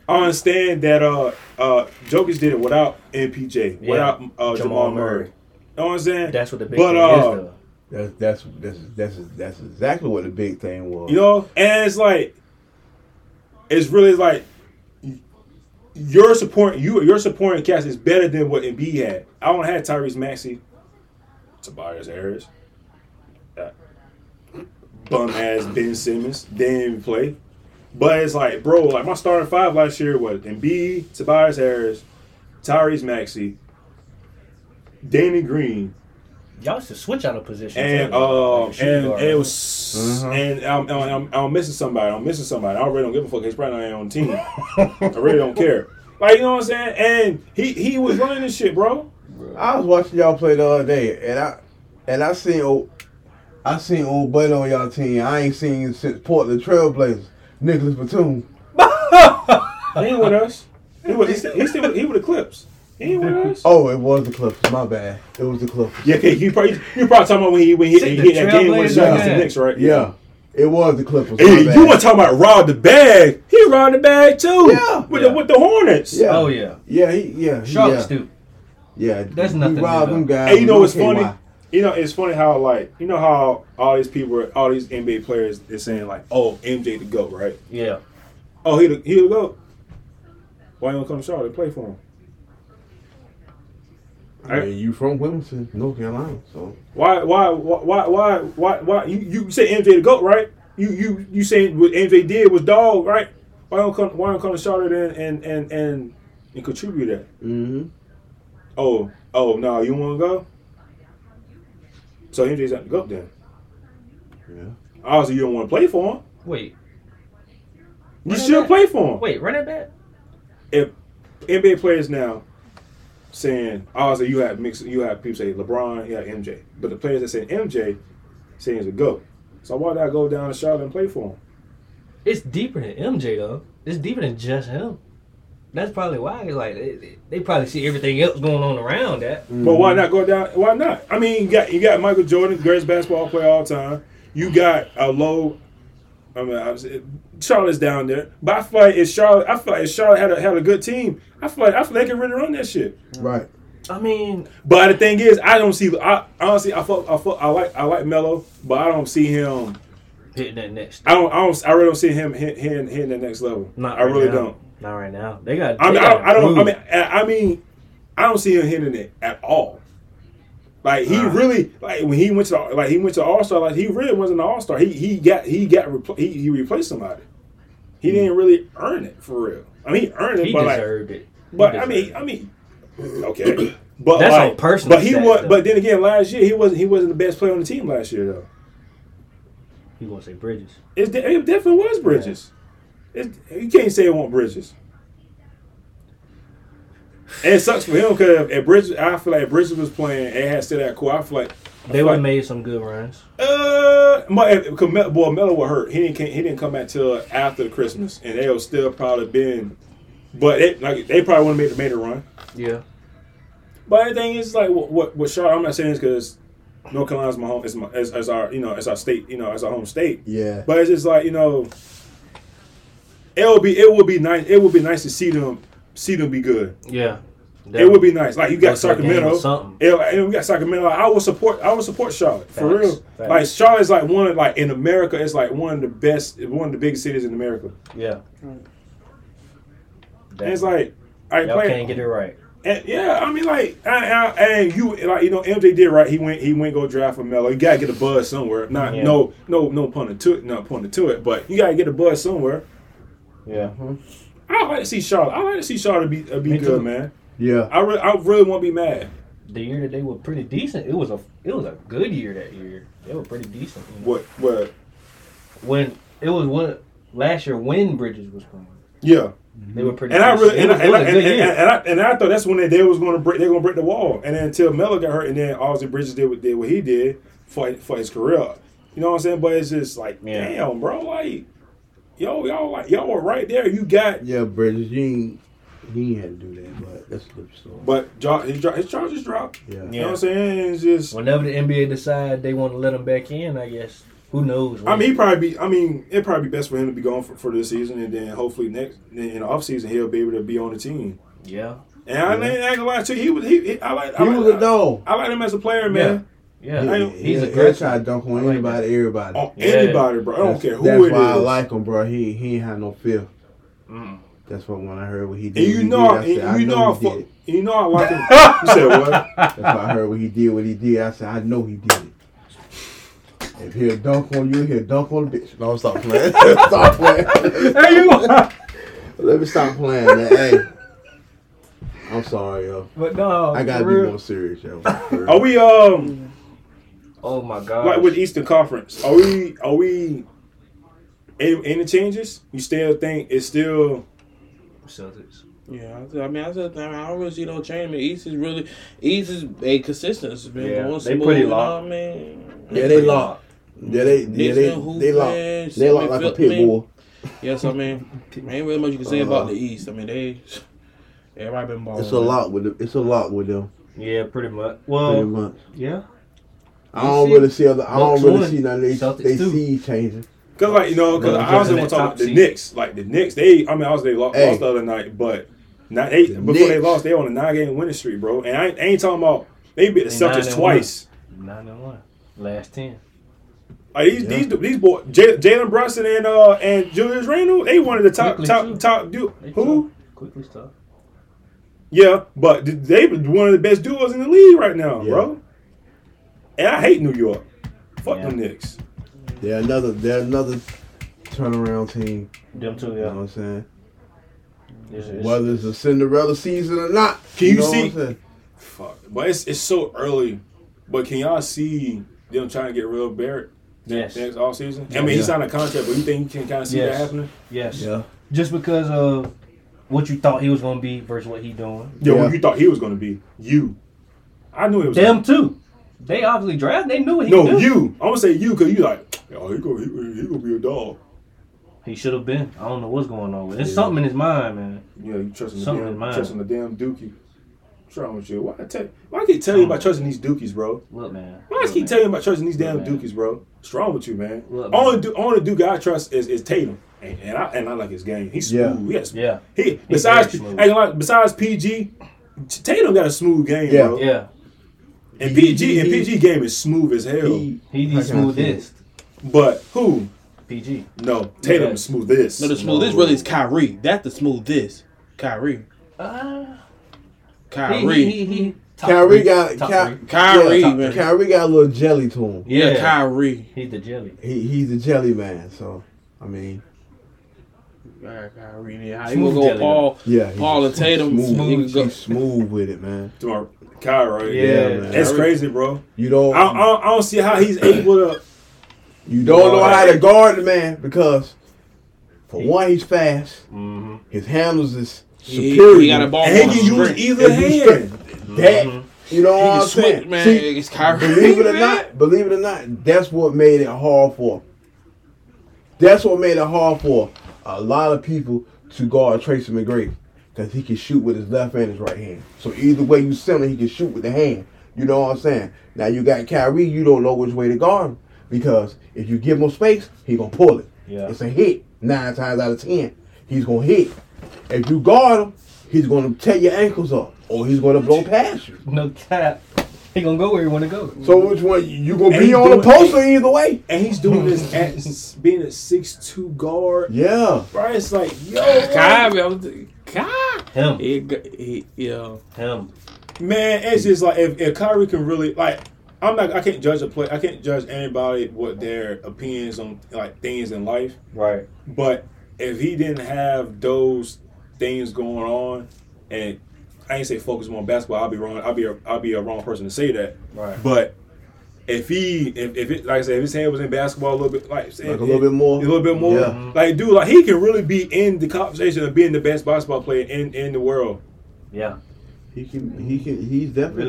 I understand that uh uh Jokic did it without MPJ, Yeah. without uh, Jamal, Jamal Murray. Murray. You know what I'm saying? That's what the big But, thing uh, is, though. That's that's that's that's that's exactly what the big thing was. You know, and it's like, it's really like your support, you your supporting cast is better than what Embiid had. I don't have Tyrese Maxey, Tobias Harris, bum ass Ben Simmons. Didn't even play, but it's like, bro, like my starting five last year was Embiid, Tobias Harris, Tyrese Maxey, Danny Green, Y'all should switch out of position. and too. uh, Like, shoot and it was, Uh-huh. and I'm, I'm, I'm, I'm missing somebody. I'm missing somebody. I really don't give a fuck. He's probably not on the team. I really don't care. Like you know what I'm saying? And he he was running this shit, bro. I was watching y'all play the other day, and I and I seen old, I seen old buddy on y'all team. I ain't seen since Portland Trailblazers, Nicolas Batum. He ain't with us. He was he still, he still he with the Clips. He ain't. Oh, it was the Clippers. My bad. It was the Clippers. Yeah, okay, you probably you probably talking about when he when he, See, he hit that game when he Trailblazers, against the. Knicks, right? Yeah, it was the Clippers. Hey, you want to talk about rob the bag? He robbed the bag too. Yeah. with Yeah. the with the Hornets. Yeah. Oh yeah, Yeah, he, yeah, he- Sharks yeah, do. yeah. There's we nothing robbed them guys. Hey, you know We what's don't funny? why. You know, it's funny how like you know how all these people, all these NBA players, is saying like, "Oh, MJ the goat," right? Yeah. Oh, he the he the goat. Why you don't come to Charlotte and play for him? I mean, you from Wilmington, North Carolina, so Why why why why why why you you say MJ the goat, right? You you you saying what MJ did was dog, right? Why don't come why don't come to Charlotte and and and and, and contribute that? mm-hmm. Oh oh no, you want to go? So MJ's not the goat then. yeah. Obviously, you don't want to play for him. Wait, You Run should back. play for him. wait, run it back. if NBA players now saying oh, obviously you have mix you have people say LeBron, you have MJ. But the players that say MJ saying he's a GOAT. So why did I go down to Charlotte and play for him? It's deeper than MJ though. It's deeper than just him. That's probably why. Like they, they probably see everything else going on around that. But why not go down why not? I mean you got you got Michael Jordan, greatest basketball player of all time. You got a low I mean, I was, Charlotte's down there, but I feel like if Charlotte, I feel like if Charlotte had a, had a good team, I feel like I feel like they can really run that shit. Right. I mean, But the thing is, I don't see. I honestly, I fuck, I fuck, I like, I like Melo, but I don't see him. hitting that next. I don't, I don't, I really don't see him hit, hitting, hitting the next level. Not I right really now. don't. Not right now. They got. I mean, I, don't- I don't. I mean, I I mean, I don't see him hitting it at all. Like he Nah. really, like when he went to, like he went to All Star, like he really wasn't an All Star. He he got he got repl- he, he replaced somebody. He didn't hmm. really earn it for real. I mean, he earned it, he but like, deserved it. He But I mean, it. I mean, okay. But That's like, on personal But he was. though. But then again, last year he wasn't. He wasn't the best player on the team last year though. you gonna say Bridges? It, de- it definitely was Bridges. It, you can't say it won't Bridges. And it sucks for him because if Bridges, I feel like if Bridges was playing and had still that core, I feel like I They feel would like, made some good runs. Uh, my, 'cause boy, Melo was hurt. He didn't. He didn't come back till after the Christmas, and they will still probably been. But it, like they probably would have made made a run. Yeah. But the thing is, like, what what, what Charlotte? I'm not saying this because North Carolina's my home. Is my as, as our you know as our state you know as our home state. Yeah. But it's just like you know, it will be it will be nice. It would be nice to see them see them be good. Yeah. It would be nice. Like you got Go to a game Sacramento. something. And we got Sacramento. I would support. I would support Charlotte for real. Facts. Like Charlotte's like one of like in America. It's like one of the best. One of the biggest cities in America. Yeah. And it's like I y'all can't get it right. And yeah, I mean, like, and, you, like, you know, MJ did right. He went, he went go draft for Melo. You gotta get a buzz somewhere. Not, Yeah. no, no, no pun to it, no pun to it. But you gotta get a buzz somewhere. Yeah. Hmm. I like to see Charlotte. I like to see Charlotte be uh, be Me good, too. man. Yeah. I really, I really won't be mad. The year that they were pretty decent, it was a it was a good year that year. They were pretty decent. You know? What? What? When it was what last year when Bridges was playing, Yeah. they were pretty. And I really, and, was- I, it and, was and, and, and I, and I thought that's when they, they was going to break, they gonna break the wall. And then until Melo got hurt, and then Ozzy Bridges did what, did what he did for for his career. You know what I'm saying? But it's just like, Yeah. damn, bro, like, yo, y'all like y'all were right there. You got, Yeah, Bridges, you ain't, he had to do that, but that's a different story. but jo- his, his charges dropped. Yeah. You know what I'm saying? It's just. Whenever the NBA decide they want to let him back in, I guess who knows? I mean, he probably be. I mean, it'd probably be best for him to be gone for, for this season, and then hopefully next in the off season he'll be able to be on the team. yeah, And I ain't, I ain't gonna lie to you, he was. He, he I like. I He like, was a dog. I like him as a player, man. yeah. I He, don't- he's he'll aggressive. try to dunk on I like anybody, everybody. On Yeah. anybody, bro. I don't That's- care who That's it is. why I like him, bro. He he ain't had no fear. Mm. That's what when I heard what he did. And you he know, did, I and said, you I know, I he did fuck, you know, I like him. you said what? That's why I heard what he did. What he did, I said, I know he did it. If he'll dunk on you, he'll dunk on the bitch. No, stop playing. stop playing. Hey, you. Let me stop playing, man. Hey, I'm sorry, yo. but no, I gotta be real. more serious, yo. For. Are we um Oh my god! like with Eastern Conference? Are we are we any, any changes? You still think it's still Celtics. Yeah, I, I mean, I said, I, mean, I don't really see no change. I mean, East is really East is a consistent. It's Yeah, going they smooth, pretty you locked. what I mean, Yeah, they locked. Yeah, they yeah, they they locked. They locked like a Phil- pit bull. Yes, I mean, ain't really much you can say Uh, about the East. I mean, they everybody been balling. It's a lot with them. It's a lot with them. Yeah, pretty much. Pretty Well, much. yeah. I don't see. really see other. I don't really see none of they Celtics they too. see changing. because like you know because Well, I was just want in to talk that about the top. Knicks. Like the Knicks, they I mean I was they lost, Hey. lost the other night, but not they The before they lost they on a nine game winning streak, bro. And I ain't, I ain't talking about they beat the They Celtics and twice. Nine and one. Last ten. Like these Yeah. these these boys, J- Jalen Brunson and uh and Julius Randle, they one of the top Quickly, top too. top dude. Who? Quickly stuff. Yeah, but they one of the best duos in the league right now, Yeah. bro. And I hate New York. Fuck Yeah. them Knicks. They're another. They're another turnaround team. Them two, You know yeah. what I'm saying? It's- it's- Whether it's a Cinderella season or not. Can you know what see- I'm? Fuck, but it's it's so early. But can y'all see them trying to get real Barrett Yes. next all season? I mean, he signed a contract, but you think you can kind of see Yes. that happening? Yes. Yeah. Just because of what you thought he was going to be versus what he doing. Yeah, Yeah. what you thought he was going to be? You. I knew it was Them too. They obviously drafted. They knew what he No, could do. you. I'm gonna say you because you like, oh, he gonna he, he gonna be a dog. He should have been. I don't know what's going on with. There's Yeah. something in his mind, man. Yeah, you trusting the Something in damn, mind. trusting the damn Dookie. What's wrong with you? Why I tell? Why I keep telling you about trusting these Dookies, bro? Look, man. Why I Look, keep man. telling you about trusting these damn Look. Dookies, bro? What's wrong with you, man? Look, man. only do, only Duke I trust is, is Tatum, and, and I and I like his game. He's Yeah. smooth. Yes. Yeah. He besides very smooth. ain't gonna besides PG, Tatum got a smooth game, Yeah. bro. Yeah. And PG he- and he- PG game is smooth as hell. He, He the smoothest. but who? PG. No, Tatum Yeah. is smoothest. No, the smoothest No. really is Kyrie. That's the smoothest. Kyrie. Uh, Kyrie. He, he, he, he, top Kyrie three. got Top Ky- three. Kyrie, yeah, man. Kyrie got a little jelly to him. yeah, Yeah. Kyrie. He's the jelly. He he's a jelly man. So I mean, Yeah, Kyrie. Yeah, how you gonna go Paul? yeah, Paul and Tatum. smooth. he can go- He's smooth with it, man. To our Kyrie. Yeah, man. It's crazy, bro. You don't I, I, I don't see how he's able to. you don't know Boy. how to guard the man because for one he's fast. Mm-hmm. His handles is superior. he got a ball. And he on can use string. either If you hand. That you know He what I'm switch, saying? man. See, it's Kyrie. believe it or man. not, believe it or not, that's what made it hard for. That's what made it hard for a lot of people to guard Tracy McGrady because he can shoot with his left hand and his right hand. So either way you send him, he can shoot with the hand. You know what I'm saying? Now you got Kyrie, you don't know which way to guard him because if you give him space, he gonna pull it. Yeah. It's a hit nine times out of ten. He's gonna hit. If you guard him, he's gonna tear your ankles up or he's gonna blow past you. No cap. He gonna go where he want to go. So which one you gonna And be he on the doing- poster either way? And he's doing this at being a six two guard. Yeah. Bro, it's like, yo, Kyrie. I was Kyrie. Him. He, g- he, yeah. Him. man, it's just like if, if Kyrie can really like, I'm not, I can't judge a play, I can't judge anybody what their opinions on like things in life. Right. But if he didn't have those things going on, and I ain't say focus more on basketball. I'll be wrong. I'll be a, I'll be a wrong person to say that. Right. But if he, if, if it, like I said, if his hand was in basketball a little bit, like, Like a little bit more. a little bit more, Yeah. like dude, like he can really be in the conversation of being the best basketball player in in the world. Yeah. He can. He can. He's definitely.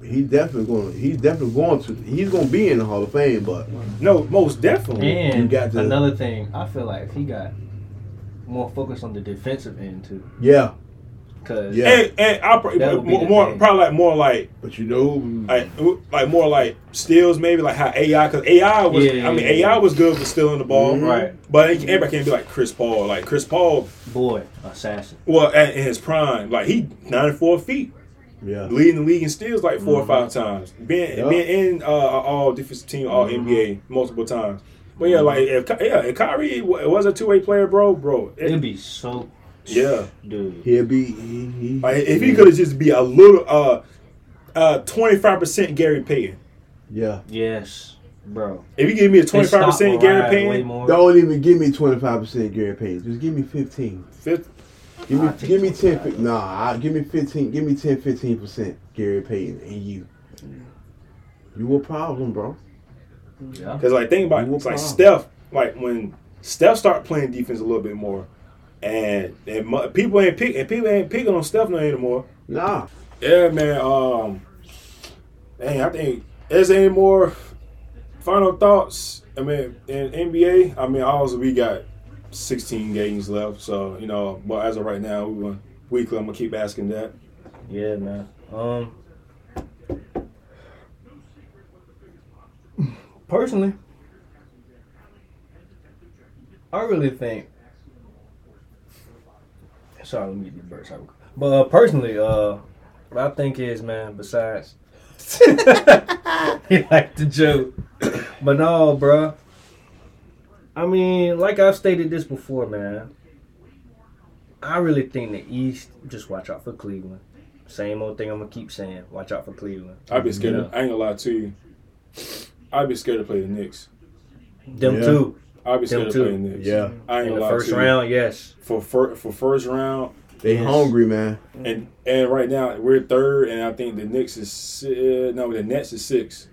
Really? He's definitely going. He's definitely going to. He's going to be in the Hall of Fame, but No, most definitely. And You got to- another thing, I feel like if he got more focus on the defensive end too, yeah. Because Yeah. And and I pr- That would be more, the more thing. probably like more like But you know, like like more like steals maybe like how AI because AI was Yeah, I mean yeah, yeah. AI was good for stealing the ball, Mhm. right, but everybody can't be like Chris Paul. Like Chris Paul, boy, assassin. well at, in his prime, like he ninety four feet, yeah. leading the league in steals like 4 or five times, being Yeah. being in uh, all defensive team, all NBA multiple times. But yeah, like if yeah, if Kyrie was a two way player, bro, bro, it- It'd be so, yeah. dude. He'll be. He, he, Like if he could have just be a little uh uh twenty five percent Gary Payton. Yeah. Yes, bro. If you give me a twenty five percent Gary rise way Payton, more. Don't even give me twenty five percent Gary Payton. Just give me fifteen. fifth, Give me I'll give me ten. fi- Nah, I, give me fifteen. Give me 10, 15 percent Gary Payton and you. You a problem, bro. Yeah. because like think about it, it's like Steph, like when Steph start playing defense a little bit more, and and mu- people ain't pick and people ain't picking on Steph no anymore. Nah. Yeah, man. Um, dang, I think is there any more final thoughts? I mean, in NBA, I mean, also we got 16 games left, so you know. But as of right now, we going weekly. I'm gonna keep asking that. Yeah, man. Um, personally, I really think. Sorry, let me get these birds. But uh, personally, uh, what I think is, man. Besides, he like the joke, but no, bruh. I mean, like I've stated this before, man. I really think the East. Just watch out for Cleveland. Same old thing I'm gonna keep saying. Watch out for Cleveland. I'd be scared. Yeah. Of, I ain't gonna lie to you. I'd be scared to play the Knicks. Them Yeah. two I'd be scared Them to play two. the Knicks. Yeah. I ain't in gonna the lie first to you. round. Yes. for fir- for first round. They Yes. hungry, man. And and right now we're third, and I think the Knicks is si- no, the Nets is six.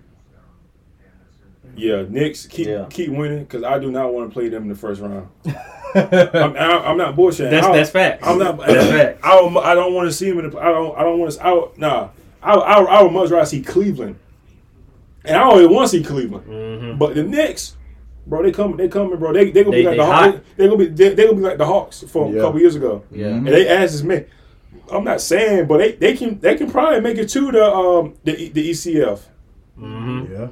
Yeah, Knicks keep Yeah. keep winning because I do not want to play them in the first round. I'm, I'm, I'm not bullshitting. That's I- that's facts. I'm not. That's facts. I don't, I don't want to see him in the. I don't. I don't want to. I would, nah. I, I, I would much rather see Cleveland, and I always want to see Cleveland. Mhm. But the Knicks, bro, they coming. They coming, bro. They they gonna They- be like they the Hawks. hot. They, they gonna be. They, they gonna be like the Hawks from Yeah. a couple years ago. Yeah. And they asked this man. I'm not saying, but they, they can they can probably make it to the um the E- the ECF. hmm Yeah.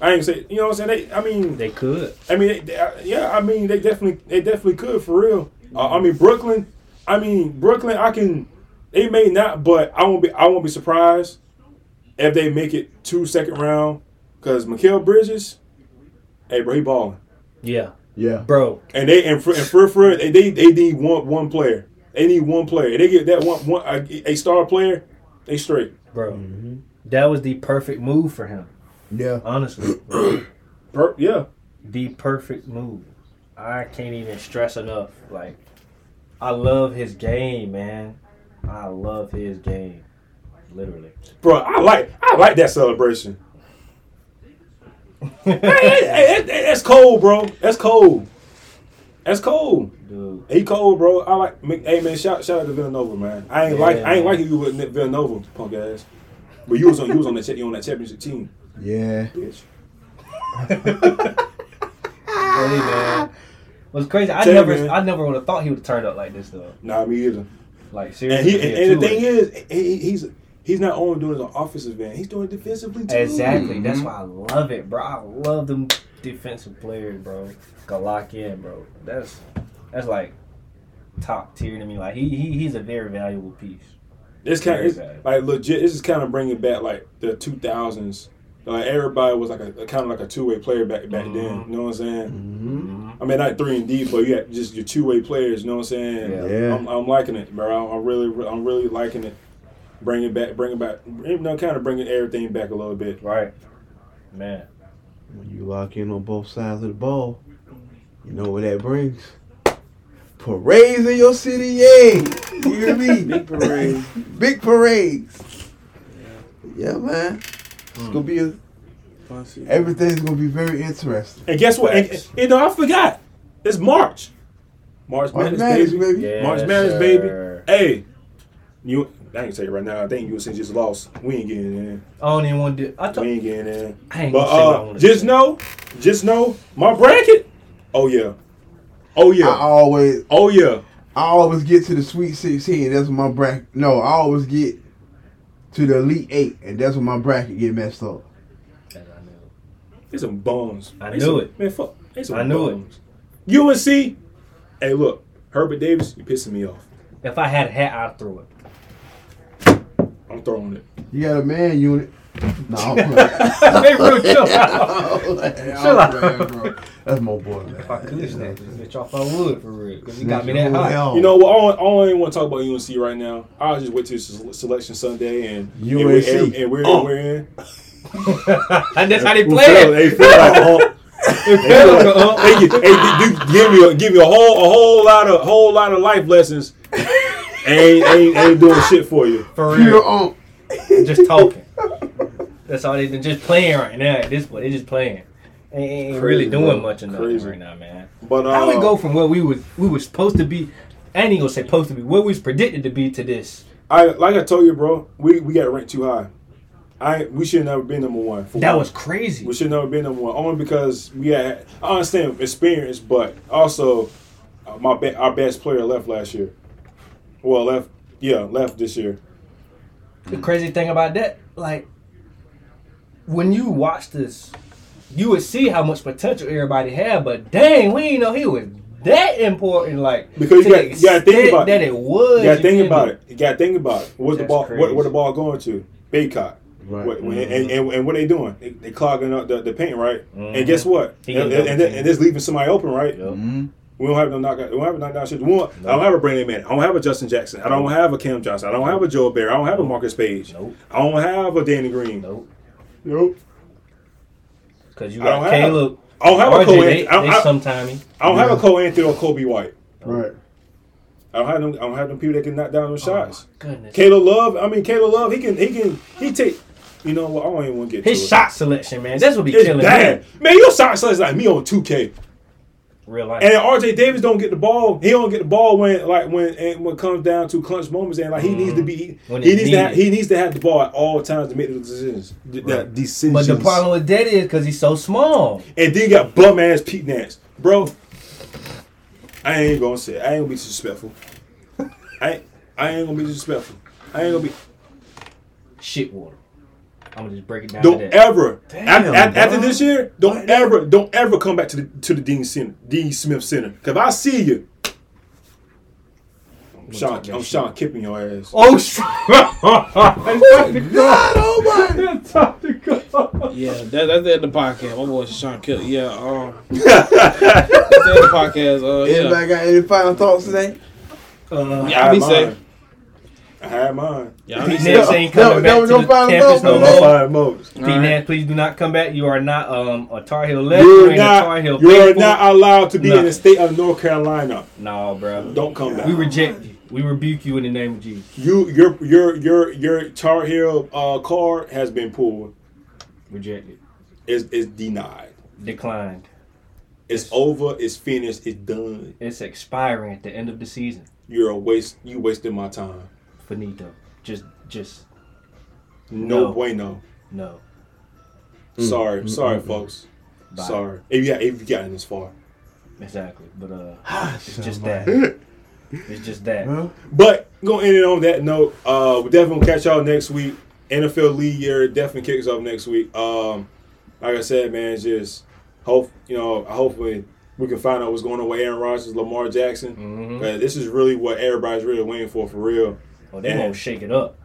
I ain't say you know what I'm saying. They I mean They could. I mean they, they- yeah I mean they definitely they definitely could for real. Uh, I mean Brooklyn. I mean Brooklyn. I can they may not, but I won't be I won't be surprised if they make it to second round because Mikal Bridges. Hey bro, he balling. Yeah, Yeah. bro. And they and for and for, for they they they need one one player. They need one player. They get that one one a, a star player. They straight. Bro, Mm-hmm. that was the perfect move for him. Yeah. Honestly, Per, yeah. the perfect move. I can't even stress enough. Like, I love his game, man. I love his game. Literally. Bro, I like I like that celebration. Hey, hey, hey, that's cold, bro. That's cold. That's cold. Dude. He cold, bro. I like. Hey man, shout shout out to Villanova, man. I ain't Yeah, like I ain't man. like you with Villanova, punk ass. But you was on you was on that you on that championship team, Yeah. bitch. Hey, man. What's crazy? I Tell never, man. I never would have thought he would have turned up like this, though. Nah, me either. Like And seriously. he and, and the thing is, he, he's he's not only doing it on offensive end, he's doing it defensively too. Exactly. That's why I love it, bro. I love them defensive players, bro. Can lock in, bro. That's that's like top tier to me. Like he, he he's a very valuable piece. It's kind of bad. like legit. This is kind of bringing back like the two thousands. Like everybody was like a, kind of like a two way player back back then. Mhm. You know what I'm saying? Mm-hmm. I mean, not three and D, but you had just your two way players. You know what I'm saying? Yeah. Yeah. I'm, I'm liking it, bro. I'm, I'm really, I'm really liking it. Bring it back, bring it back. You know, kind of bringing everything back a little bit. Right, man. When you lock in on both sides of the ball, you know what that brings? Parades in your city, yeah. You hear me? Big parade. Big parades. Yeah, man. It's gonna be a, Fun everything's gonna be very interesting. And guess what? And, Facts. you know, I forgot. It's March. March March Madness, Madness, baby. baby. Yes, March Madness, sir. baby. Hey, you. I ain't tell you right now. I think USC just lost. We ain't getting in. I don't even want to. I We thought ain't getting in. I ain't But gonna say what I uh, just say. know, just know, my bracket. Oh yeah. Oh yeah. I yeah. always Oh yeah. I always get to the Sweet 16. That's what my bracket. No, I always get to the Elite Eight, and that's when my bracket get messed up. I know. It's some bums. I They knew some- it. Man, fuck. They some I knew it. bums. UNC. Hey, look, Hubert Davis, you pissing me off. If I had a hat, I'd throw it. I'm throwing it. You got a man unit. No, I'm playing. hey, bro, chill out. Chill out. bro. That's my boy, man. If I could snatch this bitch off, I would for real. Cause he got me that high. You know what? I don't, I don't even want to talk about UNC right now. I'll just wait till se- selection Sunday and and we're, UNC. and, and we're, Oh. we're in. and that's how they play it. They feel like uh, They like uh, hey, gi- hey, gi- gi- give me a give me a whole a whole lot of whole lot of life lessons. Ain't, ain't ain't doing shit for you. for Pure real. on. just talking. That's all they they just playing right now. At this point, they just playing. Ain't, ain't Crazy, really doing bro. much of nothing Crazy. right now, man. But uh, How we go from where we was we was supposed to be? I ain't even gonna say supposed to be. Where we was predicted to be to this. I like I told you, bro. We we got ranked too high. I we should never been number one. for That one. was crazy. We should never been number one. Only because we had I understand experience, but also uh, my be- our best player left last year. Well, left yeah, left this year. The crazy thing about that, like, when you watch this, you would see how much potential everybody had, but dang, we didn't know he was that important. Like, Because to you the got- you gotta think about- that it was. You gotta think about it. You gotta think about it. What's the ball? What, crazy. what the ball going to? Bacot. Right. What, when- and, and, and what they doing? They, they clogging up the, the paint, right? Mhm. And guess what? And, getting and, and, and this leaving somebody open, right? Yup. Mm-hmm. We don't have no knockout. We don't have a knockout shit. We don't, I don't have a Brandon Man. I don't have a Justin Jackson. I don't have a Cam Johnson. I don't have a Joel Berry. I don't have a Marcus Paige. Nope. I don't have a Danny Green. Nope. Nope. Because you I don't got have- I don't have a RJ, Cole they, Anthony. I don't, I, sometime. I don't have a Yeah. Cole Anthony or Coby White. Right. I don't have them. I don't have them people that can knock down those shots. Goodness. Caleb Love. I mean, Caleb Love. He can. He can. He take. You know what? I don't even want to get His to it. shot selection, man. That's what be It's killing bad, me. man. Your shot size like me on two K. Real life. And RJ Davis don't get the ball. He don't get the ball when like when and when it comes down to clutch moments and like he needs to be. When he it's needs to have, he needs to have the ball at all times to make the decisions. th- That Right. decisions. but the problem with that is because he's so small. and then you got bum ass Pete Nance, bro. I ain't gonna say. I ain't gonna be disrespectful. I ain't, I ain't gonna be disrespectful. I ain't gonna be. Shit water. I'm gonna just break it down Don't ever Damn, after, after, after this year. Don't What? ever don't ever come back to the to the Dean Center, Dean Smith Center. Cause if I see you, I'm Sean. talk that I'm. Sean kipping your ass. Oh, shit. God almighty. Yeah, that, that's the end of the podcast. My boy Sean Kill. Yeah, um, that's the end of the podcast. Uh, yeah, Anybody got any final thoughts today? Uh, Yeah, I be safe. Mine. I had mine. yeah. Pete I'm Nance ain't coming No, back no, to no the final campus no no, No, no. more. five modes. Nance, please do not come back. You are not um, a Tar Heel legend. You're you Tar not. Heel You're faithful. not allowed to be in the state of North Carolina. No, bro. Don't come back. We reject you. We rebuke you in the name of Jesus. You your your your your Tar Heel uh, card has been pulled. Rejected. Is is denied. Declined. It's over. It's finished. It's done. It's expiring at the end of the season. You're a waste. You wasted my time. Finito. Just, just No, No. bueno. no. Sorry, sorry, folks. Bye. Sorry. If you got if you gotten this far. Exactly. But uh, it's just that. It's just that. Well, But gonna end it on that note. Uh, we definitely catch y'all next week. NFL league year definitely kicks off next week. Um, like I said, man, just hope you know. Hopefully, we can find out what's going on with Aaron Rodgers, Lamar Jackson. Mhm. This is really what everybody's really waiting for, for real. Oh, they And- gonna shake it up.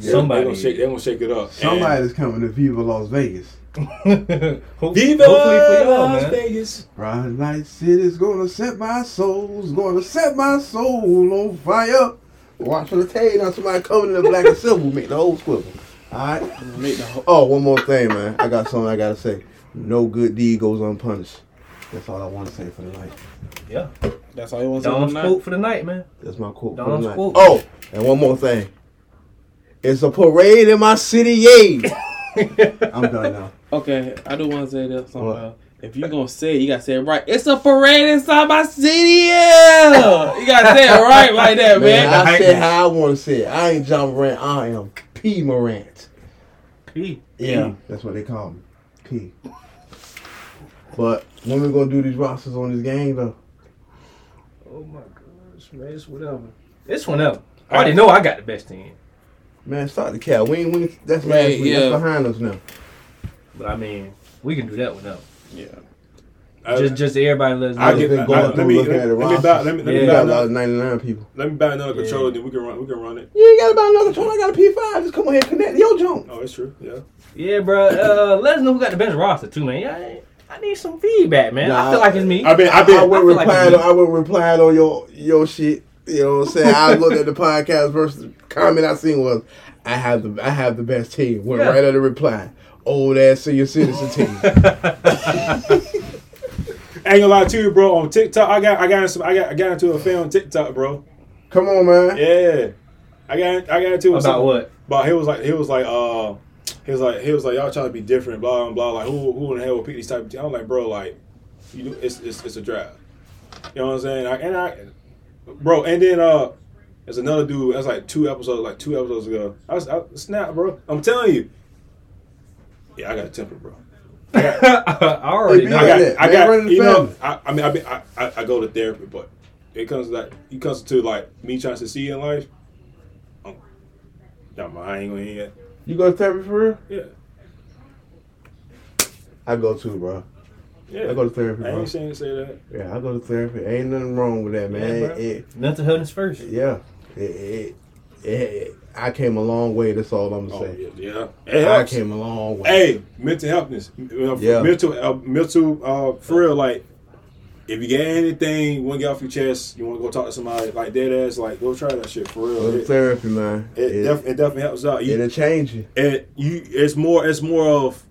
Yeah, Somebody. they gonna shake. They gonna shake it up. somebody's coming to Viva Las Vegas. Hope- And hopefully Viva for y'all, Las man. Vegas. Friday night city's gonna set my soul, is gonna set my soul on fire. Watch for the tail now somebody coming in the black and silver, make the whole swivel. All right. Make the oh one more thing, man. I got something I gotta say. No good deed goes unpunished. That's all I want to say for the night. Yeah. That's all you want to say Don's tonight? quote for the night, man. That's my quote. for Don's the night. quote. Oh, and one more thing. It's a parade in my city, yay! I'm done now. Okay, I do want to say this. Something What? else. If you're gonna say it, you gotta say it right. It's a parade inside my city. Yeah, you gotta say it right like that, Man, man. I said how I want to say it. I ain't Ja Morant. I am P Morant. P. Yeah, that's what they call me. P. But when we gonna do these rosters on this game though? Oh my gosh, man, it's whatever. It's whenever. I already know I got the best team, Man, start the cat. We ain't we that's last Right, week. yeah. That's behind us now. but I mean, we can do that whenever. Yeah. I, Just, just everybody let's I get. been I, going I, through let me looking let, at the let me back. Let me let We me Yeah. back got about another, 99 people. let me buy another Yeah. controller. Then we can run. We can run it. You ain't got about another 20. I got a P5. Just come on here and connect your jump. Oh, it's true. Yeah. Yeah, bro. Uh, let us know who got the best roster too, man. Yeah, I, I need some feedback, man. Nah, I feel like it's me. I've been. I've I been. went I feel like replied. it's on, I went replied on your your shit. You know what I'm saying? I looked at the podcast versus comment I seen was I have the I have the best team. Went Yeah. right at the reply. Old ass senior citizen team. I ain't gonna lie to you, bro. On TikTok, I got. I got. Some, I got. I got into a fan on TikTok, bro. Come on, man. Yeah. I got. I got into it. About what? But he was like. He was like. Uh. He was like. He was like. Y'all trying to be different. Blah blah blah. Like who? Who in the hell would pick these type of teams? I'm like, bro. Like, you. do- It's. It's. It's a draft. You know what I'm saying? I, and I. Bro. And then uh. There's another dude. That's like two episodes. Like two episodes ago. I was. I, snap, bro. I'm telling you. Yeah, I got a temper, bro. I already Hey, know. I got, that. I got, you know. I, I mean, I, been, I, I, I go to therapy, but it comes to like, it comes to like me trying to succeed in life. Yeah, man, I ain't gonna hear it. You go to therapy for real? Yeah, I go too, bro. yeah. I go to therapy, I ain't saying to say that. Yeah, I go to therapy. Ain't nothing wrong with that, man. Yeah, bro. It- Mental health is first. yeah. It, it, it, it- I came a long way. That's all I'm Oh, gonna say. yeah, yeah. It I helps. came a long way. Hey, mental healthness. Uh, Yeah. Mental, uh, mental, uh, for real. Like, if you get anything, you want to get off your chest, you want to go talk to somebody like dead ass, like go try that shit for real. Go to It, therapy, man. it, It, def- it definitely helps out. You, it'll change you. and you it's more it's more of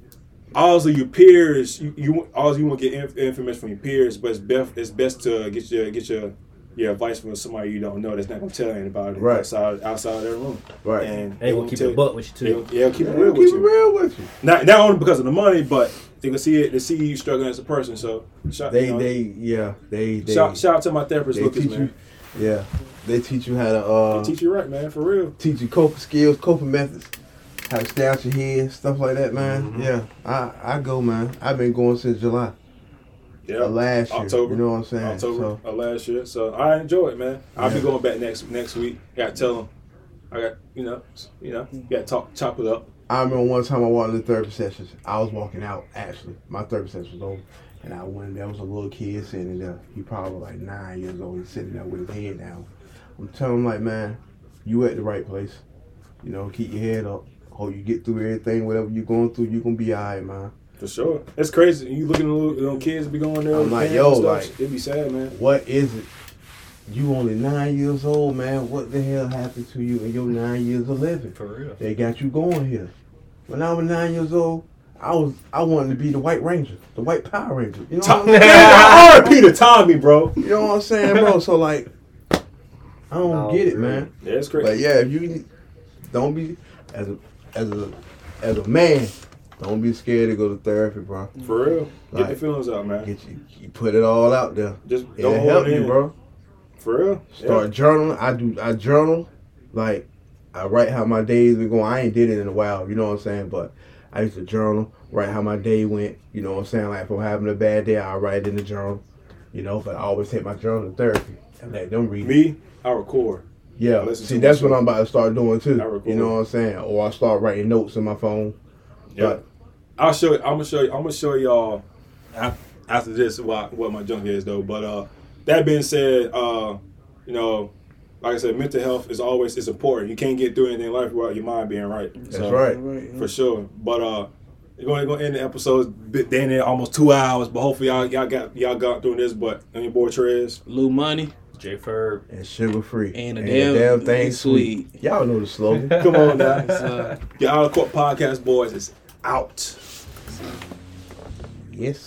all of your peers you, you all you want to get inf- information from your peers but it's best it's best to get your get your your advice from somebody you don't know that's not gonna tell anybody Right. outside outside of their room Right. and They will keep it butt with you they, too. yeah keep Yeah, it real keep with it you real with you. not not only because of the money but they can see it they see you struggling as a person so shout, They, you know, they, yeah, they, they, shout, shout out to my therapist Lucas teach man you. Yeah, they teach you how to uh, they teach you right man for real teach you coping skills, coping methods, how to stay out your head, stuff like that, man. Mm-hmm. Yeah, I, I go, man. I've been going since July yeah last year. October. You know what I'm saying? October So, of last year. So I enjoy it, man. I'll be going back next next week. Got to tell them. I got you know you know got to talk chop it up. I remember one time I walked in the therapy sessions. I was walking out, actually. My therapy session was over. And I went, there was a little kid sitting there. He probably like nine years old. He's sitting there with his head down. I'm telling him, like, man, you at the right place. You know, keep your head up. Hope you get through everything, whatever you're going through, you're going to be all right, man. For sure, it's crazy. You looking at little, little kids be going there. I'm like, yo, like- it be sad, man. What is it? You only nine years old, man. What the hell happened to you in your nine years of living? For real. They got you going here. When I was nine years old, I was I wanted to be the White Ranger, the White Power Ranger. You know what I'm saying? Yeah, R.P. to Tommy, bro. You know what I'm saying, bro? So like, I don't No, get it, man. Yeah, it's crazy. But yeah, if you don't be as a as a as a man, don't be scared to go to therapy, bro. For real, get the feelings out, man. Get you, you put it all out there. Just It'll don't help hold it you, bro. For real. Start journaling. I do. I journal. Like I write how my days been going. I ain't did it in a while. You know what I'm saying? But I used to journal. Write how my day went. You know what I'm saying? Like if I'm having a bad day, I write it in the journal. You know, but I always take my journal to therapy and let them read. Yeah. it. Me, I record. Yeah. See, that's what I'm about to start doing too. I record. You know what I'm saying? Or I start writing notes in my phone. Yeah. I'll show. I'm gonna show you. I'm gonna show y'all after this what what my junk is though. But uh, that being said, uh, you know, like I said, mental health is always is important. You can't get through anything in life without your mind being right. That's So, right. for sure. But uh, we're going to end the episode. Bit then in almost two hours. But hopefully y'all y'all got y'all got through this. But and your boy Trez. Lou Money. J Ferb. and sugar free. And the the damn thing sweet. sweet. Y'all know the slogan. Come on now. It's, uh, Your Outer Court Podcast Boys is out. yes.